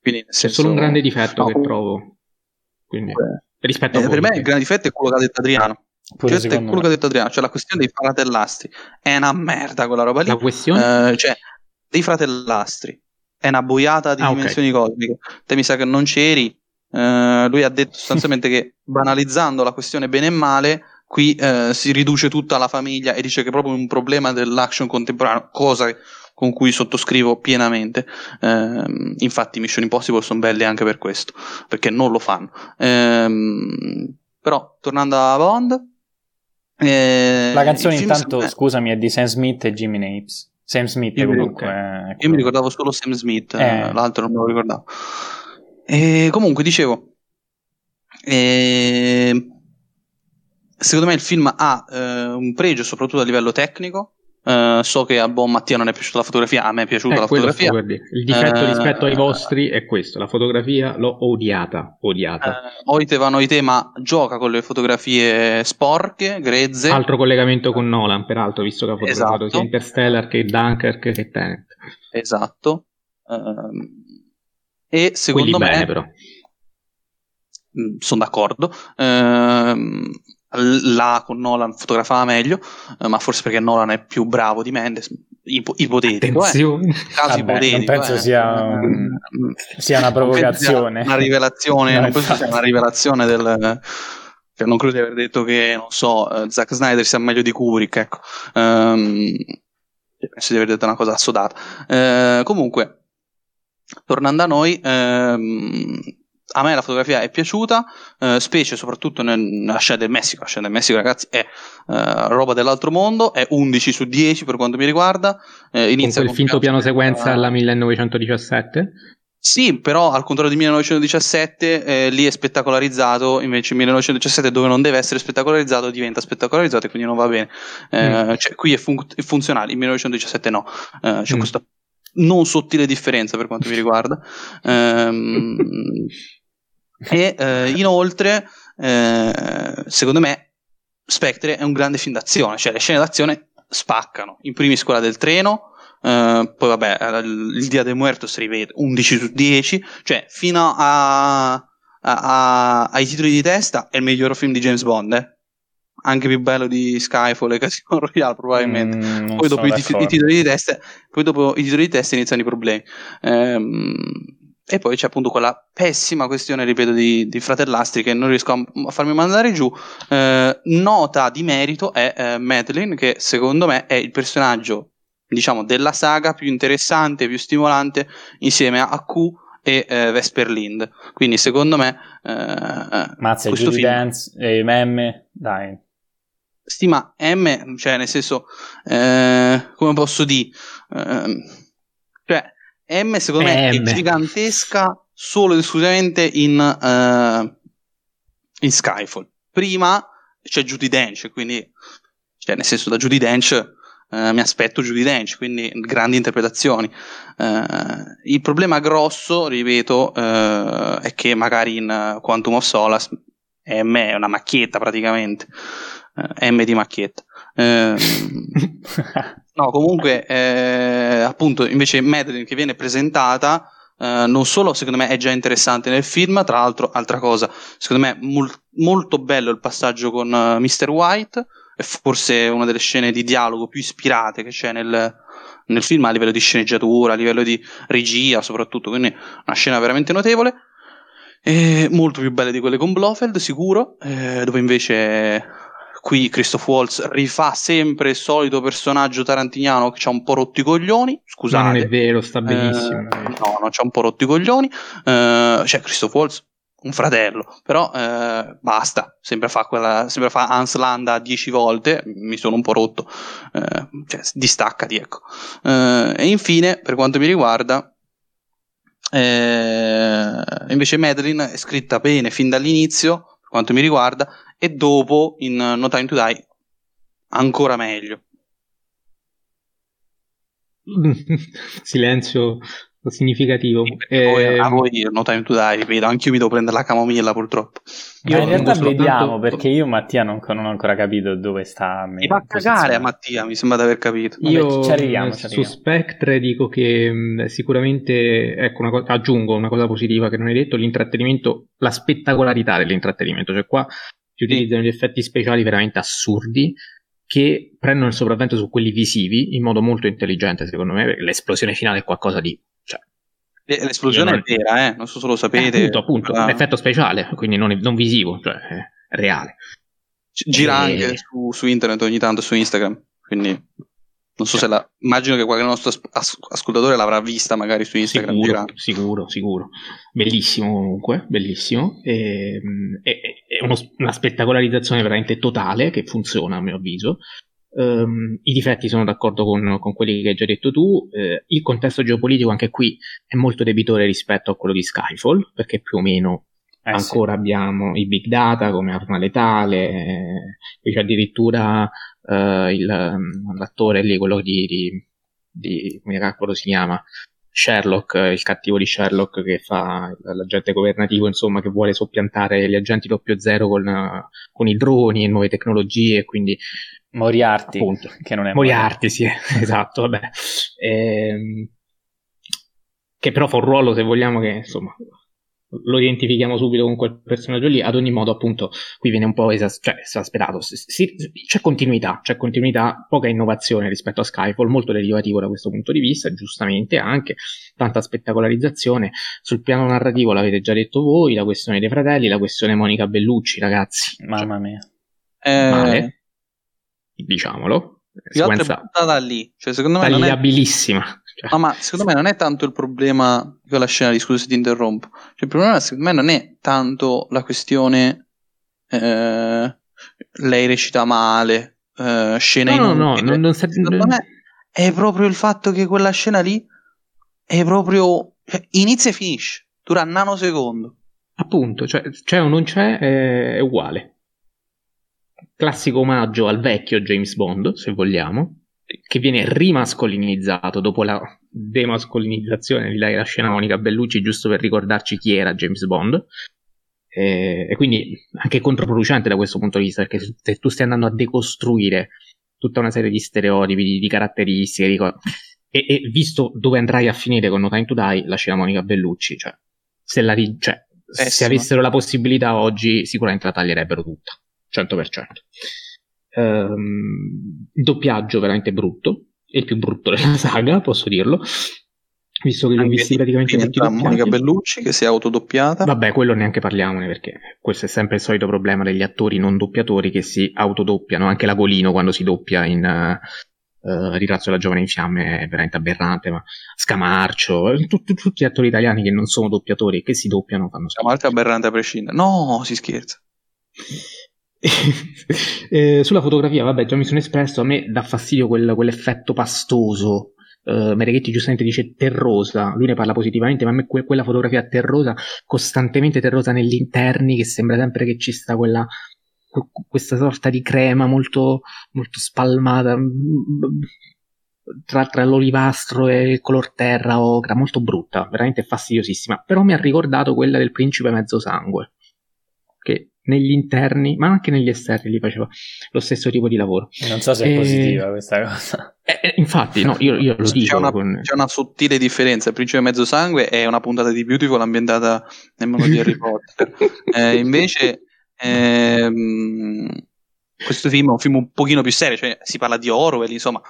quindi senso, è solo un grande difetto no, che trovo. Quindi, eh, rispetto eh, a per me il grande difetto è quello che ha detto Adriano. Cioè, è quello me. che ha detto Adriano, cioè la questione dei fratellastri è una merda quella roba lì. La questione? Eh, cioè, dei fratellastri è una boiata di ah, dimensioni okay. cosmiche. Te mi sa che non c'eri. Uh, lui ha detto sostanzialmente che [LAUGHS] banalizzando la questione bene e male, qui uh, si riduce tutta la famiglia e dice che è proprio un problema dell'action contemporaneo, cosa con cui sottoscrivo pienamente. Uh, infatti, Mission Impossible sono belle anche per questo, perché non lo fanno. Ehm, però, tornando a Bond. Eh, la canzone intanto, scusami, è di Sam Smith e Jimmy Napes. Sam Smith io comunque. Mi, io mi ricordavo solo Sam Smith, eh. l'altro non me lo ricordavo. E comunque dicevo, eh, secondo me il film ha eh, un pregio soprattutto a livello tecnico. Uh, so che a buon Mattia non è piaciuta la fotografia, a me è piaciuta eh, la fotografia. Il difetto uh, rispetto ai vostri è questo: la fotografia l'ho odiata. odiata. Uh, oite va noite, ma gioca con le fotografie sporche, grezze. Altro collegamento con Nolan, peraltro, visto che ha fotografato esatto. sia Interstellar che Dunkirk che Tenet. Esatto. Uh, e secondo Quelli me. Bene, però. Mm, Sono d'accordo. Uh, là con Nolan fotografava meglio, eh, ma forse perché Nolan è più bravo di Mendes. Ipo- ipotetico, eh. Caso Vabbè, non penso eh. sia, un, sia, una provocazione. Una rivelazione, no, non penso sia una rivelazione del. Cioè, non credo di aver detto che, non so, uh, Zack Snyder sia meglio di Kubrick, ecco. Um, penso di aver detto una cosa assodata. Uh, comunque, tornando a noi, um, a me la fotografia è piaciuta, eh, specie soprattutto nella scena del Messico. La scena del Messico, ragazzi, è eh, roba dell'altro mondo, è 11 su 10 per quanto mi riguarda. Eh, inizia con quel finto piano sequenza alla 1917. Sì, però al contrario di 1917, eh, lì è spettacolarizzato, invece 1917 dove non deve essere spettacolarizzato diventa spettacolarizzato e quindi non va bene. Eh, mm. cioè, qui è, fun- è, funzionale, in 1917 no. Eh, c'è mm. questa non sottile differenza per quanto mi riguarda. [LAUGHS] Ehm, E eh, inoltre, eh, secondo me, Spectre è un grande film d'azione, cioè le scene d'azione spaccano. In primis quella del treno, eh, poi vabbè, il Dia de Muertos rivede 11 su 10, cioè fino a, a, a, ai titoli di testa è il miglior film di James Bond, eh? anche più bello di Skyfall e Casino Royale probabilmente. Mm, poi, dopo i, i, titoli di testa, poi dopo i titoli di testa iniziano i problemi. Ehm, e poi c'è appunto quella pessima questione, ripeto, di, di Fratellastri che non riesco a, farmi mandare giù. Eh, nota di merito è eh, Madeline, che secondo me è il personaggio, diciamo, della saga più interessante, più stimolante, insieme a Q e eh, Vesper Lind. Quindi secondo me... Eh, Mazza, questo Judy film... Dance e Memme, dai. Stima M, cioè nel senso, eh, come posso dire... Eh, M secondo me M. è gigantesca solo ed esclusivamente in, uh, in Skyfall. Prima c'è Judy Dench, quindi cioè nel senso da Judy Dench uh, mi aspetto Judy Dench, quindi grandi interpretazioni. Uh, il problema grosso, ripeto, è che magari in Quantum of Solace M è una macchietta praticamente, M di macchietta. Ehm, no, comunque, eh, appunto, invece Madeline che viene presentata, eh, non solo secondo me è già interessante nel film, tra l'altro, altra cosa, secondo me mol- molto bello il passaggio con uh, Mr. White, è forse una delle scene di dialogo più ispirate che c'è nel, nel film a livello di sceneggiatura, a livello di regia soprattutto, quindi una scena veramente notevole. E molto più belle di quelle con Blofeld, sicuro, eh, dove invece qui Christoph Waltz rifà sempre il solito personaggio tarantiniano che ci ha un po' rotto i coglioni. Scusate. Ma non è vero, sta eh, benissimo. Eh, no, non c'ha un po' rotto i coglioni. Eh, cioè, Christoph Waltz, un fratello, però eh, basta. Sempre fa, quella, sempre fa Hans Landa dieci volte. Mi sono un po' rotto. Eh, cioè, distaccati, ecco. Eh, e infine, per quanto mi riguarda. invece Madeline è scritta bene fin dall'inizio per quanto mi riguarda e dopo in No Time to Die ancora meglio. [LAUGHS] Silenzio significativo. Eh, a voi No Time to Die, ripeto, anche io mi devo prendere la camomilla purtroppo. Io in realtà vediamo tanto... perché io Mattia non, non, ho ancora capito dove sta. Mi fa cagare a Mattia, mi sembra di aver capito. Io ci arriviamo, ci arriviamo. su Spectre dico che mh, sicuramente ecco, una co- aggiungo una cosa positiva che non hai detto: l'intrattenimento, la spettacolarità dell'intrattenimento. Cioè, qua si utilizzano gli effetti speciali veramente assurdi che prendono il sopravvento su quelli visivi in modo molto intelligente, secondo me, perché l'esplosione finale è qualcosa di... Cioè, l'esplosione non... è vera, eh? non so se lo sapete. Eh, appunto, appunto, ah. un effetto speciale, quindi non, non visivo, cioè reale. Gira e... anche su, su internet ogni tanto, su Instagram, quindi non so se la. Immagino che qualche nostro as- ascoltatore l'avrà vista magari su Instagram. Sicuro, sicuro, sicuro. Bellissimo comunque, bellissimo. E, è, è uno, una spettacolarizzazione veramente totale che funziona a mio avviso. Um, I difetti sono d'accordo con, con, quelli che hai già detto tu. Uh, il contesto geopolitico anche qui è molto debitore rispetto a quello di Skyfall, perché più o meno eh, ancora sì. abbiamo i big data come arma letale, eh, c'è addirittura uh, il, um, l'attore lì, quello di, di, di come cavolo si chiama? Sherlock, il cattivo di Sherlock che fa l'agente governativo, insomma, che vuole soppiantare gli agenti 00 con, con i droni e nuove tecnologie, quindi Moriarty, appunto, che non è Moriarty, Moriarty. sì, [LAUGHS] esatto, vabbè. Ehm, che però fa un ruolo, se vogliamo, che insomma lo identifichiamo subito con quel personaggio lì. Ad ogni modo, appunto, qui viene un po' esas- cioè, esasperato. Si, c'è continuità, c'è continuità, poca innovazione rispetto a Skyfall, molto derivativo da questo punto di vista, giustamente anche tanta spettacolarizzazione. Sul piano narrativo l'avete già detto voi, la questione dei fratelli, la questione Monica Bellucci, ragazzi. Mamma mia. Eh... Male, diciamolo. Sequenza da lì, cioè secondo me tagliabilissima. Cioè. No, ma secondo me non è tanto il problema di quella scena di scusa se ti interrompo. Cioè, il problema secondo me non è tanto la questione eh, lei recita male, eh, scena no, no, no, non, non sta... secondo me è proprio il fatto che quella scena lì è proprio cioè, inizia e finisce, dura un nanosecondo. Appunto, cioè c'è o non c'è è, è uguale. Classico omaggio al vecchio James Bond, se vogliamo che viene rimascolinizzato dopo la demascolinizzazione di la scena Monica Bellucci giusto per ricordarci chi era James Bond. E, e quindi anche controproducente da questo punto di vista perché se tu stai andando a decostruire tutta una serie di stereotipi, di, di caratteristiche di co- e, e, visto dove andrai a finire con No Time to Die la scena Monica Bellucci cioè, se, la, cioè, se avessero la possibilità oggi sicuramente la taglierebbero tutta 100% Ehm, il doppiaggio veramente brutto, è il più brutto della [LAUGHS] saga, posso dirlo. Visto che li ho visti praticamente tutti doppiati. Monica Bellucci che si è autodoppiata. Vabbè, quello neanche parliamone perché questo è sempre il solito problema degli attori non doppiatori che si autodoppiano. Anche la Golino quando si doppia in uh, uh, Ritratto della giovane in fiamme è veramente aberrante. Ma Scamarcio, tutti, tutti gli attori italiani che non sono doppiatori e che si doppiano fanno schifo. Scamarcio è aberrante a prescindere. No, si scherza. [LAUGHS] eh, sulla fotografia, vabbè, già mi sono espresso. A me dà fastidio quel, quell'effetto pastoso Uh, Mereghetti giustamente dice terrosa, lui ne parla positivamente, ma a me que- quella fotografia terrosa, costantemente terrosa negli interni, che sembra sempre che ci sta quella, questa sorta di crema molto, molto spalmata mm, tra, tra, l'olivastro e il color terra ocra, molto brutta, veramente fastidiosissima. Però mi ha ricordato quella del principe mezzo sangue, che negli interni, ma anche negli esterni gli faceva lo stesso tipo di lavoro. Non so se è e... positiva questa cosa. Eh, eh, infatti, no, io, io lo dico. C'è una, con... c'è una, sottile differenza. Il principe mezzo sangue è una puntata di Beautiful ambientata nel mondo di Harry Potter. [LAUGHS] eh, invece, ehm, questo film è un film un pochino più serio, cioè si parla di Orwell, insomma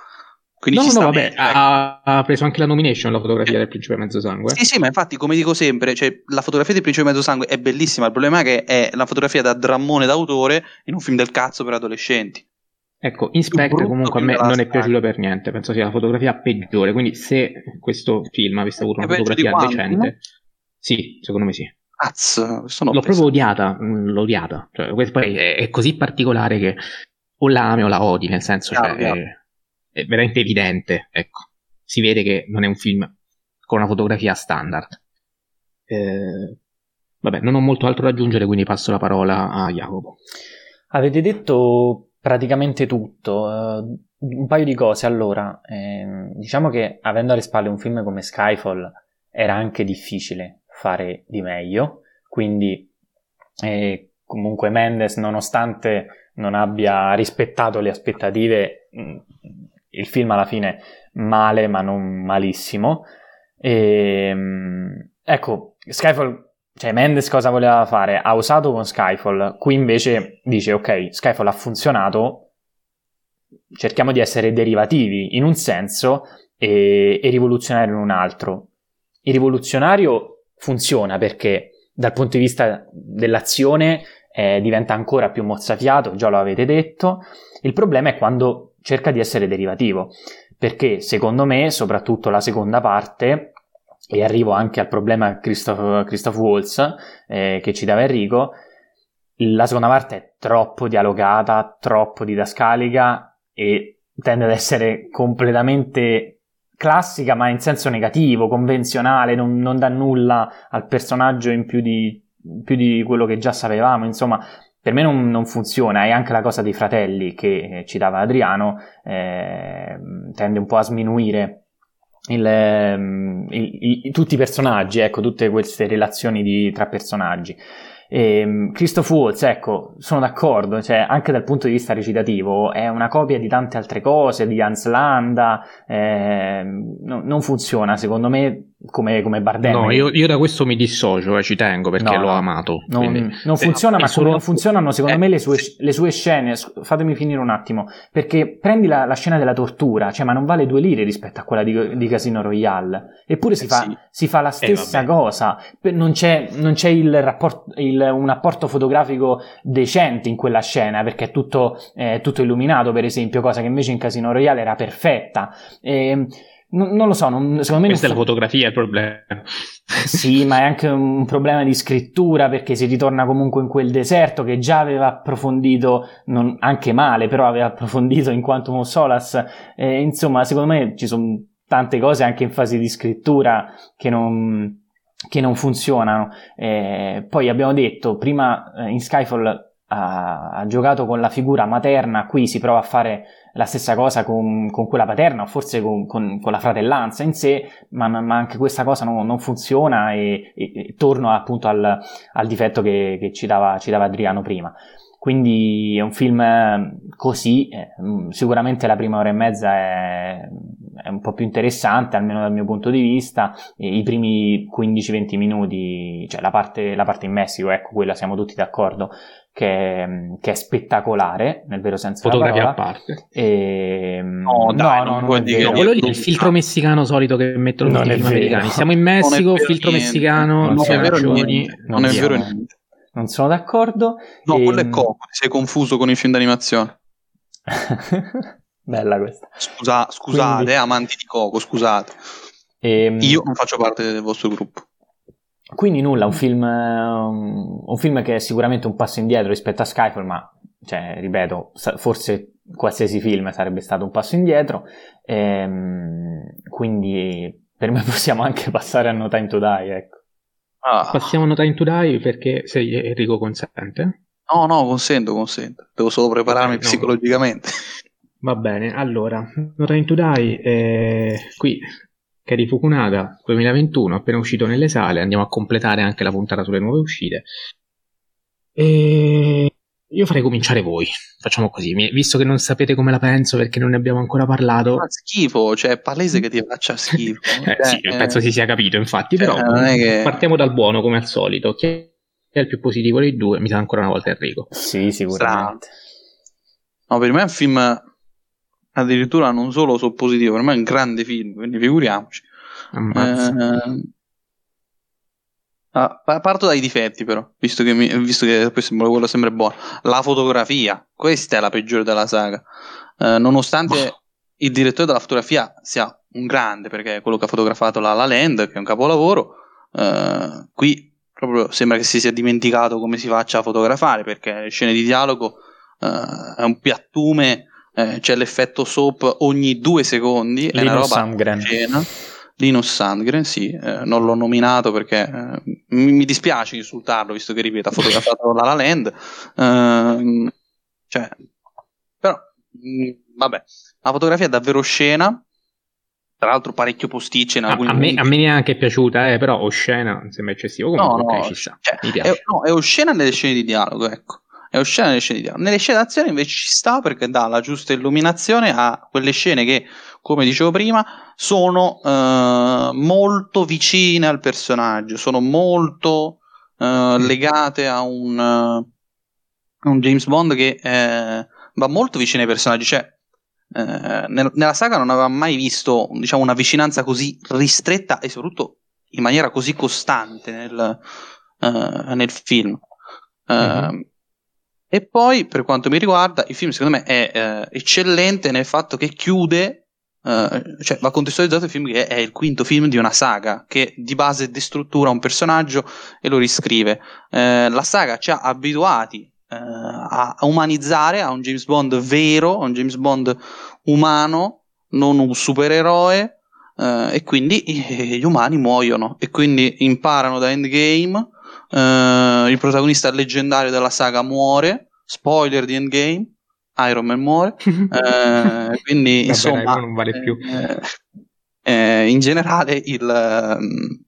quindi no, no, vabbè, ha, ha, preso anche la nomination la fotografia del Principe Mezzo Sangue. Sì, sì, ma infatti, come dico sempre, cioè, la fotografia del Principe Mezzo Sangue è bellissima. Il problema è che è la fotografia da drammone d'autore in un film del cazzo per adolescenti. Ecco, Inspector comunque a me non è piaciuto per niente, penso sia la fotografia peggiore, quindi se questo film avesse avuto una fotografia di decente, sì, secondo me sì. Cazzo, l'ho proprio odiata, mm, l'ho odiata. Cioè, poi è, è, così particolare che o la ami o la odi, nel senso, cioè, è, veramente evidente, ecco. Si vede che non è un film con una fotografia standard. Eh, vabbè, non ho molto altro da aggiungere, quindi passo la parola a Jacopo. Avete detto praticamente tutto. Uh, un paio di cose allora. Eh, diciamo che avendo alle spalle un film come Skyfall era anche difficile fare di meglio, quindi eh, comunque Mendes, nonostante non abbia rispettato le aspettative, mh, il film alla fine male ma non malissimo. E, ehm, ecco, Skyfall, cioè Mendes cosa voleva fare? Ha usato con Skyfall, qui invece dice ok, Skyfall ha funzionato, cerchiamo di essere derivativi in un senso e, e rivoluzionario in un altro. Il rivoluzionario funziona perché dal punto di vista dell'azione eh, diventa ancora più mozzafiato, già lo avete detto. Il problema è quando cerca di essere derivativo, perché secondo me, soprattutto la seconda parte, e arrivo anche al problema Christoph, Christoph Waltz eh, che citava Enrico, la seconda parte è troppo dialogata, troppo didascalica e tende ad essere completamente classica ma in senso negativo, convenzionale, non, non dà nulla al personaggio in più di, più di quello che già sapevamo, insomma per me non, non, funziona e anche la cosa dei fratelli che eh, citava Adriano eh, tende un po' a sminuire il, ehm, il, il, tutti i personaggi, ecco, tutte queste relazioni di, tra personaggi. E, ehm, Christoph Waltz, ecco, sono d'accordo, cioè, anche dal punto di vista recitativo è una copia di tante altre cose, di Hans Landa, eh, no, non funziona secondo me come, come Bardem. No, io, io, da questo mi dissocio, eh, ci tengo perché no, l'ho amato. Non, non funziona, ma come non funzionano secondo eh, me le sue, le sue, scene, fatemi finire un attimo, perché prendi la, la, scena della tortura, cioè ma non vale due lire rispetto a quella di, di Casino Royale, eppure si, eh, fa, sì. si fa, la eh, stessa cosa, non c'è, non c'è il rapporto, il, un apporto fotografico decente in quella scena, perché è tutto, eh, tutto illuminato per esempio, cosa che invece in Casino Royale era perfetta. E, ehm, non, non lo so, non, secondo me... Questa è la fotografia il problema. [LAUGHS] sì, ma è anche un problema di scrittura perché si ritorna comunque in quel deserto che già aveva approfondito, non, anche male, però aveva approfondito in Quantum of Solace. Eh, insomma, secondo me ci sono tante cose anche in fase di scrittura che non, che non funzionano. Eh, poi abbiamo detto, prima eh, in Skyfall ha, ha giocato con la figura materna, qui si prova a fare la stessa cosa con, con quella paterna o forse con, con, con, la fratellanza in sé, ma, ma anche questa cosa non, non funziona e, e, e, torno appunto al, al difetto che, che ci, dava, Adriano prima. Quindi è un film così, eh, sicuramente la prima ora e mezza è, è, un po' più interessante, almeno dal mio punto di vista, i primi 15-20 minuti, cioè la parte, la parte in Messico, ecco, quella siamo tutti d'accordo, che, che, è spettacolare nel vero senso fotografia della a parte. E, no, dai, no, non, non è. No, quello lì è il filtro messicano solito che mettono tutti i film americani. Siamo in Messico filtro niente. messicano non, è vero niente. non, è vero niente. Non sono d'accordo. No e... quello è Coco ti sei confuso con i film d'animazione. [LAUGHS] Bella questa. Scusa, scusate Quindi... eh, amanti di Coco scusate. E... Ehm, io non faccio parte del vostro gruppo quindi nulla, un film, un film che è sicuramente un passo indietro rispetto a Skyfall, ma, cioè, ripeto, forse qualsiasi film sarebbe stato un passo indietro, ehm, quindi per me [LAUGHS] possiamo anche passare a No Time to Die, ecco. Ah. Passiamo a No Time to Die perché se Enrico consente. No, no, consento, consento. Devo solo prepararmi okay, psicologicamente. Va bene, allora, No Time to Die, eh, qui Keri Fukunaga 2021, appena uscito nelle sale, andiamo a completare anche la puntata sulle nuove uscite. E io farei cominciare voi, facciamo così, visto che non sapete come la penso perché non ne abbiamo ancora parlato. Fa schifo, cioè è palese che ti faccia schifo. [LAUGHS] eh, sì, eh, penso si sia capito infatti, però eh, che... partiamo dal buono come al solito. Chi è il più positivo dei due? Mi sa ancora una volta Enrico. Sì, sicuramente. No, per me è un film addirittura non solo so positivo, per me è un grande film, quindi figuriamoci. Eh, ah, parto dai difetti però, visto che, mi, visto che quello sembra buono. La fotografia, questa è la peggiore della saga. Eh, nonostante oh. il direttore della fotografia sia un grande, perché è quello che ha fotografato La La Land, che è un capolavoro, eh, qui proprio sembra che si sia dimenticato come si faccia a fotografare, perché le scene di dialogo eh, è un piattume eh, c'è l'effetto soap ogni due secondi. Linus è una roba Sandgren. Scena. Linus Sandgren, sì, eh, non l'ho nominato perché eh, mi, mi, dispiace insultarlo, visto che ripeto, ha fotografato La La Land. Ehm, cioè, però, mh, mm, vabbè, la fotografia è davvero scena. Tra l'altro parecchio posticcia in alcuni a, a, me, a me neanche è piaciuta, eh, però oscena non sembra eccessivo. Comunque, no, no, okay, cioè, mi piace. È, no, è oscena nelle scene di dialogo, ecco è oscena nelle scene di dialogo. Nelle scene d'azione invece ci sta perché dà la giusta illuminazione a quelle scene che, come dicevo prima, sono eh, molto vicine al personaggio, sono molto eh, legate a un, uh, un, James Bond che eh, va molto vicino ai personaggi. Cioè, eh, nel, nella saga non aveva mai visto diciamo, una vicinanza così ristretta e soprattutto in maniera così costante nel, uh, nel film. Uh, mm-hmm. E poi, per quanto mi riguarda, il film secondo me è eh, eccellente nel fatto che chiude, eh, cioè va contestualizzato il film che è il quinto film di una saga che di base destruttura un personaggio e lo riscrive. Eh, la saga ci ha abituati eh, a umanizzare a un James Bond vero, a un James Bond umano, non un supereroe, eh, e quindi [LAUGHS] gli umani muoiono e quindi imparano da Endgame Uh, il protagonista leggendario della saga muore. Spoiler di Endgame. Iron Man muore. uh, [LAUGHS] quindi, Vabbè, insomma, non vale più. Eh, in generale, il, um,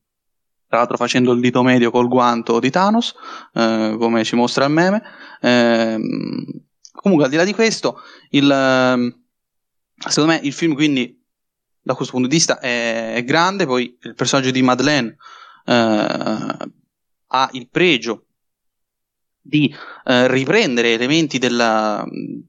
tra l'altro, facendo il dito medio col guanto di Thanos, come ci mostra il meme. Ehm, comunque, al di là di questo, il, ehm, secondo me il film, quindi, da questo punto di vista, è, è grande. Poi il personaggio di Madeleine ha il pregio di eh, riprendere elementi della,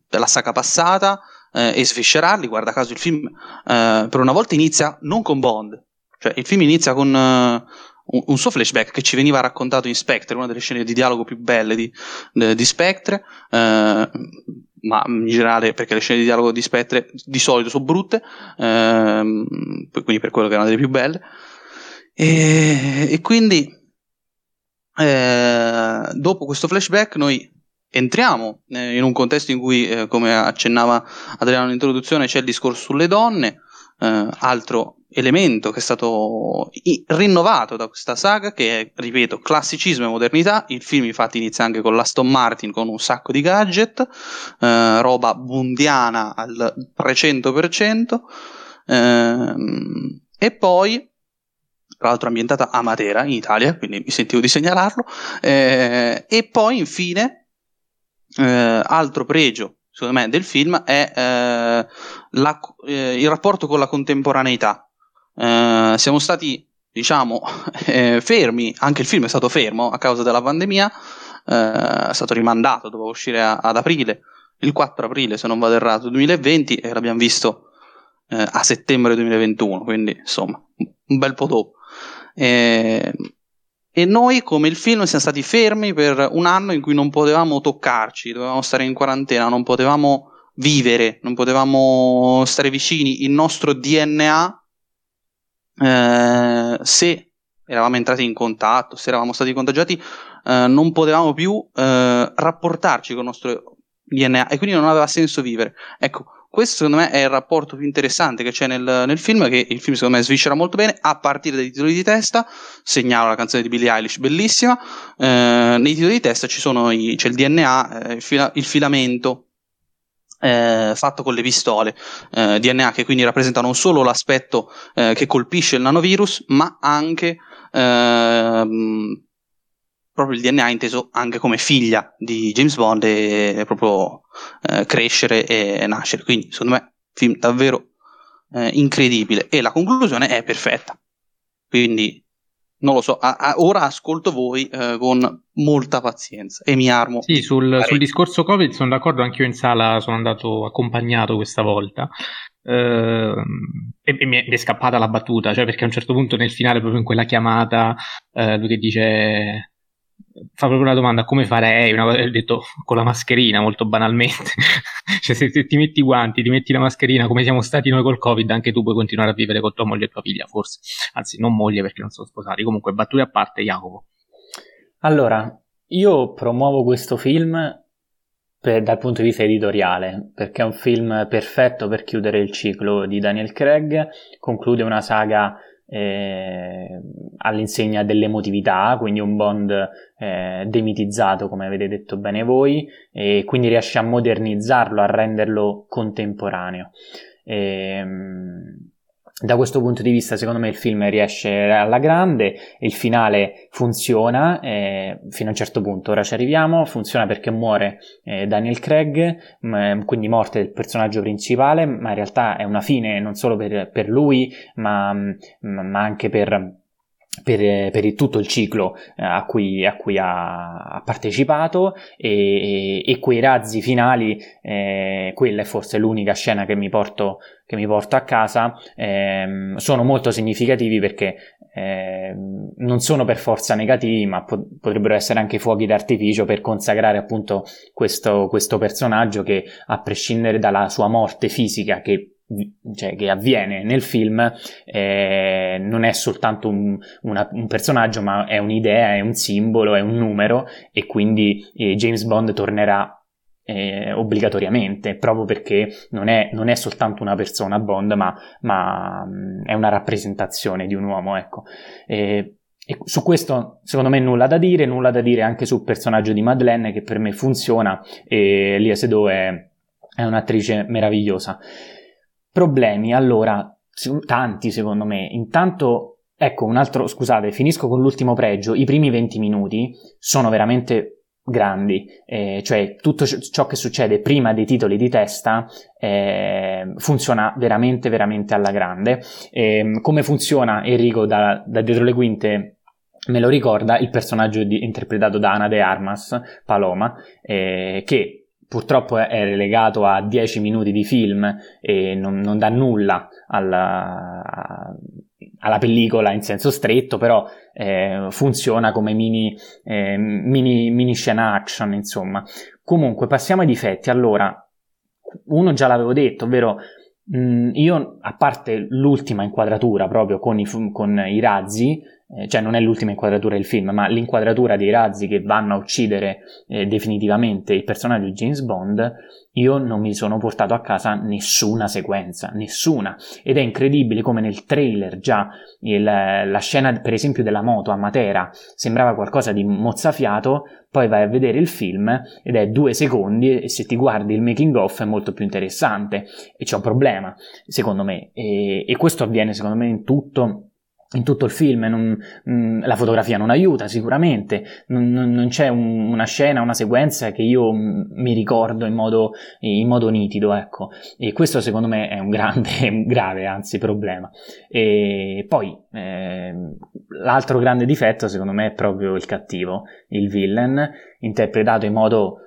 della saga passata eh, e sviscerarli. Guarda caso, il film eh, per una volta inizia non con Bond, cioè il film inizia con uh, un, un, suo flashback che ci veniva raccontato in Spectre, una delle scene di dialogo più belle di, di, Spectre. Uh, ma in generale perché le scene di dialogo di Spectre di solito sono brutte, uh, quindi per quello che erano delle più belle. E, e quindi eh, dopo questo flashback noi entriamo eh, in un contesto in cui, eh, come accennava Adriano nell'introduzione, c'è il discorso sulle donne, eh, altro elemento che è stato i- rinnovato da questa saga, che è, ripeto, classicismo e modernità. Il film infatti inizia anche con l'Aston Martin con un sacco di gadget, eh, roba bundiana al 300%. Ehm, e poi tra l'altro ambientata a Matera in Italia, quindi mi sentivo di segnalarlo. Eh, e poi infine eh, altro pregio, secondo me, del film è eh, la, eh, il rapporto con la contemporaneità. Eh, siamo stati, diciamo, [LAUGHS] eh, fermi, anche il film è stato fermo a causa della pandemia, è stato rimandato, doveva uscire a, ad aprile, il 4 aprile se non vado errato, 2020 e l'abbiamo visto a settembre 2021, quindi insomma un bel po' dopo. E, e noi, come il film, siamo stati fermi per un anno in cui non potevamo toccarci, dovevamo stare in quarantena, non potevamo vivere, non potevamo stare vicini. Il nostro DNA, eh, se eravamo entrati in contatto, se eravamo stati contagiati, eh, non potevamo più eh, rapportarci con il nostro DNA e quindi non aveva senso vivere. Ecco, questo secondo me è il rapporto più interessante che c'è nel, nel, film, che il film secondo me sviscera molto bene, a partire dai titoli di testa, segnalo la canzone di Billie Eilish, bellissima, eh, nei titoli di testa i, c'è il DNA, eh, il, fila, il, filamento eh, fatto con le pistole, eh, DNA che quindi rappresenta non solo l'aspetto eh, che colpisce il nanovirus, ma anche ehm, proprio il DNA inteso anche come figlia di James Bond e proprio eh, crescere e nascere. Quindi, secondo me, film davvero eh, incredibile. E la conclusione è perfetta. Quindi, non lo so, a, a, ora ascolto voi eh, con molta pazienza e mi armo. Sì, sul, sul, discorso Covid sono d'accordo, anche io in sala sono andato accompagnato questa volta. Uh, e, e, mi è scappata la battuta, cioè perché a un certo punto nel finale, proprio in quella chiamata, uh, lui che dice fa proprio una domanda come farei una, ho detto con la mascherina molto banalmente. [LAUGHS] Cioè se, se, ti metti i guanti ti metti la mascherina come siamo stati noi col covid anche tu puoi continuare a vivere con tua moglie e tua figlia forse. Anzi non moglie perché non sono sposati. Comunque battute a parte Jacopo. Allora io promuovo questo film per, dal punto di vista editoriale perché è un film perfetto per chiudere il ciclo di Daniel Craig conclude una saga eh, all'insegna dell'emotività, quindi un Bond eh, demitizzato, come avete detto bene voi, e quindi riesce a modernizzarlo, a renderlo contemporaneo. E, ehm, da questo punto di vista, secondo me, il film riesce alla grande, il finale funziona eh, fino a un certo punto. Ora ci arriviamo. Funziona perché muore eh, Daniel Craig, mh, quindi morte del personaggio principale, ma in realtà è una fine non solo per, per lui, ma, ma anche per per, per tutto il ciclo eh, a cui, a cui ha, ha, partecipato e, e, quei razzi finali, eh, quella è forse l'unica scena che mi porto, che mi porto a casa, eh, sono molto significativi perché eh, non sono per forza negativi, ma po- potrebbero essere anche fuochi d'artificio per consacrare appunto questo, questo personaggio che a prescindere dalla sua morte fisica che cioè, che avviene nel film eh, non è soltanto un, una, un, personaggio, ma è un'idea, è un simbolo, è un numero e quindi eh, James Bond tornerà eh, obbligatoriamente, proprio perché non è, non è, soltanto una persona Bond, ma, ma mh, è una rappresentazione di un uomo, ecco. E, e su questo secondo me nulla da dire, nulla da dire anche sul personaggio di Madeleine che per me funziona e Lia Sedò è, è un'attrice meravigliosa. Problemi, allora, tanti secondo me. Intanto, ecco, un altro, scusate, finisco con l'ultimo pregio. I primi 20 minuti sono veramente grandi, eh, cioè tutto ciò che succede prima dei titoli di testa eh, funziona veramente, veramente alla grande. Eh, come funziona Enrico da, da dietro le quinte? Me lo ricorda il personaggio di, interpretato da Ana de Armas, Paloma, eh, che purtroppo è relegato a 10 minuti di film e non, non dà nulla alla, alla, pellicola in senso stretto, però eh, funziona come mini, eh, mini, mini scena action, insomma. Comunque, passiamo ai difetti. Allora, uno già l'avevo detto, ovvero mh, mm, io, a parte l'ultima inquadratura proprio con i, con i razzi, eh, cioè non è l'ultima inquadratura del film, ma l'inquadratura dei razzi che vanno a uccidere eh, definitivamente il personaggio di James Bond, io non mi sono portato a casa nessuna sequenza, nessuna. Ed è incredibile come nel trailer già il, la scena, per esempio, della moto a Matera sembrava qualcosa di mozzafiato, poi vai a vedere il film ed è due secondi e se ti guardi il making of è molto più interessante. E c'è un problema, secondo me. E, e questo avviene, secondo me, in tutto in tutto il film, non, mm, la fotografia non aiuta sicuramente, non, non c'è un, una scena, una sequenza che io mm, mi ricordo in modo, in modo, nitido, ecco, e questo secondo me è un grande, [LAUGHS] grave anzi problema. E poi eh, l'altro grande difetto secondo me è proprio il cattivo, il villain, interpretato in modo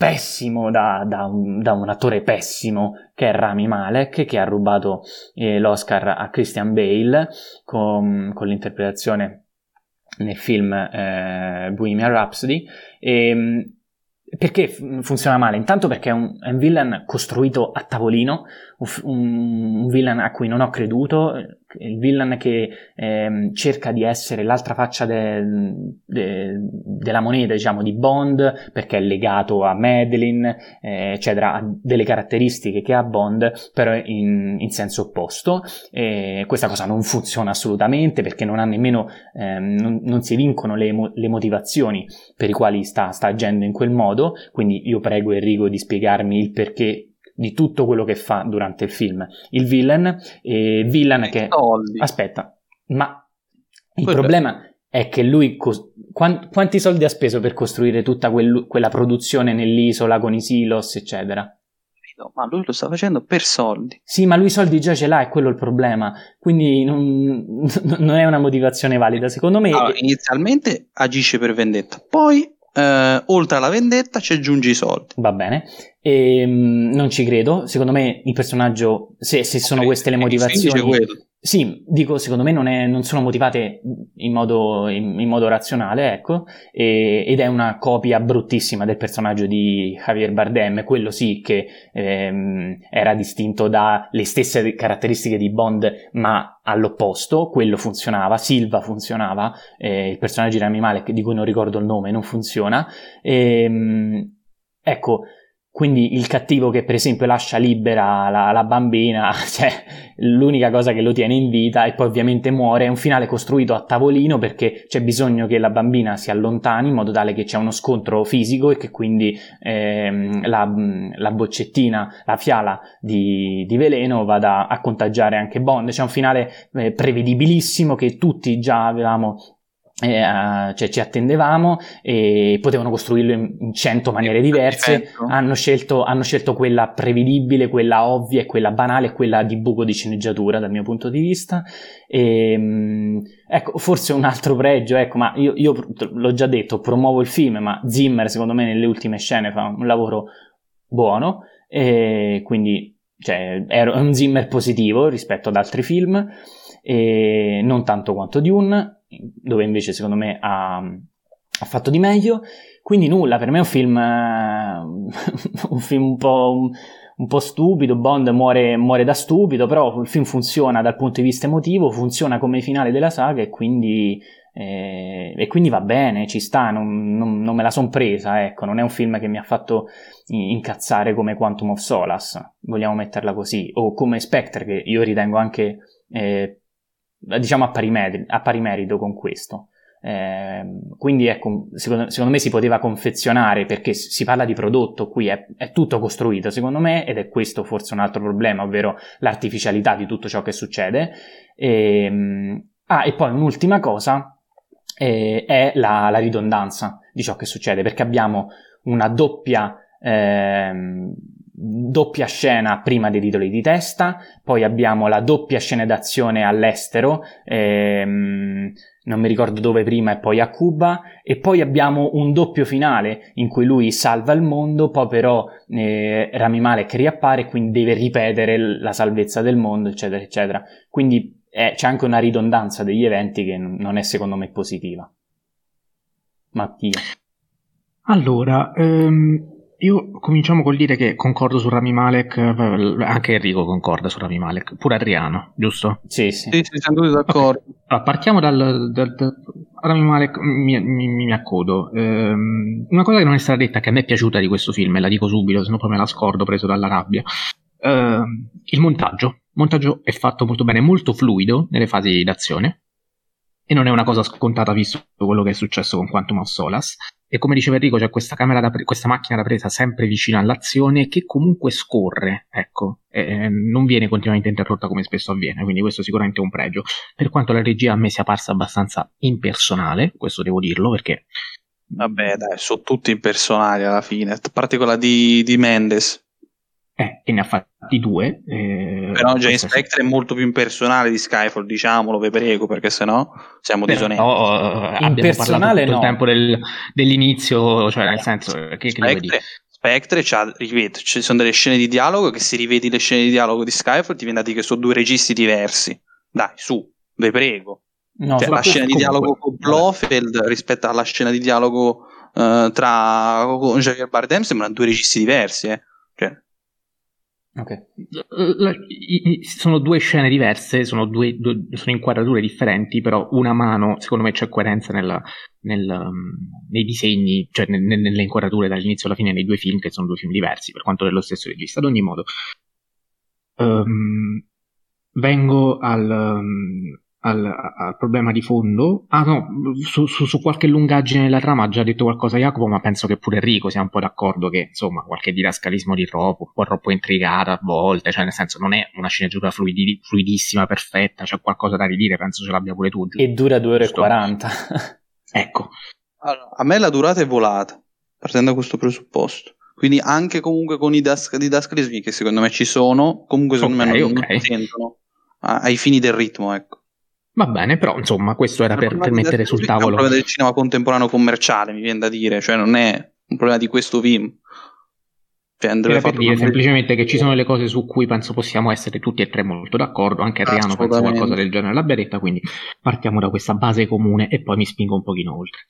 pessimo da, da, un, da, un, attore pessimo che è Rami Malek che ha rubato eh, l'Oscar a Christian Bale con, con l'interpretazione nel film eh, Bohemian Rhapsody e, ehm, perché funziona male? Intanto perché è un, è un villain costruito a tavolino, un, villain a cui non ho creduto, il villain che eh, cerca di essere l'altra faccia de, de, della moneta, diciamo, di Bond, perché è legato a Madeline, eh, eccetera, ha delle caratteristiche che ha Bond, però in, in senso opposto. E questa cosa non funziona assolutamente perché non ha nemmeno, eh, non, non, si vincono le, le, motivazioni per i quali sta, sta agendo in quel modo, quindi io prego Enrico di spiegarmi il perché di tutto quello che fa durante il film. Il villain, eh, villain che... Soldi. Aspetta, ma il Poi problema è che lui... Cos- quanti soldi ha speso per costruire tutta quel- quella produzione nell'isola con i silos, eccetera? ma lui lo sta facendo per soldi. Sì, ma lui i soldi già ce l'ha, è quello il problema. Quindi non, [LAUGHS] non è una motivazione valida. Secondo me. Allora, inizialmente agisce per vendetta, poi eh, oltre alla vendetta ci aggiungi i soldi. Va bene. E, ehm, non ci credo. Secondo me il personaggio, se, se sono queste le motivazioni. Sì, dico, secondo me non, è, non sono motivate in modo, in, in modo razionale, ecco, e, ed è una copia bruttissima del personaggio di Javier Bardem, quello sì che ehm, era distinto dalle stesse caratteristiche di Bond, ma all'opposto, quello funzionava, Silva funzionava, eh, il personaggio di Rami Malek, di cui non ricordo il nome, non funziona. E, ehm, ecco, quindi il cattivo che per esempio lascia libera la, la, bambina, [LAUGHS] cioè l'unica cosa che lo tiene in vita e poi ovviamente muore, è un finale costruito a tavolino perché c'è bisogno che la bambina si allontani in modo tale che c'è uno scontro fisico e che quindi ehm, la, la, boccettina, la fiala di, di, veleno vada a contagiare anche Bond. C'è un finale eh, prevedibilissimo che tutti già avevamo eh, cioè ci attendevamo e potevano costruirlo in cento maniere diverse. hanno scelto, hanno scelto, quella prevedibile quella ovvia e quella banale quella di buco di sceneggiatura dal mio punto di vista. E, ehm, ecco forse un altro pregio ecco ma io, io l'ho già detto promuovo il film ma Zimmer secondo me nelle ultime scene fa un lavoro buono. E quindi cioè, è un Zimmer positivo rispetto ad altri film e non tanto quanto Dune dove invece secondo me ha, ha fatto di meglio. Quindi nulla, per me è un film, [LAUGHS] un, film un, po', un, un, po', stupido, Bond muore, muore, da stupido, però il film funziona dal punto di vista emotivo, funziona come finale della saga e quindi, eh, e quindi va bene, ci sta, non, non, non me la son presa, ecco, non è un film che mi ha fatto incazzare come Quantum of Solace, vogliamo metterla così, o come Spectre che io ritengo anche eh, diciamo a pari, merito, a pari merito con questo. Eh, quindi ecco, secondo, secondo, me si poteva confezionare perché si parla di prodotto, qui è, è, tutto costruito secondo me ed è questo forse un altro problema, ovvero l'artificialità di tutto ciò che succede. E, ehm, ah, e poi un'ultima cosa eh, è la, la, ridondanza di ciò che succede perché abbiamo una doppia... Eh, doppia scena prima dei titoli di testa, poi abbiamo la doppia scena d'azione all'estero, ehm, non mi ricordo dove prima e poi a Cuba, e poi abbiamo un doppio finale in cui lui salva il mondo, poi però eh, Rami Malek riappare quindi deve ripetere la salvezza del mondo, eccetera, eccetera. Quindi eh, c'è anche una ridondanza degli eventi che non è secondo me positiva. Mattia. Allora, ehm, io cominciamo col dire che concordo su Rami Malek, eh, anche Enrico concorda su Rami Malek, pure Adriano, giusto? Sì, sì. Sì, sì siamo tutti d'accordo. Okay. Allora, partiamo dal, dal, dal, Rami Malek, mi, mi, mi accodo. Ehm, una cosa che non è stata detta, che a me è piaciuta di questo film, e la dico subito, se no poi me la scordo preso dalla rabbia. Ehm, il montaggio. Il montaggio è fatto molto bene, molto fluido nelle fasi d'azione, e non è una cosa scontata visto quello che è successo con Quantum of Solace E come diceva Enrico, c'è questa, pre- questa macchina da presa sempre vicino all'azione che comunque scorre, ecco, eh, non viene continuamente interrotta come spesso avviene, quindi questo sicuramente è un pregio. Per quanto la regia a me sia parsa abbastanza impersonale, questo devo dirlo perché... Vabbè dai, sono tutti impersonali alla fine, a parte quella di, di Mendes. Eh, e ne ha fatti due. Eh, Però James Spectre è molto più impersonale di Skyfall, diciamolo, vi prego, perché sennò siamo Però, disonesti. No, uh, impersonale no. il tempo del, dell'inizio, cioè nel senso che, Spectre, Spectre c'ha, ripeto, ci sono delle scene di dialogo che se rivedi le scene di dialogo di Skyfall ti viene da dire che sono due registi diversi. Dai, su, vi prego. No, cioè, la scena di dialogo con Blofeld rispetto alla scena di dialogo uh, tra Javier Bardem sembrano due registi diversi, eh. Okay. Sono due scene diverse, sono, due, due, sono, inquadrature differenti, però una mano, secondo me c'è coerenza nella, nel, um, nei disegni, cioè nelle inquadrature dall'inizio alla fine nei due film, che sono due film diversi, per quanto dello stesso regista. Ad ogni modo, um, vengo al, um, al, al, problema di fondo. Ah no, su, su, su, qualche lungaggine nella trama ha già detto qualcosa Jacopo, ma penso che pure Enrico sia un po' d'accordo che insomma qualche didascalismo di troppo, un po' troppo intrigata a volte, cioè nel senso non è una sceneggiatura fluidi, fluidissima, perfetta, c'è qualcosa da ridire, penso ce l'abbia pure tu. Giusto? E dura 2 ore e 40. [LAUGHS] ecco. Allora, a me la durata è volata, partendo da questo presupposto. Quindi anche comunque con i didascalismi che secondo me ci sono, comunque secondo okay, me non, okay. non sentono ai fini del ritmo, ecco. Va bene, però insomma, questo era per, per mettere sul tavolo. È un problema del cinema contemporaneo commerciale, mi viene da dire, cioè non è un problema di questo film. Cioè, era per dire semplicemente che ci sono delle cose su cui penso possiamo essere tutti e tre molto d'accordo, anche Adriano pensa qualcosa del genere l'abbia detta, quindi partiamo da questa base comune e poi mi spingo un pochino oltre.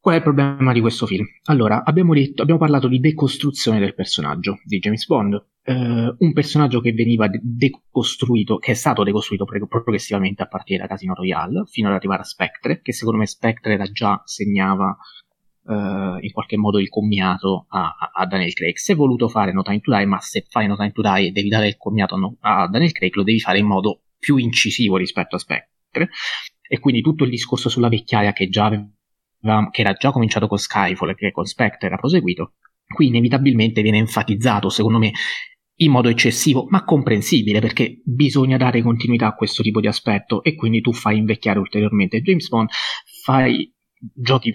Qual è il problema di questo film? Allora, abbiamo, detto, abbiamo parlato di decostruzione del personaggio di James Bond, eh, un personaggio che veniva decostruito, che è stato decostruito progressivamente a partire da Casino Royale, fino ad arrivare a Spectre, che secondo me Spectre era già segnava eh, in qualche modo il commiato a, a, Daniel Craig. Si è voluto fare No Time to Die, ma se fai No Time to Die e devi dare il commiato a, a Daniel Craig, lo devi fare in modo più incisivo rispetto a Spectre. E quindi tutto il discorso sulla vecchiaia che già aveva che era già cominciato con Skyfall e che con Spectre era proseguito, qui inevitabilmente viene enfatizzato, secondo me, in modo eccessivo, ma comprensibile, perché bisogna dare continuità a questo tipo di aspetto e quindi tu fai invecchiare ulteriormente James Bond, fai giochi,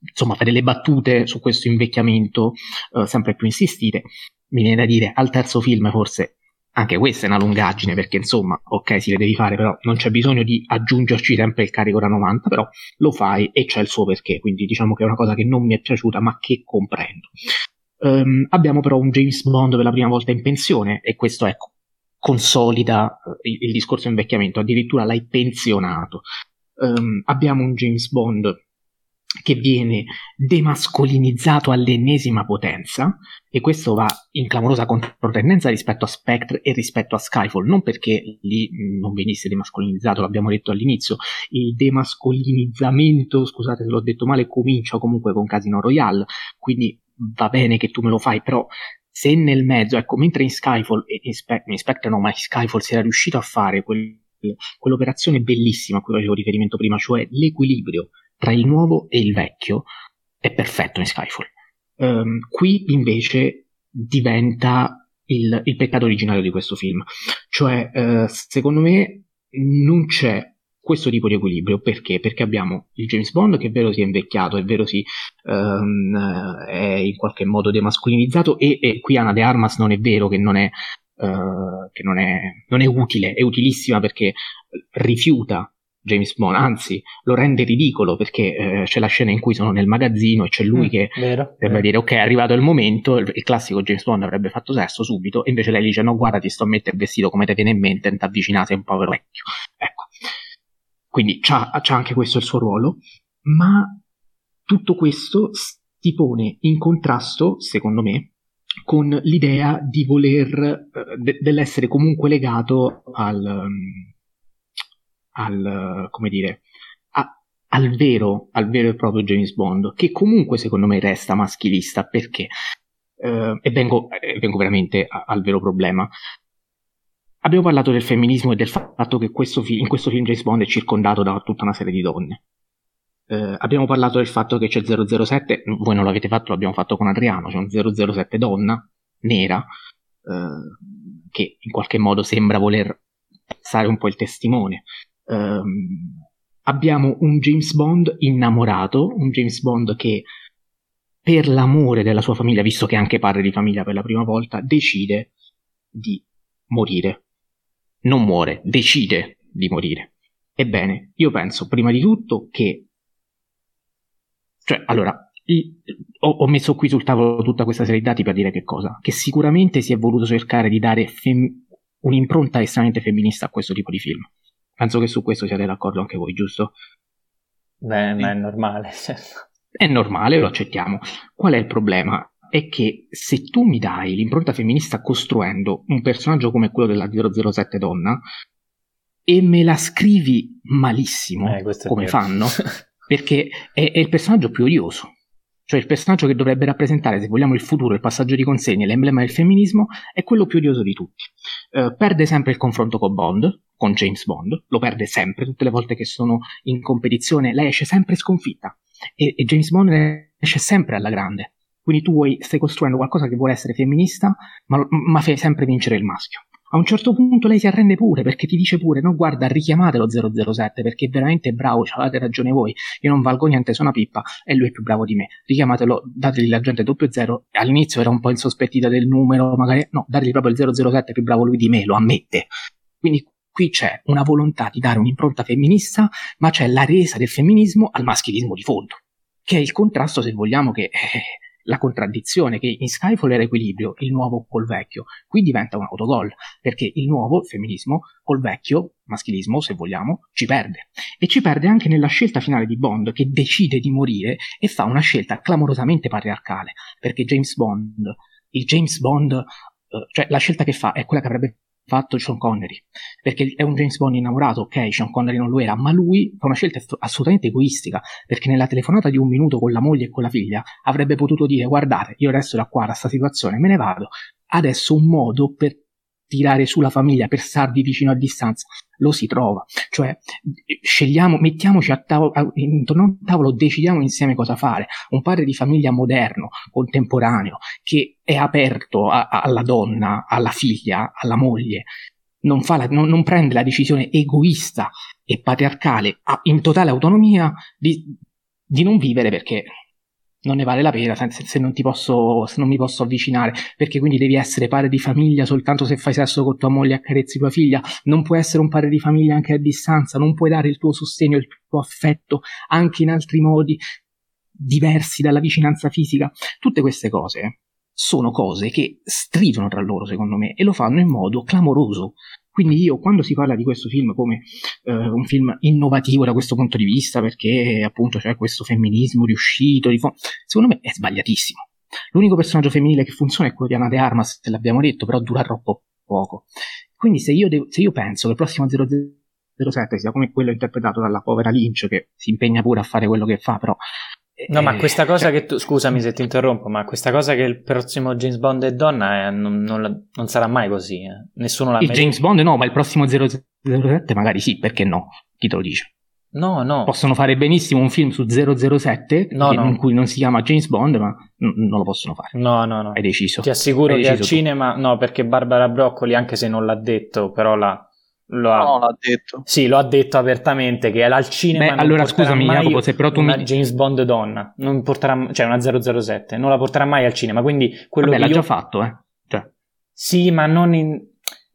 insomma, fai delle battute su questo invecchiamento uh, sempre più insistite. Mi viene da dire, al terzo film forse anche questa è una lungaggine perché insomma, ok, si le devi fare, però non c'è bisogno di aggiungerci sempre il carico da 90, però lo fai e c'è il suo perché, quindi diciamo che è una cosa che non mi è piaciuta ma che comprendo. Um, abbiamo però un James Bond per la prima volta in pensione e questo ecco, consolida uh, il, il, discorso invecchiamento, addirittura l'hai pensionato. Um, abbiamo un James Bond che viene demascolinizzato all'ennesima potenza e questo va in clamorosa controtendenza rispetto a Spectre e rispetto a Skyfall, non perché lì non venisse demascolinizzato, l'abbiamo detto all'inizio, il demascolinizzamento, scusate se l'ho detto male, comincia comunque con Casino Royale, quindi va bene che tu me lo fai, però se nel mezzo, ecco, mentre in Skyfall, e in, in Spectre no, ma in Skyfall si era riuscito a fare quel, quell'operazione bellissima a cui avevo riferimento prima, cioè l'equilibrio tra il nuovo e il vecchio, è perfetto in Skyfall. Um, qui invece diventa il, il, peccato originario di questo film. Cioè, uh, secondo me non c'è questo tipo di equilibrio. Perché? Perché abbiamo il James Bond che è vero si è invecchiato, è vero si um, è in qualche modo demascolinizzato e, e, qui Ana de Armas non è vero che non è, uh, che non è, non è utile, è utilissima perché rifiuta James Bond, anzi lo rende ridicolo perché eh, c'è la scena in cui sono nel magazzino e c'è lui mm, che vero, deve vero. dire ok è arrivato il momento, il, il, classico James Bond avrebbe fatto sesso subito e invece lei dice no guarda ti sto a mettere il vestito come ti viene in mente, non ti avvicinate, un povero vecchio. Ecco, quindi c'ha, c'ha anche questo il suo ruolo, ma tutto questo si pone in contrasto, secondo me, con l'idea di voler, eh, de- dell'essere comunque legato al... Al, come dire, a, al vero, al vero e proprio James Bond, che comunque secondo me resta maschilista perché, eh, e vengo, vengo veramente a, al vero problema, abbiamo parlato del femminismo e del fatto che questo fi- in questo film James Bond è circondato da tutta una serie di donne. eh, abbiamo parlato del fatto che c'è 007, voi non l'avete fatto, l'abbiamo fatto con Adriano, c'è un 007 donna, nera, eh, che in qualche modo sembra voler stare un po' il testimone. Eh, abbiamo un James Bond innamorato, un James Bond che per l'amore della sua famiglia, visto che è anche padre di famiglia per la prima volta, decide di morire. Non muore, decide di morire. Ebbene, io penso prima di tutto che cioè, allora, ho, messo qui sul tavolo tutta questa serie di dati per dire che cosa? Che sicuramente si è voluto cercare di dare fem- un'impronta estremamente femminista a questo tipo di film. Penso che su questo siate d'accordo anche voi, giusto? Beh, ma è normale. [LAUGHS] Certo. È normale, lo accettiamo. Qual è il problema? È che se tu mi dai l'impronta femminista costruendo un personaggio come quello della 007 donna e me la scrivi malissimo, eh, come fanno, [LAUGHS] perché è, è il personaggio più odioso. Cioè il personaggio che dovrebbe rappresentare, se vogliamo, il futuro, il passaggio di consegne, l'emblema del femminismo, è quello più odioso di tutti. Uh, perde sempre il confronto con Bond, con James Bond, lo perde sempre, tutte le volte che sono in competizione, lei esce sempre sconfitta. E, e James Bond esce sempre alla grande. Quindi tu vuoi, stai costruendo qualcosa che vuole essere femminista, ma, ma fai sempre vincere il maschio. A un certo punto lei si arrende pure perché ti dice pure: No, guarda, richiamatelo 007 perché è veramente bravo. Avete ragione voi. Io non valgo niente, sono una pippa e lui è più bravo di me. Richiamatelo, dategli l'agente 00. All'inizio era un po' insospettita del numero, magari no, dategli proprio il 007, è più bravo lui di me, lo ammette. Quindi qui c'è una volontà di dare un'impronta femminista, ma c'è la resa del femminismo al maschilismo di fondo, che è il contrasto, se vogliamo, che. Eh, la contraddizione che in Skyfall era equilibrio, il nuovo col vecchio, qui diventa un autogol, perché il nuovo, il femminismo, col vecchio, maschilismo se vogliamo, ci perde. E ci perde anche nella scelta finale di Bond, che decide di morire e fa una scelta clamorosamente patriarcale, perché James Bond, il James Bond, eh, cioè la scelta che fa è quella che avrebbe fatto Sean Connery, perché è un James Bond innamorato, ok, Sean Connery non lo era, ma lui fa una scelta assolutamente egoistica, perché nella telefonata di un minuto con la moglie e con la figlia avrebbe potuto dire guardate, io resto da qua da sta situazione, me ne vado, adesso un modo per tirare su la famiglia, per starvi vicino a distanza, lo si trova. Cioè, scegliamo, mettiamoci a tavolo, intorno a un tavolo, decidiamo insieme cosa fare. Un padre di famiglia moderno, contemporaneo, che è aperto a, a, alla donna, alla figlia, alla moglie, non, la, non, non, prende la decisione egoista e patriarcale in totale autonomia di, di non vivere perché non ne vale la pena se, non posso, se, non mi posso avvicinare, perché quindi devi essere padre di famiglia soltanto se fai sesso con tua moglie e accarezzi tua figlia, non puoi essere un padre di famiglia anche a distanza, non puoi dare il tuo sostegno, il tuo affetto anche in altri modi diversi dalla vicinanza fisica. Tutte queste cose sono cose che stridono tra loro, secondo me, e lo fanno in modo clamoroso. Quindi io quando si parla di questo film come eh, un film innovativo da questo punto di vista, perché appunto c'è questo femminismo riuscito, fo- secondo me è sbagliatissimo. L'unico personaggio femminile che funziona è quello di Anna De Armas, te l'abbiamo detto, però dura troppo poco. Quindi se io, devo, se io penso che il prossimo 007 sia come quello interpretato dalla povera Lynch, che si impegna pure a fare quello che fa, però No, ma eh, questa cosa cioè... che tu, scusami se ti interrompo, ma questa cosa che il prossimo James Bond è donna eh, non, non, non, sarà mai così. Eh. Nessuno l'ha Il mai James Bond no, ma il prossimo 007 magari sì, perché no? Chi te lo dice? No, no. Possono fare benissimo un film su 007 no, no. in cui non si chiama James Bond, ma n- non lo possono fare. No, no, no. Hai deciso. Ti assicuro Hai che al tu. cinema, no, perché Barbara Broccoli, anche se non l'ha detto, però la lo ha, no, l'ha detto. Sì, lo ha detto apertamente che al cinema Beh, allora scusami Jacopo, se però tu una mi... James Bond donna, non porterà cioè una 007, non la porterà mai al cinema, quindi quello Vabbè, che l'ha io... già fatto, eh. Cioè. Sì, ma non in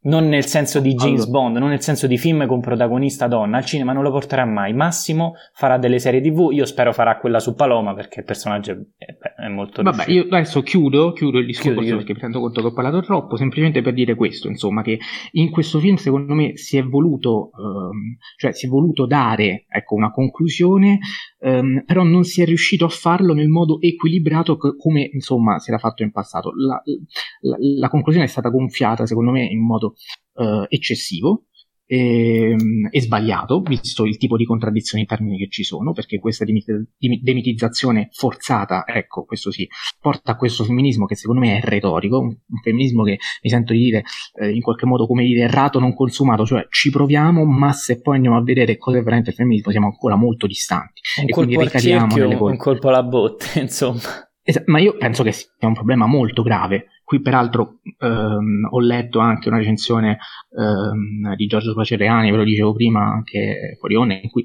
non nel senso di James allora. Bond, non nel senso di film con protagonista donna, al cinema non lo porterà mai. Massimo farà delle serie TV, io spero farà quella su Paloma perché il personaggio è, è molto Vabbè, riuscito. io adesso chiudo, chiudo il discorso chiudo, perché mi rendo conto che ho parlato troppo, semplicemente per dire questo, insomma, che in questo film secondo me si è voluto, ehm, cioè si è voluto dare, ecco, una conclusione, ehm, però non si è riuscito a farlo nel modo equilibrato come, insomma, si era fatto in passato. La, la, la conclusione è stata gonfiata, secondo me, in modo eh, eccessivo e, ehm, è sbagliato, visto il tipo di contraddizioni in termini che ci sono, perché questa demitizzazione forzata, ecco, questo sì, porta a questo femminismo che secondo me è retorico, un, femminismo che mi sento di dire eh, in qualche modo come dire errato non consumato, cioè ci proviamo, ma se poi andiamo a vedere cosa è veramente il femminismo siamo ancora molto distanti. Un e colpo al cerchio, un colpo alla botte, [LAUGHS] insomma. Esatto, ma io penso che sia un problema molto grave. Qui peraltro ehm, ho letto anche una recensione ehm, di Giorgio Pacereani, ve lo dicevo prima anche fuori onda, in cui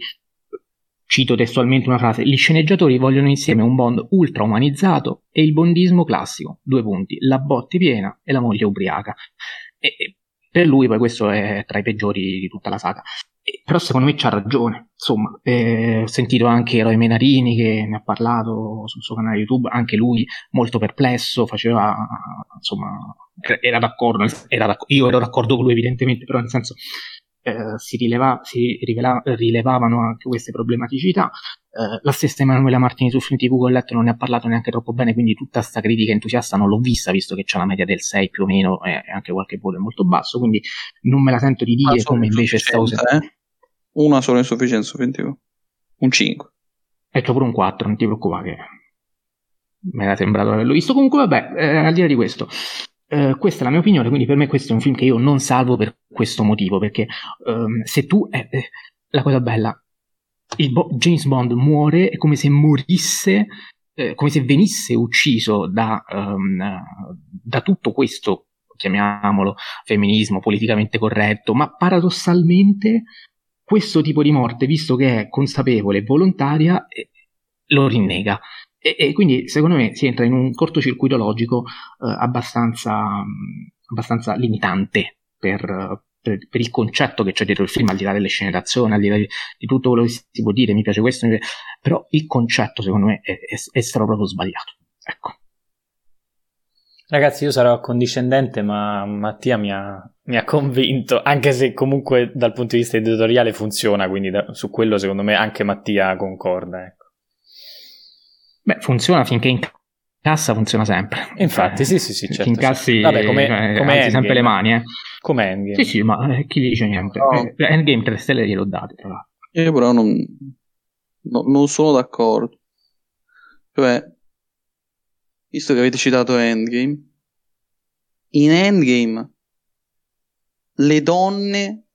cito testualmente una frase, gli sceneggiatori vogliono insieme un Bond ultra umanizzato e il bondismo classico, due punti, la botte piena e la moglie ubriaca. E per lui poi questo è tra i peggiori di tutta la saga però secondo me c'ha ragione. Insomma, eh, ho sentito anche Roy Menarini che ne ha parlato sul suo canale YouTube, anche lui molto perplesso, faceva, insomma, era d'accordo, era d'accordo io ero d'accordo con lui evidentemente, però nel senso eh, si, rileva, si rivela, rilevavano anche queste problematicità. Eh, la stessa Emanuela Martini su Film TV che ho letto non ne ha parlato neanche troppo bene, quindi tutta questa critica entusiasta non l'ho vista, visto che c'è una media del 6 più o meno e anche qualche voto molto basso, quindi non me la sento di dire come invece sta usando. Eh? Una sola insufficienza su Film TV. Un 5. E c'ho pure un 4, non ti preoccupare che mi era sembrato averlo visto. Comunque, vabbè, eh, al di là di questo, eh, questa è la mia opinione, quindi per me questo è un film che io non salvo per questo motivo, perché um, se tu... Eh, eh, la cosa bella, Bo- James Bond muore è come se morisse, eh, come se venisse ucciso da, um, da tutto questo, chiamiamolo femminismo, politicamente corretto, ma paradossalmente questo tipo di morte, visto che è consapevole e volontaria, eh, lo rinnega. E, e, quindi secondo me si entra in un cortocircuito logico eh, abbastanza, abbastanza, limitante per, per, per, il concetto che c'è dietro il film, al di là delle scene d'azione, al di là di, di tutto quello che si può dire, mi piace questo, però il concetto secondo me è, è, è stato proprio sbagliato. Ecco. Ragazzi, io sarò accondiscendente, ma Mattia mi ha, mi ha, convinto, anche se comunque dal punto di vista editoriale funziona, quindi da, su quello secondo me anche Mattia concorda. Ecco. Beh, funziona finché in cassa funziona sempre. Infatti, eh, sì, sì, sì, certo. Incassi, Vabbè, come, eh, come alzi sempre le mani, eh. Come Endgame. Sì, sì, ma eh, chi dice niente? No. Eh, Endgame 3 stelle gliel'ho date, tra l'altro. Io però non, no, non sono d'accordo. Cioè, visto che avete citato Endgame, in Endgame le donne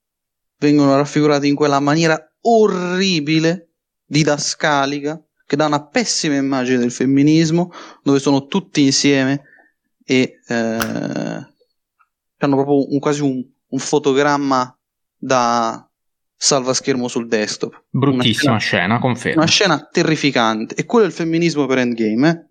vengono raffigurate in quella maniera orribile, didascalica, che dà una pessima immagine del femminismo, dove sono tutti insieme e eh, hanno proprio un, quasi un, un, fotogramma da salvaschermo sul desktop. Bruttissima scena, scena, confermo. Una scena terrificante. E quello è il femminismo per Endgame, eh?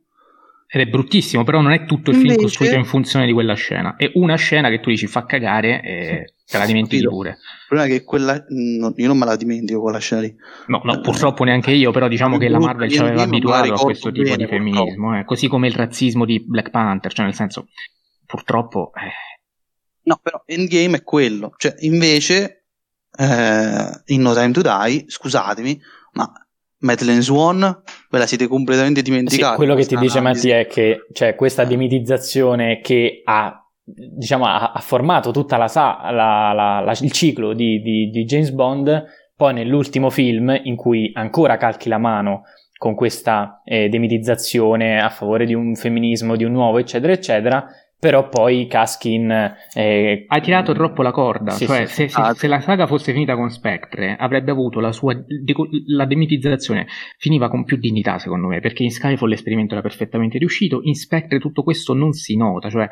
Ed è bruttissimo, però non è tutto il Invece... film costruito in funzione di quella scena. È una scena che tu dici fa cagare e te la dimentichi pure. Il problema è che quella. No, io non me la dimentico quella scena lì. No, no, purtroppo neanche io, però diciamo che la Marvel ci aveva abituato a questo tipo bene, di femminismo. Eh. Così come il razzismo di Black Panther, cioè nel senso, purtroppo. Eh. No, però Endgame è quello. Cioè, invece, eh, in No Time to Die, scusatemi, ma Madeleine Swan ve la siete completamente dimenticati. Sì, quello che ti dice Mattia è che cioè, questa demitizzazione che ha, diciamo, ha, ha formato tutto la, la, la, il ciclo di, di, di, James Bond, poi nell'ultimo film in cui ancora calchi la mano con questa eh, demitizzazione a favore di un femminismo, di un nuovo, eccetera, eccetera, però poi caschi in... Eh, Hai tirato troppo la corda, sì, cioè sì, se, se, se, la saga fosse finita con Spectre avrebbe avuto la sua... la demitizzazione finiva con più dignità secondo me, perché in Skyfall l'esperimento era perfettamente riuscito, in Spectre tutto questo non si nota, cioè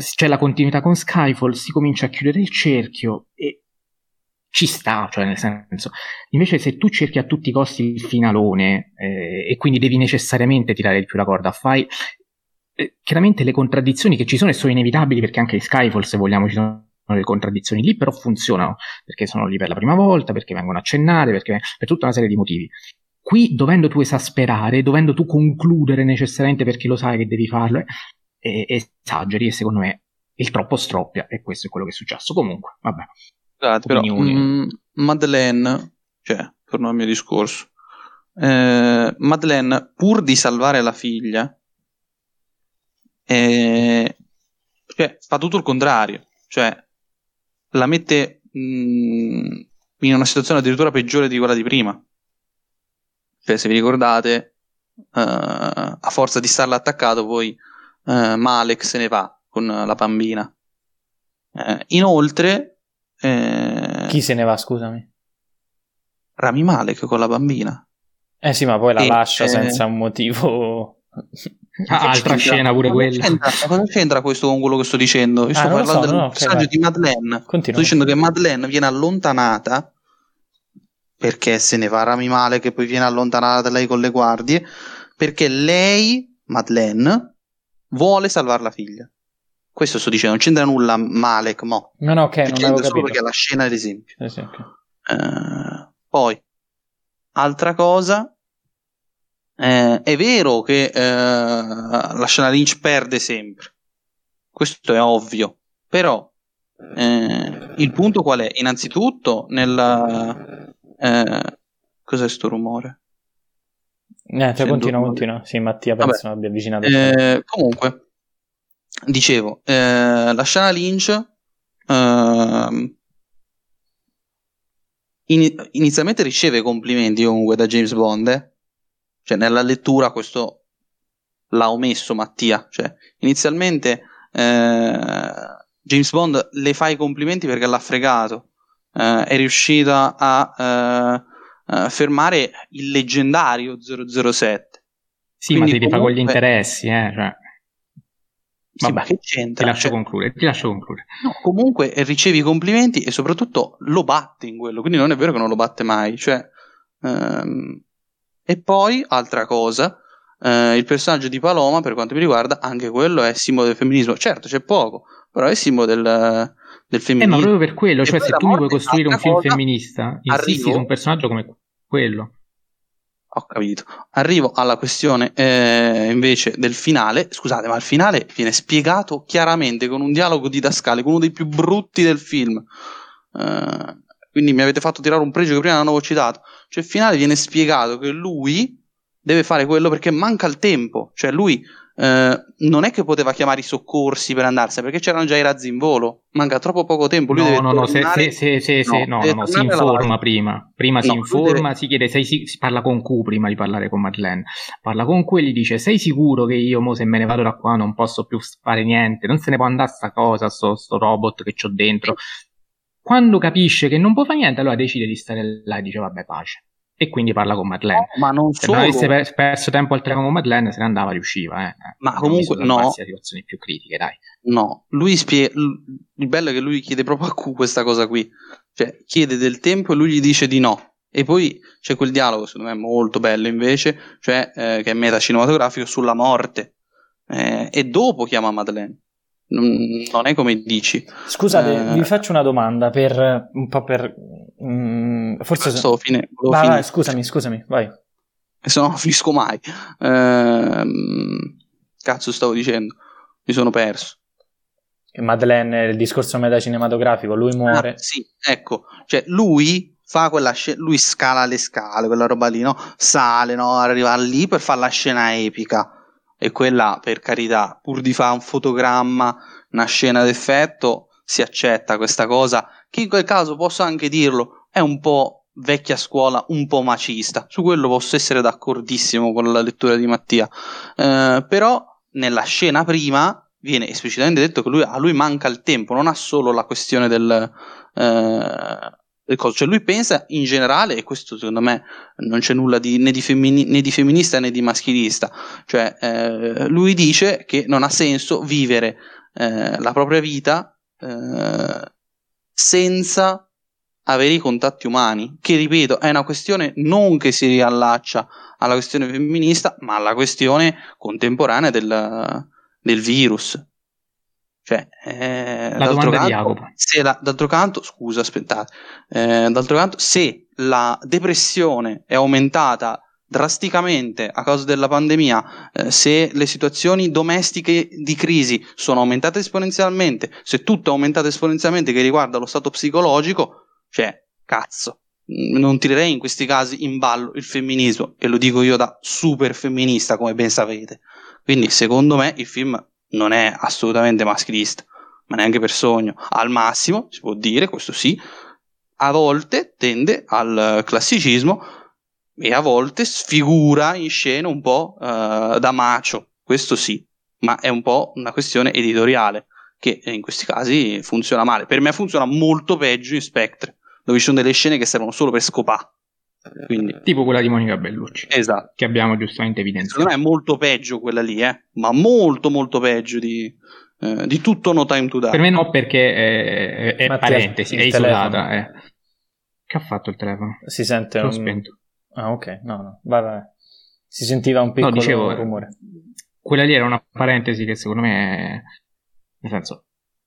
c'è la continuità con Skyfall, si comincia a chiudere il cerchio e ci sta, cioè nel senso, invece se tu cerchi a tutti i costi il finalone eh, e quindi devi necessariamente tirare di più la corda, fai eh, chiaramente le contraddizioni che ci sono e sono inevitabili perché anche in Skyfall se vogliamo ci sono le contraddizioni lì però funzionano perché sono lì per la prima volta perché vengono accennate perché per tutta una serie di motivi. Qui dovendo tu esasperare dovendo tu concludere necessariamente perché lo sai che devi farlo eh, esageri e secondo me il troppo stroppia e questo è quello che è successo. Comunque vabbè. Scusate, però mm, Madeleine cioè torno al mio discorso. Eh, Madeleine pur di salvare la figlia e, cioè, fa tutto il contrario, cioè la mette mh, in una situazione addirittura peggiore di quella di prima. Cioè, se vi ricordate, uh, a forza di starla attaccato, poi uh, Malek se ne va con la bambina. Uh, inoltre, chi se ne va, scusami? Rami Malek con la bambina. Eh sì, ma poi la e, lascia senza un motivo. Ah, altra scena pure quella. C'entra, cosa c'entra questo con quello che sto dicendo? Io ah, sto parlando so, del no, okay, di Madeleine. Continua. Sto dicendo che Madeleine viene allontanata perché se ne va rami male che poi viene allontanata da lei con le guardie perché lei, Madeleine, vuole salvare la figlia. Questo sto dicendo, non c'entra nulla Malek, mo. No, no, ok, non avevo solo perché la scena, ad esempio. Eh sì, okay. uh, poi, altra cosa, eh, è vero che eh, la scena Lynch perde sempre, questo è ovvio, però eh, il punto qual è? Innanzitutto, nel... Eh, cos'è sto rumore? Eh, cioè, continua, continua. Sì, Mattia penso Vabbè, abbia avvicinato. Eh, comunque, dicevo, eh, la scena Lynch eh, in, inizialmente riceve complimenti comunque da James Bond, eh? Cioè, nella lettura questo l'ha omesso Mattia. Cioè, inizialmente eh, James Bond le fa i complimenti perché l'ha fregato. Eh, è riuscita a, eh, a fermare il leggendario 007. Sì, Quindi ma si comunque... fa con gli interessi, eh. Cioè... Sì, ma che c'entra? Ti lascio, cioè, concludere, ti lascio concludere. No, comunque ricevi i complimenti e soprattutto lo batte in quello, quindi non è vero che non lo batte mai. Cioè, ehm, e poi, altra cosa, eh, il personaggio di Paloma, per quanto mi riguarda, anche quello è simbolo del femminismo. Certo, c'è poco, però è simbolo del, del femminismo. Eh, ma proprio per quello, cioè se tu mi vuoi costruire un film femminista, insisti su un personaggio come quello. Ho capito. Arrivo alla questione eh, invece del finale. Scusate, ma il finale viene spiegato chiaramente con un dialogo didascalico, uno dei più brutti del film. Uh, quindi mi avete fatto tirare un pregio che prima non avevo citato. Cioè, il finale viene spiegato che lui deve fare quello perché manca il tempo. Cioè, lui eh, non è che poteva chiamare i soccorsi per andarsene perché c'erano già i razzi in volo. Manca troppo poco tempo. Lui no, deve no, no, se, se, se, se, se, no, no, no si informa prima. Prima no, si informa, deve... si chiede, sei, si, si parla con Q prima di parlare con Madeleine. Parla con quelli, dice, sei sicuro che io mo se me ne vado da qua non posso più fare niente? Non se ne può andare sta cosa, sto, sto robot che ho dentro. Quando capisce che non può fare niente, allora decide di stare là e dice vabbè pace. E quindi parla con Madeleine. No, ma non se solo... non avesse perso tempo al telefono con Madeleine, se ne andava, riusciva. Eh. Ma comunque no. situazioni più critiche, dai. No, lui spiega. Il bello è che lui chiede proprio a Q questa cosa qui. Cioè, chiede del tempo e lui gli dice di no. E poi c'è quel dialogo, secondo me, molto bello invece, cioè eh, che è meta cinematografico sulla morte. Eh, e dopo chiama Madeleine non è come dici. Scusate, eh, vi faccio una domanda per un po' per. Mm, forse. So, fine, vai, vai, scusami, scusami, vai. Se no, finisco mai. Eh, cazzo, stavo dicendo, mi sono perso. Madeleine, il discorso meta cinematografico, lui muore. Ah, sì, ecco, cioè lui fa quella scena, lui scala le scale, quella roba lì, no? Sale, no? Arriva lì per fare la scena epica e quella per carità, pur di fare un fotogramma, una scena d'effetto, si accetta questa cosa, che in quel caso posso anche dirlo, è un po' vecchia scuola, un po' macista. Su quello posso essere d'accordissimo con la lettura di Mattia. Eh, però nella scena prima viene esplicitamente detto che lui, a lui manca il tempo, non ha solo la questione del... Eh, cioè lui pensa in generale, e questo secondo me non c'è nulla di, né, di femmini, né, di femminista né di maschilista, cioè eh, lui dice che non ha senso vivere eh, la propria vita eh, senza avere i contatti umani, che ripeto è una questione non che si riallaccia alla questione femminista, ma alla questione contemporanea del, del virus. Cioè, eh, d'altro, canto, se la, d'altro canto, scusa, aspettate, eh, d'altro canto, se la depressione è aumentata drasticamente a causa della pandemia, eh, se le situazioni domestiche di crisi sono aumentate esponenzialmente, se tutto è aumentato esponenzialmente che riguarda lo stato psicologico, cioè, cazzo, non tirerei in questi casi in ballo il femminismo, e lo dico io da super femminista, come ben sapete. Quindi, secondo me, il film non è assolutamente maschilista, ma neanche per sogno. Al massimo, si può dire, questo sì, a volte tende al classicismo e a volte sfigura in scena un po' uh, da macio, questo sì, ma è un po' una questione editoriale che in questi casi funziona male. Per me funziona molto peggio in Spectre, dove ci sono delle scene che servono solo per scopare. Quindi... Tipo quella di Monica Bellucci. Esatto. Che abbiamo giustamente evidenziato. Secondo me è molto peggio quella lì, eh? ma molto molto peggio di, eh, di tutto No Time to Die. Per me no, perché è, è parentesi, è isolata. Eh. Che ha fatto il telefono? Si sente L'ho un... spento. Ah, ok, no, no, vai, vai. Si sentiva un piccolo no, dicevo, rumore. Quella lì era una parentesi che secondo me è... Nel senso,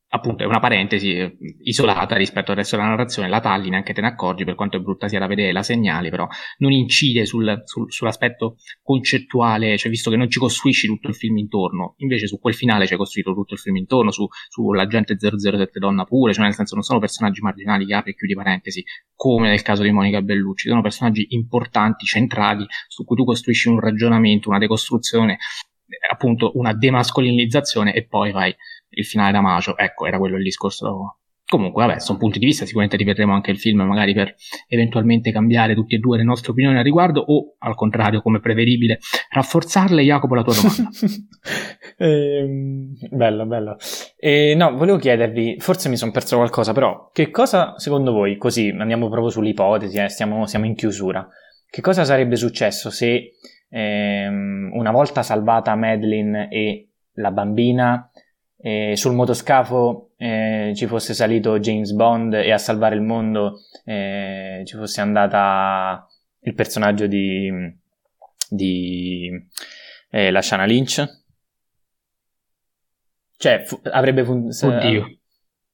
appunto è una parentesi eh, isolata rispetto al resto della narrazione, la tagli, neanche te ne accorgi per quanto è brutta sia da vedere, la segnali, però non incide sul, sul, sull'aspetto concettuale, cioè visto che non ci costruisci tutto il film intorno, invece su quel finale hai costruito tutto il film intorno, su, sull'agente 007 donna pure, cioè nel senso non sono personaggi marginali che apri e chiudi parentesi, come nel caso di Monica Bellucci, sono personaggi importanti, centrali, su cui tu costruisci un ragionamento, una decostruzione, eh, appunto una demascolinizzazione e poi vai il finale da Macio. Ecco, era quello il discorso. Comunque, vabbè, sono punti di vista, sicuramente rivedremo anche il film, magari per eventualmente cambiare tutte e due le nostre opinioni al riguardo, o al contrario, come preferibile, rafforzarle. Jacopo, la tua domanda. [LAUGHS] ehm, bello, bello. E, no, volevo chiedervi, forse mi sono perso qualcosa, però, che cosa secondo voi, così andiamo proprio sull'ipotesi, eh, stiamo, siamo in chiusura, che cosa sarebbe successo se ehm, una volta salvata Madeline e la bambina eh, sul motoscafo eh, ci fosse salito James Bond e a salvare il mondo eh, ci fosse andata il personaggio di, di eh, la Shana Lynch. Cioè fu- avrebbe funzionato Oddio,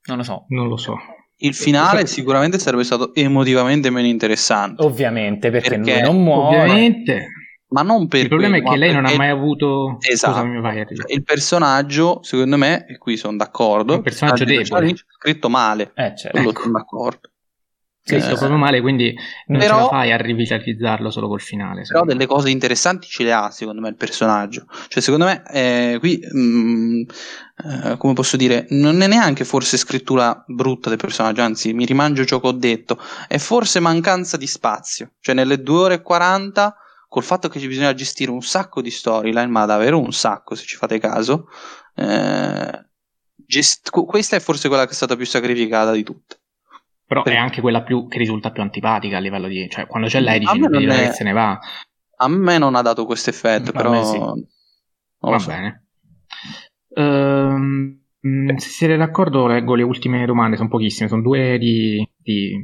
non lo so. Non lo so. Il finale sicuramente sarebbe stato emotivamente meno interessante. ovviamente perché, Perché non muore. Ovviamente, Ma non per il problema è quello, che ma lei non ha mai avuto... Esatto. Scusami, vai, Enrico. Il personaggio, secondo me, e qui sono d'accordo, personaggio il di debole. È scritto male. eh. Quello Ecco. sono d'accordo. Sì, Eh, sto proprio male, quindi non però- ce la fai a rivitalizzarlo solo col finale. Però me. delle cose interessanti ce le ha, secondo me, il personaggio. Cioè, secondo me, eh, qui, mm, eh, come posso dire, non è neanche forse scrittura brutta del personaggio, anzi, mi rimangio ciò che ho detto. È forse mancanza di spazio. Cioè, nelle 2 ore e 40, col fatto che ci bisogna gestire un sacco di storyline, ma davvero un sacco, se ci fate caso, eh, gest- questa è forse quella che è stata più sacrificata di tutte. Però per- è anche quella più, che risulta più antipatica a livello di... Cioè, quando c'è lei dici non è- che se ne va. A me non ha dato questo effetto, A però... sì. Va so. bene. Ehm, mh, se siete d'accordo, leggo le ultime domande, sono pochissime, sono due di, di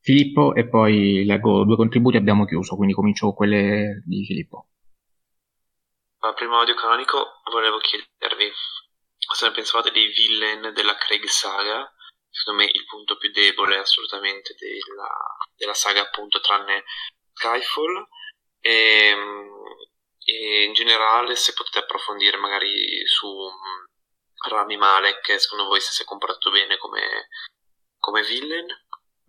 Filippo e poi leggo due contributi e abbiamo chiuso, quindi comincio con quelle di Filippo. Ma prima audio canonico volevo chiedervi cosa ne pensavate dei villain della Craig saga. Secondo me il punto più debole assolutamente della, della saga, appunto, tranne Skyfall. E, e in generale, se potete approfondire magari su mm, Rami Malek, secondo voi se si è comportato bene come, come villain.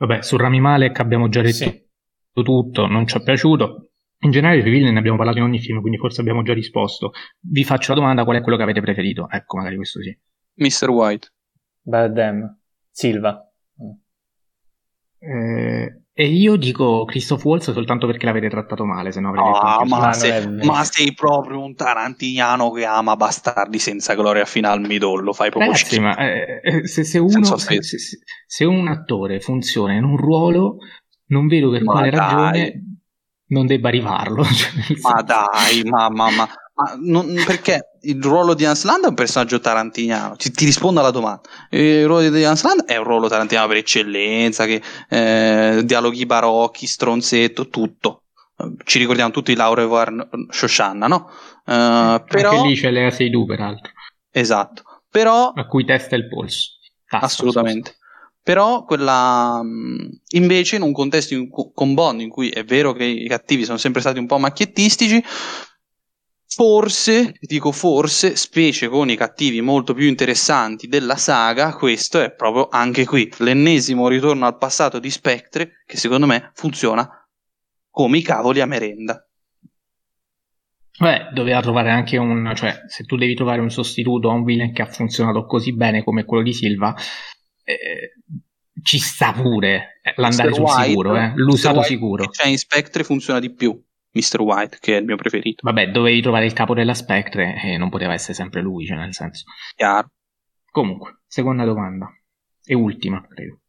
Vabbè, su Rami Malek abbiamo già detto Sì. tutto, non ci è piaciuto. In generale sui villain ne abbiamo parlato in ogni film, quindi forse abbiamo già risposto. Vi faccio la domanda, qual è quello che avete preferito? Ecco, magari questo sì. Mr. White. Bad Damn. Silva Eh, e io dico Christoph Waltz soltanto perché l'avete trattato male, se no avrei detto Ah, ma, vero. ma sei proprio un tarantiniano che ama bastardi senza gloria fino al midollo. Fai proprio Ragazzi, schifo. ma eh, eh, se, se uno, se, se- se un attore funziona in un ruolo, non vedo per Ma quale dai. ragione non debba rifarlo. [LAUGHS] Cioè, Ma senso- dai, ma, ma, ma, ma non- perché il ruolo di Hans Land è un personaggio tarantiniano. Ti, ti rispondo alla domanda. Il ruolo di Hans Land è un ruolo tarantiniano per eccellenza, che, eh, dialoghi barocchi, stronzetto, tutto. Ci ricordiamo tutti Laure War Shoshanna, no? Eh, però, Anche lì c'è Lea Seydoux, peraltro, esatto. Però a cui testa il polso. Tasta, assolutamente. Però quella mh, invece in un contesto in con Bond in cui è vero che i cattivi sono sempre stati un po' macchiettistici, forse, dico forse, specie con i cattivi molto più interessanti della saga, questo è proprio anche qui l'ennesimo ritorno al passato di Spectre che secondo me funziona come i cavoli a merenda. Beh, doveva trovare anche un... cioè, se tu devi trovare un sostituto a un villain che ha funzionato così bene come quello di Silva, eh, ci sta pure eh, l'andare sul White, sicuro, eh? l'usato White sicuro. C'è in Spectre funziona di più. Mr. White, che è il mio preferito. Vabbè, dovevi trovare il capo della Spectre e non poteva essere sempre lui, cioè nel senso. Chiaro. Comunque, seconda domanda. E ultima, credo.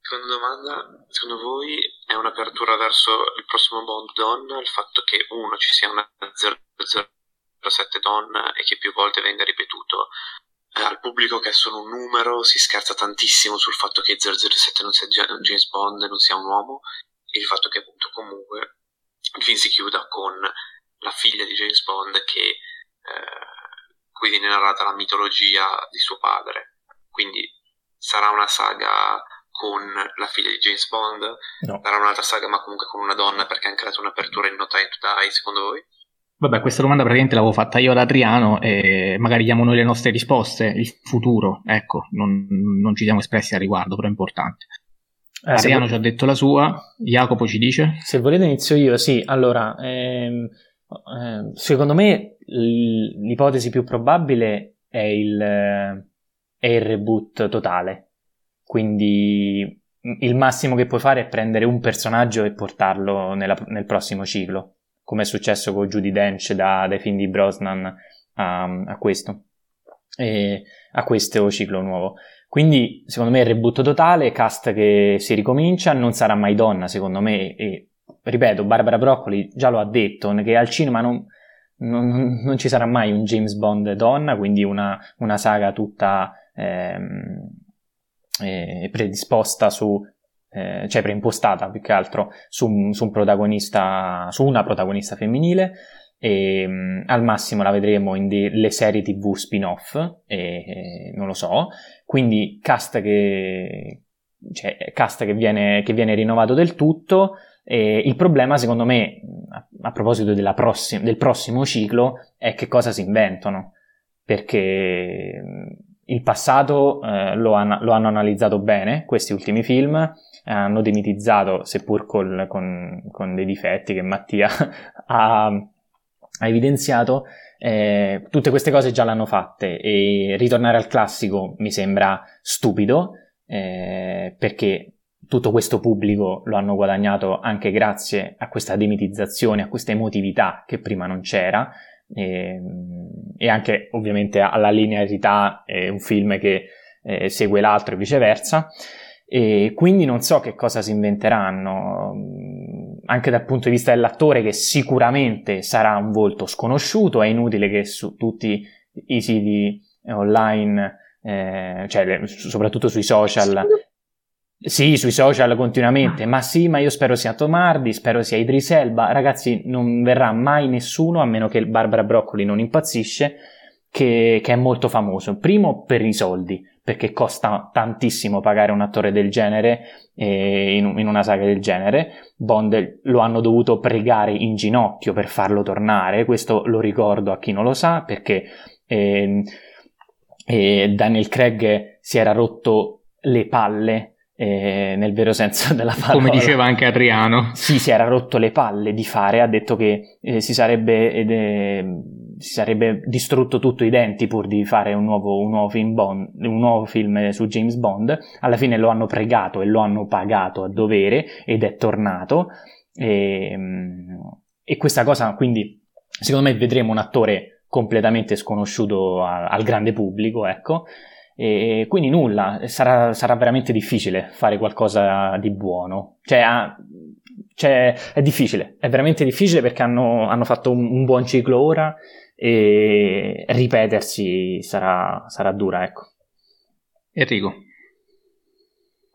Seconda domanda, secondo voi è un'apertura verso il prossimo Bond donna il fatto che uno ci sia una 007 donna e che più volte venga ripetuto eh, al pubblico che è solo un numero, si scherza tantissimo sul fatto che 007 non sia James Bond e non sia un uomo e il fatto che appunto comunque il film si chiuda con la figlia di James Bond che eh, qui viene narrata la mitologia di suo padre quindi sarà una saga con la figlia di James Bond no. sarà un'altra saga ma comunque con una donna perché ha anche dato un'apertura in No Time to Die secondo voi? Vabbè, questa domanda praticamente l'avevo fatta io ad Adriano e magari diamo noi le nostre risposte, il futuro, ecco, non, non ci siamo espressi al riguardo, però è importante. Eh, Adriano ci ha detto la sua, Jacopo ci dice? Se volete inizio io, sì. Allora, ehm, eh, secondo me l'ipotesi più probabile è il, è il reboot totale. Quindi il massimo che puoi fare è prendere un personaggio e portarlo nella, nel prossimo ciclo, come è successo con Judy Dench da, dai film di Brosnan a, a questo, e a questo ciclo nuovo. Quindi, secondo me, il reboot totale, cast che si ricomincia, non sarà mai donna, secondo me, e ripeto, Barbara Broccoli già lo ha detto, che al cinema non, non, non ci sarà mai un James Bond donna, quindi una, una saga tutta ehm, eh, predisposta su, eh, cioè preimpostata più che altro su, su un protagonista, su una protagonista femminile e um, al massimo la vedremo in delle serie tv spin-off, e, e, non lo so, quindi cast che, cioè, cast che, viene, che viene rinnovato del tutto. E il problema, secondo me, a, a proposito prossim- del prossimo ciclo, è che cosa si inventano, perché il passato eh, lo, han- lo, hanno analizzato bene, questi ultimi film, hanno demitizzato, seppur col, con, con dei difetti che Mattia [LAUGHS] ha ha evidenziato, eh, tutte queste cose già l'hanno fatte e ritornare al classico mi sembra stupido eh, perché tutto questo pubblico lo hanno guadagnato anche grazie a questa demitizzazione, a questa emotività che prima non c'era e, e anche ovviamente alla linearità, è un film che eh, segue l'altro e viceversa. E quindi non so che cosa si inventeranno, anche dal punto di vista dell'attore che sicuramente sarà un volto sconosciuto, è inutile che su tutti i siti online, eh, cioè soprattutto sui social, sì, sui social continuamente, ma sì, ma io spero sia Tomardi, spero sia Idris Elba, ragazzi non verrà mai nessuno, a meno che Barbara Broccoli non impazzisce, che, che è molto famoso, primo per i soldi, perché costa tantissimo pagare un attore del genere eh, in, in, una saga del genere. Bond lo hanno dovuto pregare in ginocchio per farlo tornare, questo lo ricordo a chi non lo sa, perché eh, eh, Daniel Craig si era rotto le palle eh, nel vero senso [LAUGHS] della parola. Come diceva anche Adriano. Sì, si era rotto le palle di fare, ha detto che eh, si, sarebbe, eh, si, sarebbe, distrutto tutto i denti pur di fare un nuovo, un, nuovo Bond, un nuovo, film su James Bond. Alla fine lo hanno pregato e lo hanno pagato a dovere ed è tornato. E, ehm, e questa cosa, quindi, secondo me vedremo un attore completamente sconosciuto a, al grande pubblico, ecco, e quindi nulla, sarà, sarà, veramente difficile fare qualcosa di buono. Cioè, ha, cioè, è difficile, è veramente difficile perché hanno, hanno fatto un, un, buon ciclo ora e ripetersi sarà, sarà dura, ecco. Enrico.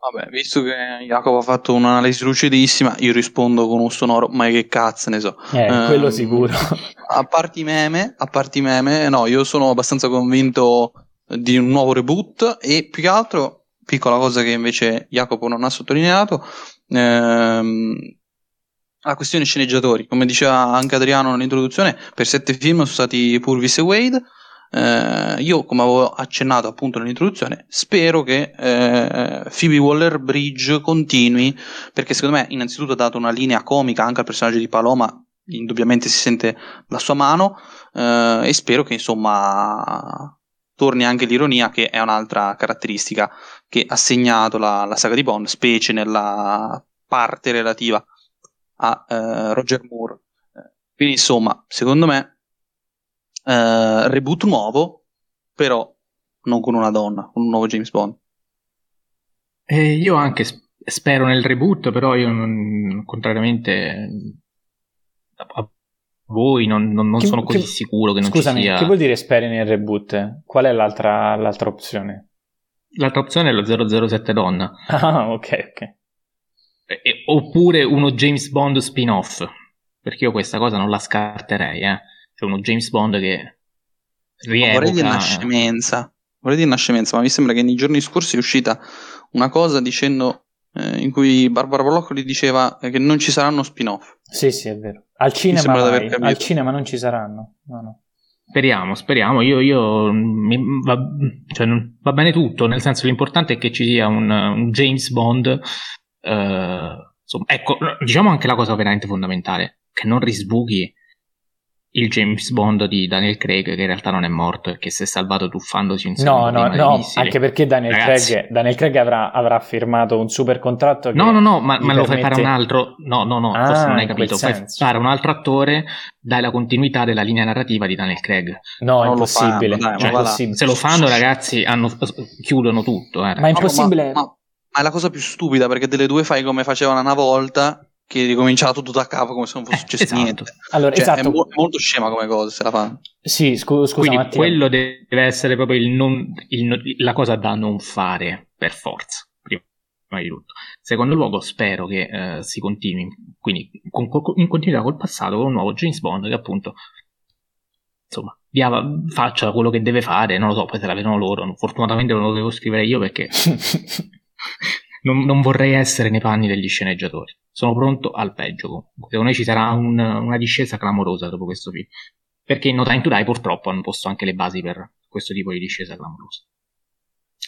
Vabbè, visto che Jacopo ha fatto un'analisi lucidissima, io rispondo con un sonoro, ma che cazzo ne so. Eh, eh quello sicuro. [LAUGHS] A parti meme, a parti meme, no, io sono abbastanza convinto di un nuovo reboot e più che altro, piccola cosa che invece Jacopo non ha sottolineato, ehm, la questione sceneggiatori. Come diceva anche Adriano nell'introduzione, per sette film sono stati Purvis e Wade. Eh, io, come avevo accennato appunto nell'introduzione, spero che eh, Phoebe Waller Bridge continui perché secondo me, innanzitutto, ha dato una linea comica anche al personaggio di Paloma. Indubbiamente si sente la sua mano eh, e spero che insomma torni anche l'ironia, che è un'altra caratteristica che ha segnato la, la saga di Bond, specie nella parte relativa a uh, Roger Moore. Quindi insomma, secondo me, uh, reboot nuovo, però non con una donna, con un nuovo James Bond. Eh, io anche spero nel reboot, però io non, contrariamente a voi non, non, non che, sono così che, sicuro che non scusami, ci sia... che vuol dire speri nel reboot? Qual è l'altra, l'altra opzione? L'altra opzione è lo 007 donna. Ah, ok, ok. E, oppure uno James Bond spin-off, perché io questa cosa non la scarterei, eh. Cioè uno James Bond che rievoca... Vorrei dire una scemenza, vorrei dire una scemenza, ma mi sembra che nei giorni scorsi è uscita una cosa dicendo eh, in cui Barbara Broccoli diceva che non ci saranno spin-off. Sì, sì, è vero. Al cinema, al cinema non ci saranno. No, no. Speriamo, speriamo. Io, io mi, va, cioè, va, bene tutto, nel senso l'importante è che ci sia un, un James Bond. Eh, insomma, ecco, diciamo anche la cosa veramente fondamentale, che non risbughi il James Bond di Daniel Craig che in realtà non è morto e che si è salvato tuffandosi in No, no, no, anche perché Daniel Craig, Daniel Craig avrà, avrà, firmato un super contratto No, no, no, ma, ma lo fai fare un altro No, no, no, ah, forse non hai capito Fai fare un altro attore Dai la continuità della linea narrativa di Daniel Craig. No, è impossibile, fanno, dai, cioè, impossibile. Se lo fanno ragazzi hanno, chiudono tutto eh. Ma è impossibile. Ma, ma, ma è la cosa più stupida perché delle due fai come facevano una volta che ricominciava tutto da capo come se non fosse eh, successo esatto. niente. Allora, cioè, esatto. È, mo- molto scema come cosa se la fa. Sì, scu- scusa. Quindi Mattia. quello deve essere proprio il non, il, la cosa da non fare per forza. Prima di tutto. Secondo luogo, spero che uh, si continui quindi con, con, in continuità col passato con un nuovo James Bond che appunto insomma via, faccia quello che deve fare. Non lo so, poi se la vedono loro. Fortunatamente non lo devo scrivere io perché. [LAUGHS] non, non, vorrei essere nei panni degli sceneggiatori. Sono pronto al peggio. Secondo me ci sarà un, una discesa clamorosa dopo questo film. Perché in No Time to Die purtroppo hanno posto anche le basi per questo tipo di discesa clamorosa.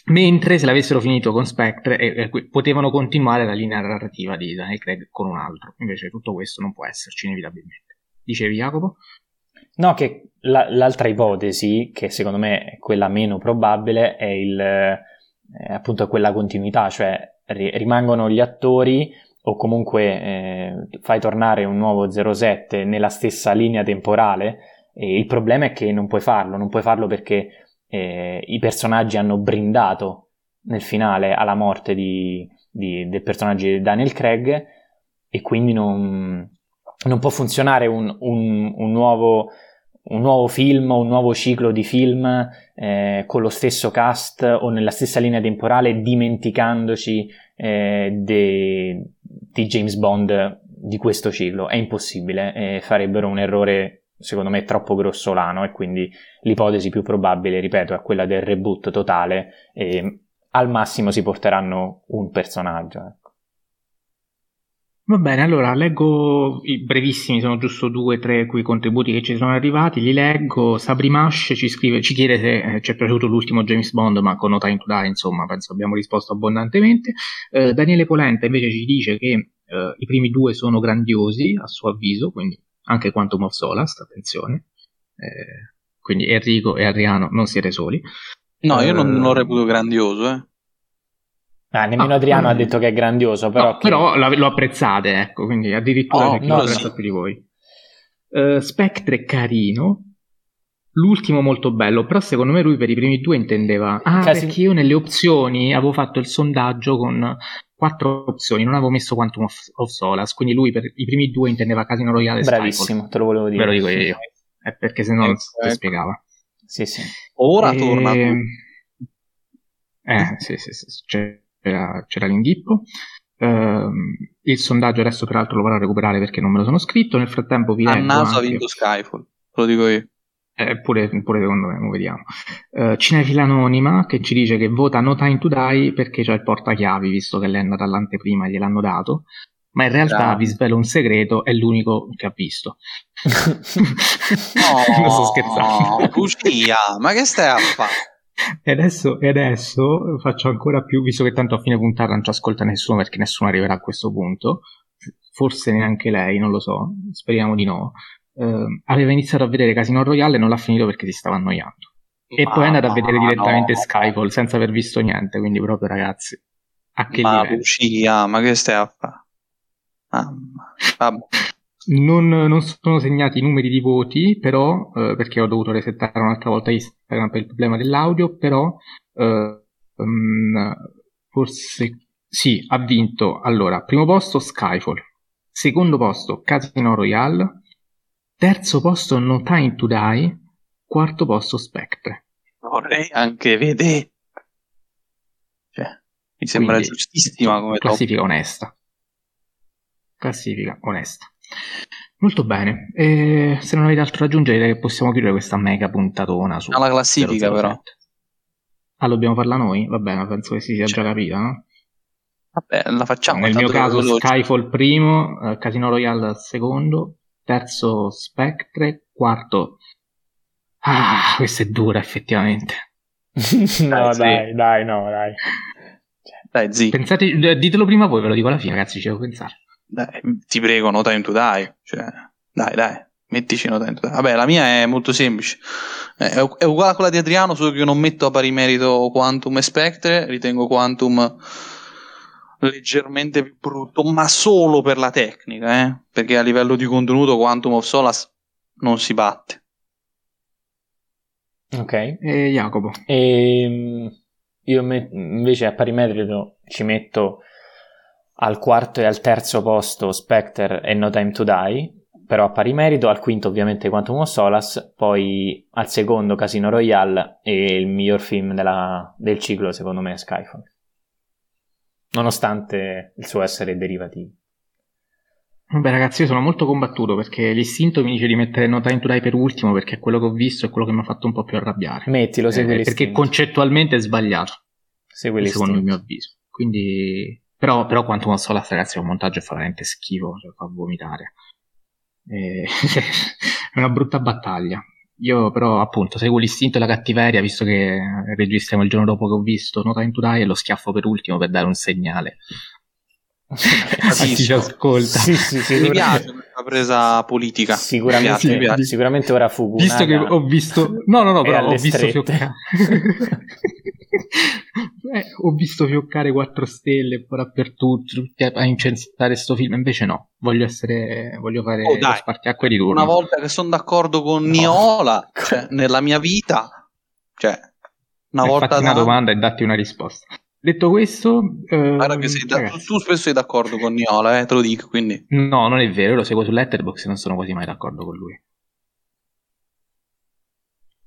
Mentre se l'avessero finito con Spectre eh, eh, potevano continuare la linea narrativa di Daniel Craig con un altro. Invece tutto questo non può esserci inevitabilmente. Dicevi Jacopo? No, che la, l'altra ipotesi, che secondo me è quella meno probabile, è il, eh, appunto quella continuità, cioè rimangono gli attori o comunque eh, fai tornare un nuovo 07 nella stessa linea temporale, e il problema è che non puoi farlo, non puoi farlo perché eh, i personaggi hanno brindato nel finale alla morte di, di, del personaggio di Daniel Craig e quindi non, non può funzionare un, un, un, nuovo, un, nuovo, film o un nuovo ciclo di film eh, con lo stesso cast o nella stessa linea temporale dimenticandoci eh, de, di James Bond di questo ciclo. È impossibile, eh, farebbero un errore secondo me troppo grossolano e quindi l'ipotesi più probabile, ripeto, è quella del reboot totale e al massimo si porteranno un personaggio. Va bene, allora leggo i brevissimi, sono giusto due o tre quei contributi che ci sono arrivati, li leggo. Sabri Mash ci scrive, ci chiede se eh, ci è piaciuto l'ultimo James Bond, ma con No Time to Die, insomma, penso abbiamo risposto abbondantemente. Eh, Daniele Polenta invece ci dice che eh, i primi due sono grandiosi, a suo avviso, quindi anche Quantum of Solace, attenzione. Eh, quindi Enrico e Adriano non siete soli. No, io non, non lo reputo grandioso, eh. Ah, nemmeno ah, Adriano ha detto che è grandioso, però, no, che... però lo apprezzate, ecco, quindi addirittura oh, no, sì. più di voi. Uh, Spectre è carino, l'ultimo molto bello, però secondo me lui per i primi due intendeva... Ah, Casi... perché io nelle opzioni avevo fatto il sondaggio con quattro opzioni, non avevo messo Quantum of, of Solace, quindi lui per i primi due intendeva Casino Royale Bravissimo, Skyfall. te lo volevo dire. Ve lo dico io, è perché se no non si ecco. spiegava. Sì, sì. Ora e... torna. Eh, sì, sì, sì, c'è c'era, c'era l'inghippo. Uh, il sondaggio adesso peraltro lo vado a recuperare perché non me lo sono scritto. Nel frattempo vi leggo. A naso ha vinto Skyfall, lo dico io. Eh, pure, pure, secondo me, vediamo. Uh, Cinefila Anonima che ci dice che vota No Time to Die perché c'è il portachiavi, visto che lei è andata all'anteprima e gliel'hanno dato. Ma in realtà Bravo. vi svelo un segreto: è l'unico che ha visto. no, [LAUGHS] [LAUGHS] non sto scherzando. Lucia, ma che stai a fare? E adesso, e adesso faccio ancora più, visto che tanto a fine puntata non ci ascolta nessuno perché nessuno arriverà a questo punto, forse neanche lei, non lo so, speriamo di no. Uh, aveva iniziato a vedere Casino Royale e non l'ha finito perché si stava annoiando. E poi è andato a vedere Ma direttamente no. Skyfall senza aver visto niente, quindi proprio ragazzi, a che Ma? Lucia, ma che stai a fare? Mamma. Vabbè. Non, non sono segnati i numeri di voti, però, eh, perché ho dovuto resettare un'altra volta Instagram per il problema dell'audio, però, eh, mm, forse, sì, ha vinto, allora, primo posto Skyfall, secondo posto Casino Royale, terzo posto No Time to Die, quarto posto Spectre. Vorrei anche vedere. Cioè, mi sembra Quindi, giustissima come top. Classifica onesta. Classifica onesta. Molto bene. E se non avete altro da aggiungere, direi che possiamo chiudere questa mega puntatona su Alla classifica, 007. però. Ah, dobbiamo farla noi? Va bene, penso che si sia Cioè, già capita, no? Vabbè, la facciamo. Nel mio caso. Skyfall primo, eh, Casino Royale al secondo, terzo Spectre, quarto... Ah, questa è dura effettivamente. [LAUGHS] no, sì. dai, dai, no, dai. Dai, zi, Pensate, ditelo prima voi, ve lo dico alla fine, ragazzi, ci devo pensare. Dai, ti prego, no time to die. Cioè, dai, dai, mettici no time to die. Vabbè, la mia è molto semplice. È, è uguale a quella di Adriano, solo che io non metto a pari merito Quantum e Spectre. Ritengo Quantum leggermente più brutto, ma solo per la tecnica, eh? Perché a livello di contenuto Quantum of Solace non si batte. Ok. E Jacopo. E mm, io me- invece a pari merito ci metto al quarto e al terzo posto Spectre e No Time to Die, però a pari merito, al quinto ovviamente Quantum of Solace, poi al secondo Casino Royale e il miglior film della- del ciclo secondo me è Skyfall. Nonostante il suo essere derivativo. Vabbè ragazzi, io sono molto combattuto perché l'istinto mi dice di mettere No Time to Die per ultimo perché è quello che ho visto e quello che mi ha fatto un po' più arrabbiare. Mettilo, segui Eh, l'istinto. perché concettualmente è sbagliato, Segui secondo il l'istinto. mio avviso. Quindi, però, però Quantum of Solace ragazzi è un montaggio fa veramente schifo, cioè fa vomitare. [LAUGHS] È una brutta battaglia. Io però appunto seguo l'istinto e la cattiveria visto che registriamo il giorno dopo che ho visto No Time to Die e lo schiaffo per ultimo per dare un segnale [LAUGHS] a chi ci ascolta. Sì, sì, sì, Mi piace questa presa politica. Sicuramente, Mi piace. sicuramente ora Fukunaga Visto che ho visto, no, no, no, però ho visto fioccare. [LAUGHS] Eh, ho visto fioccare quattro stelle un po' dappertutto, tutti a incensare sto film. Invece, no, voglio essere, voglio fare Oh, lo dai. spartiacque di turno. Una volta che sono d'accordo con No. Niola, cioè, nella mia vita, cioè, una Eh, volta fatti una domanda e datti una risposta. Detto questo, eh, Guarda che sei da- tu spesso sei d'accordo con Niola, eh, te lo dico, quindi. no, non è vero, io lo seguo su Letterboxd e non sono quasi mai d'accordo con lui.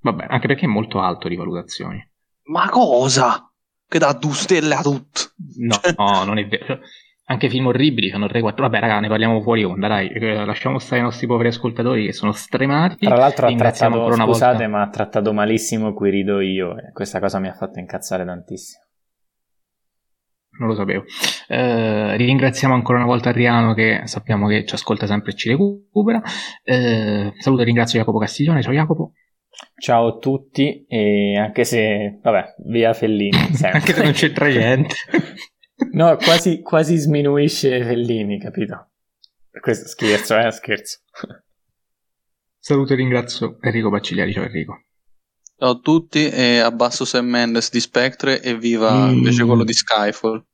Vabbè, anche perché è molto alto di valutazioni. Ma cosa? Che dà due stelle a tutto. No, [LAUGHS] no, non è vero. Anche film orribili sono 3-4. Vabbè, raga, ne parliamo fuori onda, dai. Eh, Lasciamo stare i nostri poveri ascoltatori che sono stremati. Tra l'altro ha Ringraziamo trattato, ancora una scusate, volta. ma ha trattato malissimo qui rido io e questa cosa mi ha fatto incazzare tantissimo. Non lo sapevo. Eh, ringraziamo ancora una volta Adriano che sappiamo che ci ascolta sempre e ci recupera. Eh, saluto e ringrazio Jacopo Castiglione. Ciao Jacopo. Ciao a tutti e anche se, vabbè, via Fellini. [LAUGHS] Anche se non c'entra niente. [LAUGHS] No, quasi, quasi sminuisce Fellini, capito? Questo scherzo, eh, scherzo. Saluto e ringrazio Enrico Baccigliari. Ciao Enrico. Ciao a tutti e abbasso Sam Mendes di Spectre e viva Mm. invece quello di Skyfall.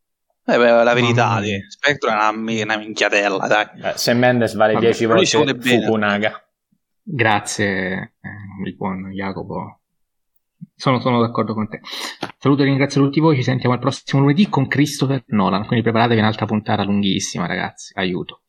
Eh beh, la verità, di. Spectre è una, una minchiatella, dai. Beh, Sam Mendes vale Vabbè, 10 però lui ci volte. Fukunaga. Grazie, eh, il buon Jacopo. Sono, sono d'accordo con te. Saluto e ringrazio tutti voi. Ci sentiamo il prossimo lunedì con Christopher Nolan. Quindi preparatevi un'altra puntata lunghissima, ragazzi. Aiuto.